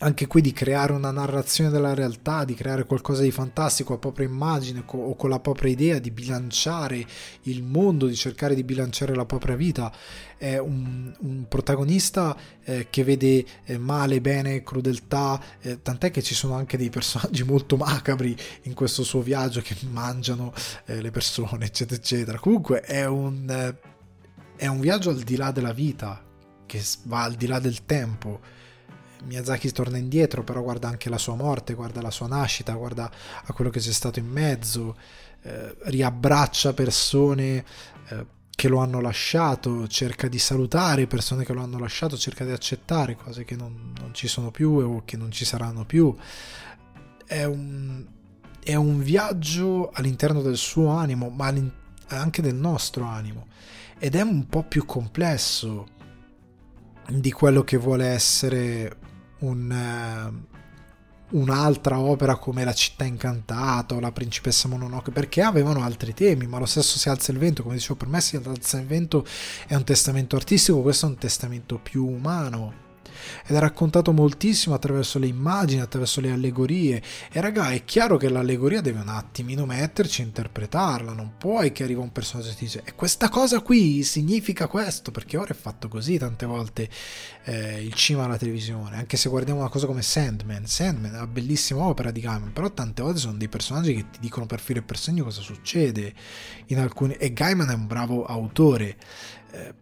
anche qui di creare una narrazione della realtà, di creare qualcosa di fantastico a propria immagine o con la propria idea, di bilanciare il mondo, di cercare di bilanciare la propria vita. È un, un protagonista eh, che vede eh, male, bene, crudeltà, eh, tant'è che ci sono anche dei personaggi molto macabri in questo suo viaggio che mangiano eh, le persone, eccetera, eccetera. Comunque è un, eh, è un viaggio al di là della vita, che va al di là del tempo Miyazaki torna indietro, però guarda anche la sua morte, guarda la sua nascita, guarda a quello che c'è stato in mezzo, eh, riabbraccia persone eh, che lo hanno lasciato, cerca di salutare persone che lo hanno lasciato, cerca di accettare cose che non, non ci sono più o che non ci saranno più. È un, è un viaggio all'interno del suo animo, ma anche del nostro animo. Ed è un po' più complesso di quello che vuole essere un, uh, un'altra opera come La città incantata o La principessa Mononoke perché avevano altri temi ma lo stesso Si alza il vento come dicevo per me Si alza il vento è un testamento artistico questo è un testamento più umano ed è raccontato moltissimo attraverso le immagini, attraverso le allegorie. E raga, è chiaro che l'allegoria deve un attimino metterci a interpretarla, non puoi che arriva un personaggio e ti dice e questa cosa qui significa questo, perché ora è fatto così tante volte eh, il cinema alla televisione, anche se guardiamo una cosa come Sandman, Sandman è una bellissima opera di Gaiman, però tante volte sono dei personaggi che ti dicono per filo e per segno cosa succede in alcuni... e Gaiman è un bravo autore. Eh,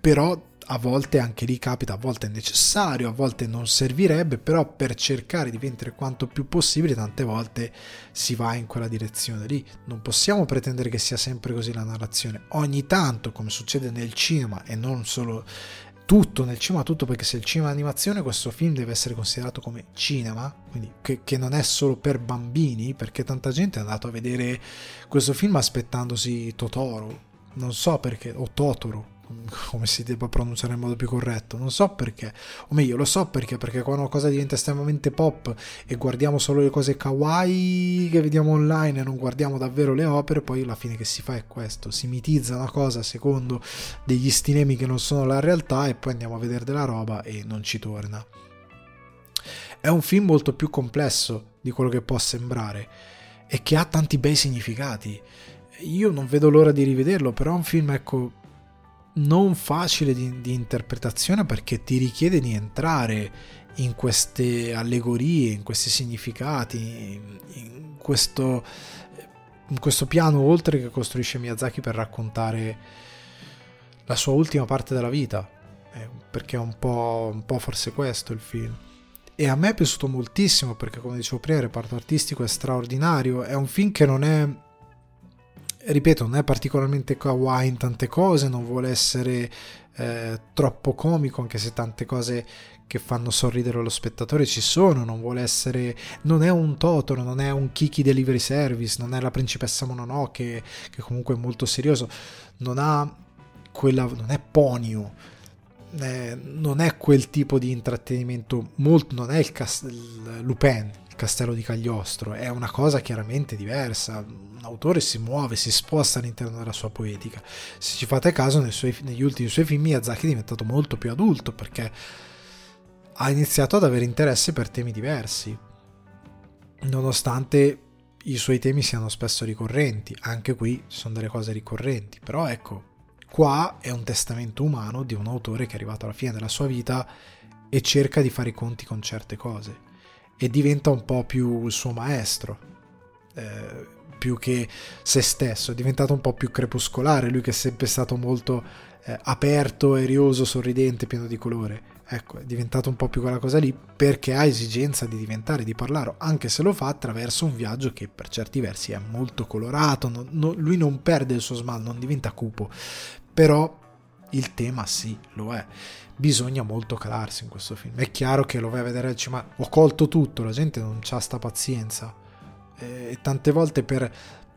però a volte anche lì capita, a volte è necessario, a volte non servirebbe, però per cercare di vendere quanto più possibile tante volte si va in quella direzione lì. Non possiamo pretendere che sia sempre così la narrazione. Ogni tanto, come succede nel cinema e non solo tutto nel cinema, tutto perché se il cinema è animazione questo film deve essere considerato come cinema, quindi che, che, non è solo per bambini, perché tanta gente è andato a vedere questo film aspettandosi Totoro, non so perché, o Totoro, come si debba pronunciare in modo più corretto, non so perché, o meglio lo so perché, perché quando una cosa diventa estremamente pop e guardiamo solo le cose kawaii che vediamo online e non guardiamo davvero le opere, poi alla fine che si fa è questo, si mitizza una cosa secondo degli stilemi che non sono la realtà e poi andiamo a vedere della roba e non ci torna. È un film molto più complesso di quello che può sembrare e che ha tanti bei significati. Io non vedo l'ora di rivederlo, però è un film, ecco, non facile di, di, interpretazione perché ti richiede di entrare in queste allegorie, in questi significati, in questo, in questo piano oltre che costruisce Miyazaki per raccontare la sua ultima parte della vita, eh, perché è un po', un po' forse questo il film. E a me è piaciuto moltissimo perché, come dicevo prima, il reparto artistico è straordinario. È un film che non è ripeto, non è particolarmente kawaii in tante cose, non vuole essere eh, troppo comico, anche se tante cose che fanno sorridere lo spettatore ci sono, non vuole essere, non è un Totoro, non è un Kiki Delivery Service, non è la principessa Mononoke, che comunque è molto serioso, non ha quella, non è Ponyo, eh, non è quel tipo di intrattenimento, molto, non è il, cast- Lupin, castello di Cagliostro, è una cosa chiaramente diversa. Un autore si muove, si sposta all'interno della sua poetica. Se ci fate caso, suoi, negli ultimi suoi film Miyazaki è diventato molto più adulto perché ha iniziato ad avere interesse per temi diversi, nonostante i suoi temi siano spesso ricorrenti. Anche qui sono delle cose ricorrenti, però ecco, qua è un testamento umano di un autore che è arrivato alla fine della sua vita e cerca di fare i conti con certe cose e diventa un po' più il suo maestro, eh, più che se stesso, è diventato un po' più crepuscolare, lui che è sempre stato molto eh, aperto, erioso, sorridente, pieno di colore. Ecco, è diventato un po' più quella cosa lì perché ha esigenza di diventare, di parlare, anche se lo fa attraverso un viaggio che per certi versi è molto colorato, non, non, lui non perde il suo smile, non diventa cupo, però il tema sì, lo è bisogna molto calarsi in questo film. È chiaro che lo vai a vedere al cinema, ho colto tutto, la gente non ha sta pazienza. E tante volte per...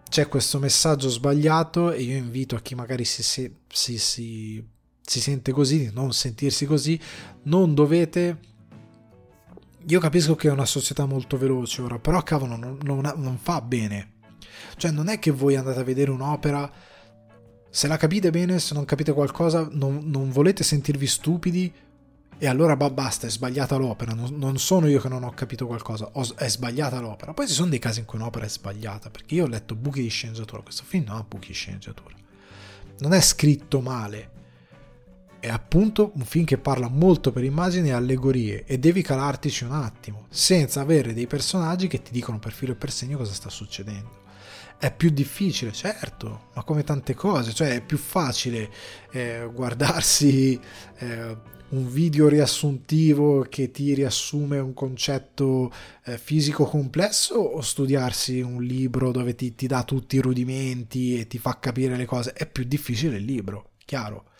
c'è questo messaggio sbagliato e io invito a chi magari si, si, si, si, sente così, di non sentirsi così, non dovete... Io capisco che è una società molto veloce ora, però cavolo non, non, non fa bene. Cioè non è che voi andate a vedere un'opera se la capite bene, se non capite qualcosa, non, non volete sentirvi stupidi e allora bah, basta, è sbagliata l'opera. Non, non, sono io che non ho capito qualcosa, ho, è sbagliata l'opera. Poi ci sono dei casi in cui un'opera è sbagliata, perché io ho letto buchi di sceneggiatura, questo film non ha buchi di sceneggiatura. Non è scritto male, è appunto un film che parla molto per immagini e allegorie e devi calartici un attimo, senza avere dei personaggi che ti dicono per filo e per segno cosa sta succedendo è più difficile, certo, ma come tante cose, cioè è più facile eh, guardarsi eh, un video riassuntivo che ti riassume un concetto eh, fisico complesso o studiarsi un libro dove ti, ti dà tutti i rudimenti e ti fa capire le cose? È più difficile il libro, chiaro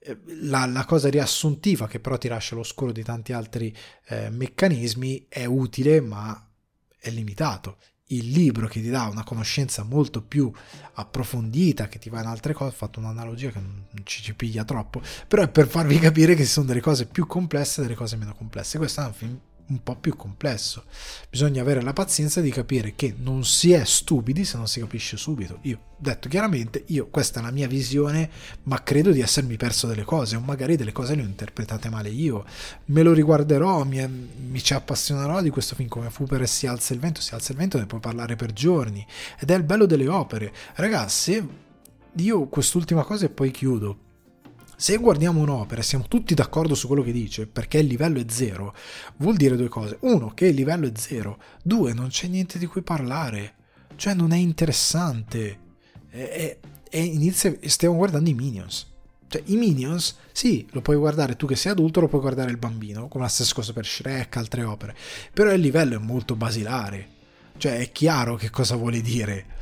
eh, la, la, cosa riassuntiva che però ti lascia lo scuro di tanti altri eh, meccanismi è utile ma è limitato il libro che ti dà una conoscenza molto più approfondita, che ti va in altre cose, ho fatto un'analogia che non ci, ci piglia troppo, però è per farvi capire che ci sono delle cose più complesse e delle cose meno complesse. Questo è un film un po' più complesso. Bisogna avere la pazienza di capire che non si è stupidi se non si capisce subito. Io, detto chiaramente, io questa è la mia visione, ma credo di essermi perso delle cose, o magari delle cose le ho interpretate male io. Me lo riguarderò, mi, mi ci appassionerò di questo film come fu per Si alza il vento, Si alza il vento, ne puoi parlare per giorni. Ed è il bello delle opere. Ragazzi, io quest'ultima cosa e poi chiudo se guardiamo un'opera e siamo tutti d'accordo su quello che dice, perché il livello è zero, vuol dire due cose. Uno, che il livello è zero. Due, non c'è niente di cui parlare. Cioè, non è interessante. E, e inizia, stiamo guardando i Minions. Cioè, i Minions, sì, lo puoi guardare tu che sei adulto, lo puoi guardare il bambino, come la stessa cosa per Shrek, altre opere. Però il livello è molto basilare. Cioè, è chiaro che cosa vuole dire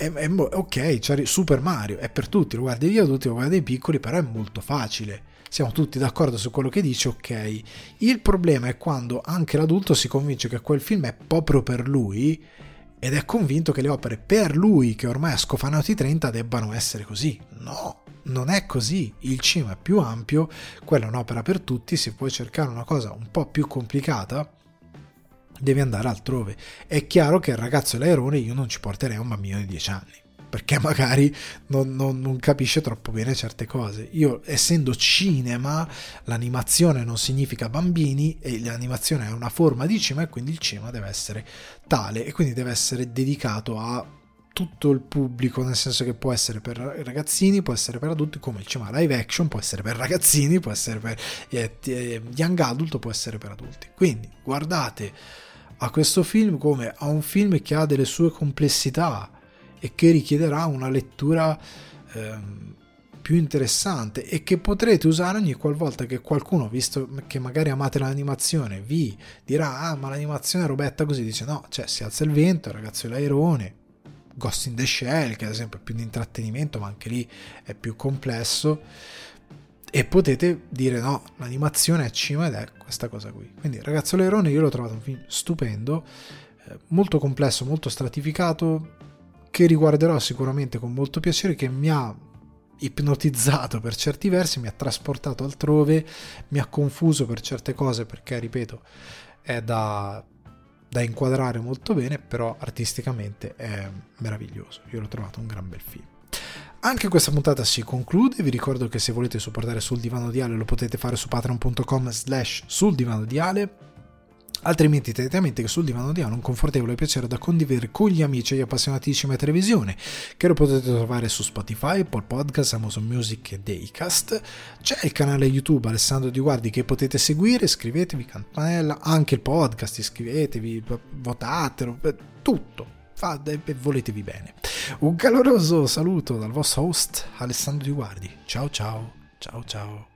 è, è, ok, cioè Super Mario è per tutti, lo guardi gli adulti, lo guardi i piccoli, però è molto facile. Siamo tutti d'accordo su quello che dice, ok. Il problema è quando anche l'adulto si convince che quel film è proprio per lui ed è convinto che le opere per lui, che ormai ha scofanato i 30, debbano essere così. No, non è così. Il cinema è più ampio, quella è un'opera per tutti, se puoi cercare una cosa un po' più complicata, devi andare altrove. È chiaro che il ragazzo l'aerone io non ci porterei un bambino di 10 anni perché magari non, non, non, capisce troppo bene certe cose. Io, essendo cinema, l'animazione non significa bambini e l'animazione è una forma di cinema e quindi il cinema deve essere tale e quindi deve essere dedicato a tutto il pubblico, nel senso che può essere per ragazzini, può essere per adulti, come il cinema live action, può essere per ragazzini, può essere per eh, eh young adult, può essere per adulti. Quindi guardate a questo film come a un film che ha delle sue complessità e che richiederà una lettura ehm, più interessante e che potrete usare ogni qualvolta che qualcuno, visto che magari amate l'animazione, vi dirà ah ma l'animazione è robetta così, dice no, cioè si alza il vento, ragazzo l'airone, Ghost in the Shell che ad esempio è più di intrattenimento ma anche lì è più complesso e potete dire no, l'animazione è cima ed è questa cosa qui. Quindi Ragazzo Leirone io l'ho trovato un film stupendo, eh, molto complesso, molto stratificato, che riguarderò sicuramente con molto piacere, che mi ha ipnotizzato per certi versi, mi ha trasportato altrove, mi ha confuso per certe cose perché, ripeto, è da, da inquadrare molto bene, però artisticamente è meraviglioso. Io l'ho trovato un gran bel film. Anche questa puntata si conclude, vi ricordo che se volete supportare sul divano di Ale lo potete fare su patreon.com slash sul divano di Ale, altrimenti tenete a mente che sul divano di Ale è un confortevole piacere da condividere con gli amici e gli appassionati di cinema e televisione, che lo potete trovare su Spotify, Apple Podcast, Amazon Music e Daycast. C'è il canale YouTube Alessandro Di Guardi che potete seguire, iscrivetevi, campanella, anche il podcast, iscrivetevi, votatelo, tutto voletevi bene. Un caloroso saluto dal vostro host Alessandro Di Guardi. Ciao ciao, ciao ciao.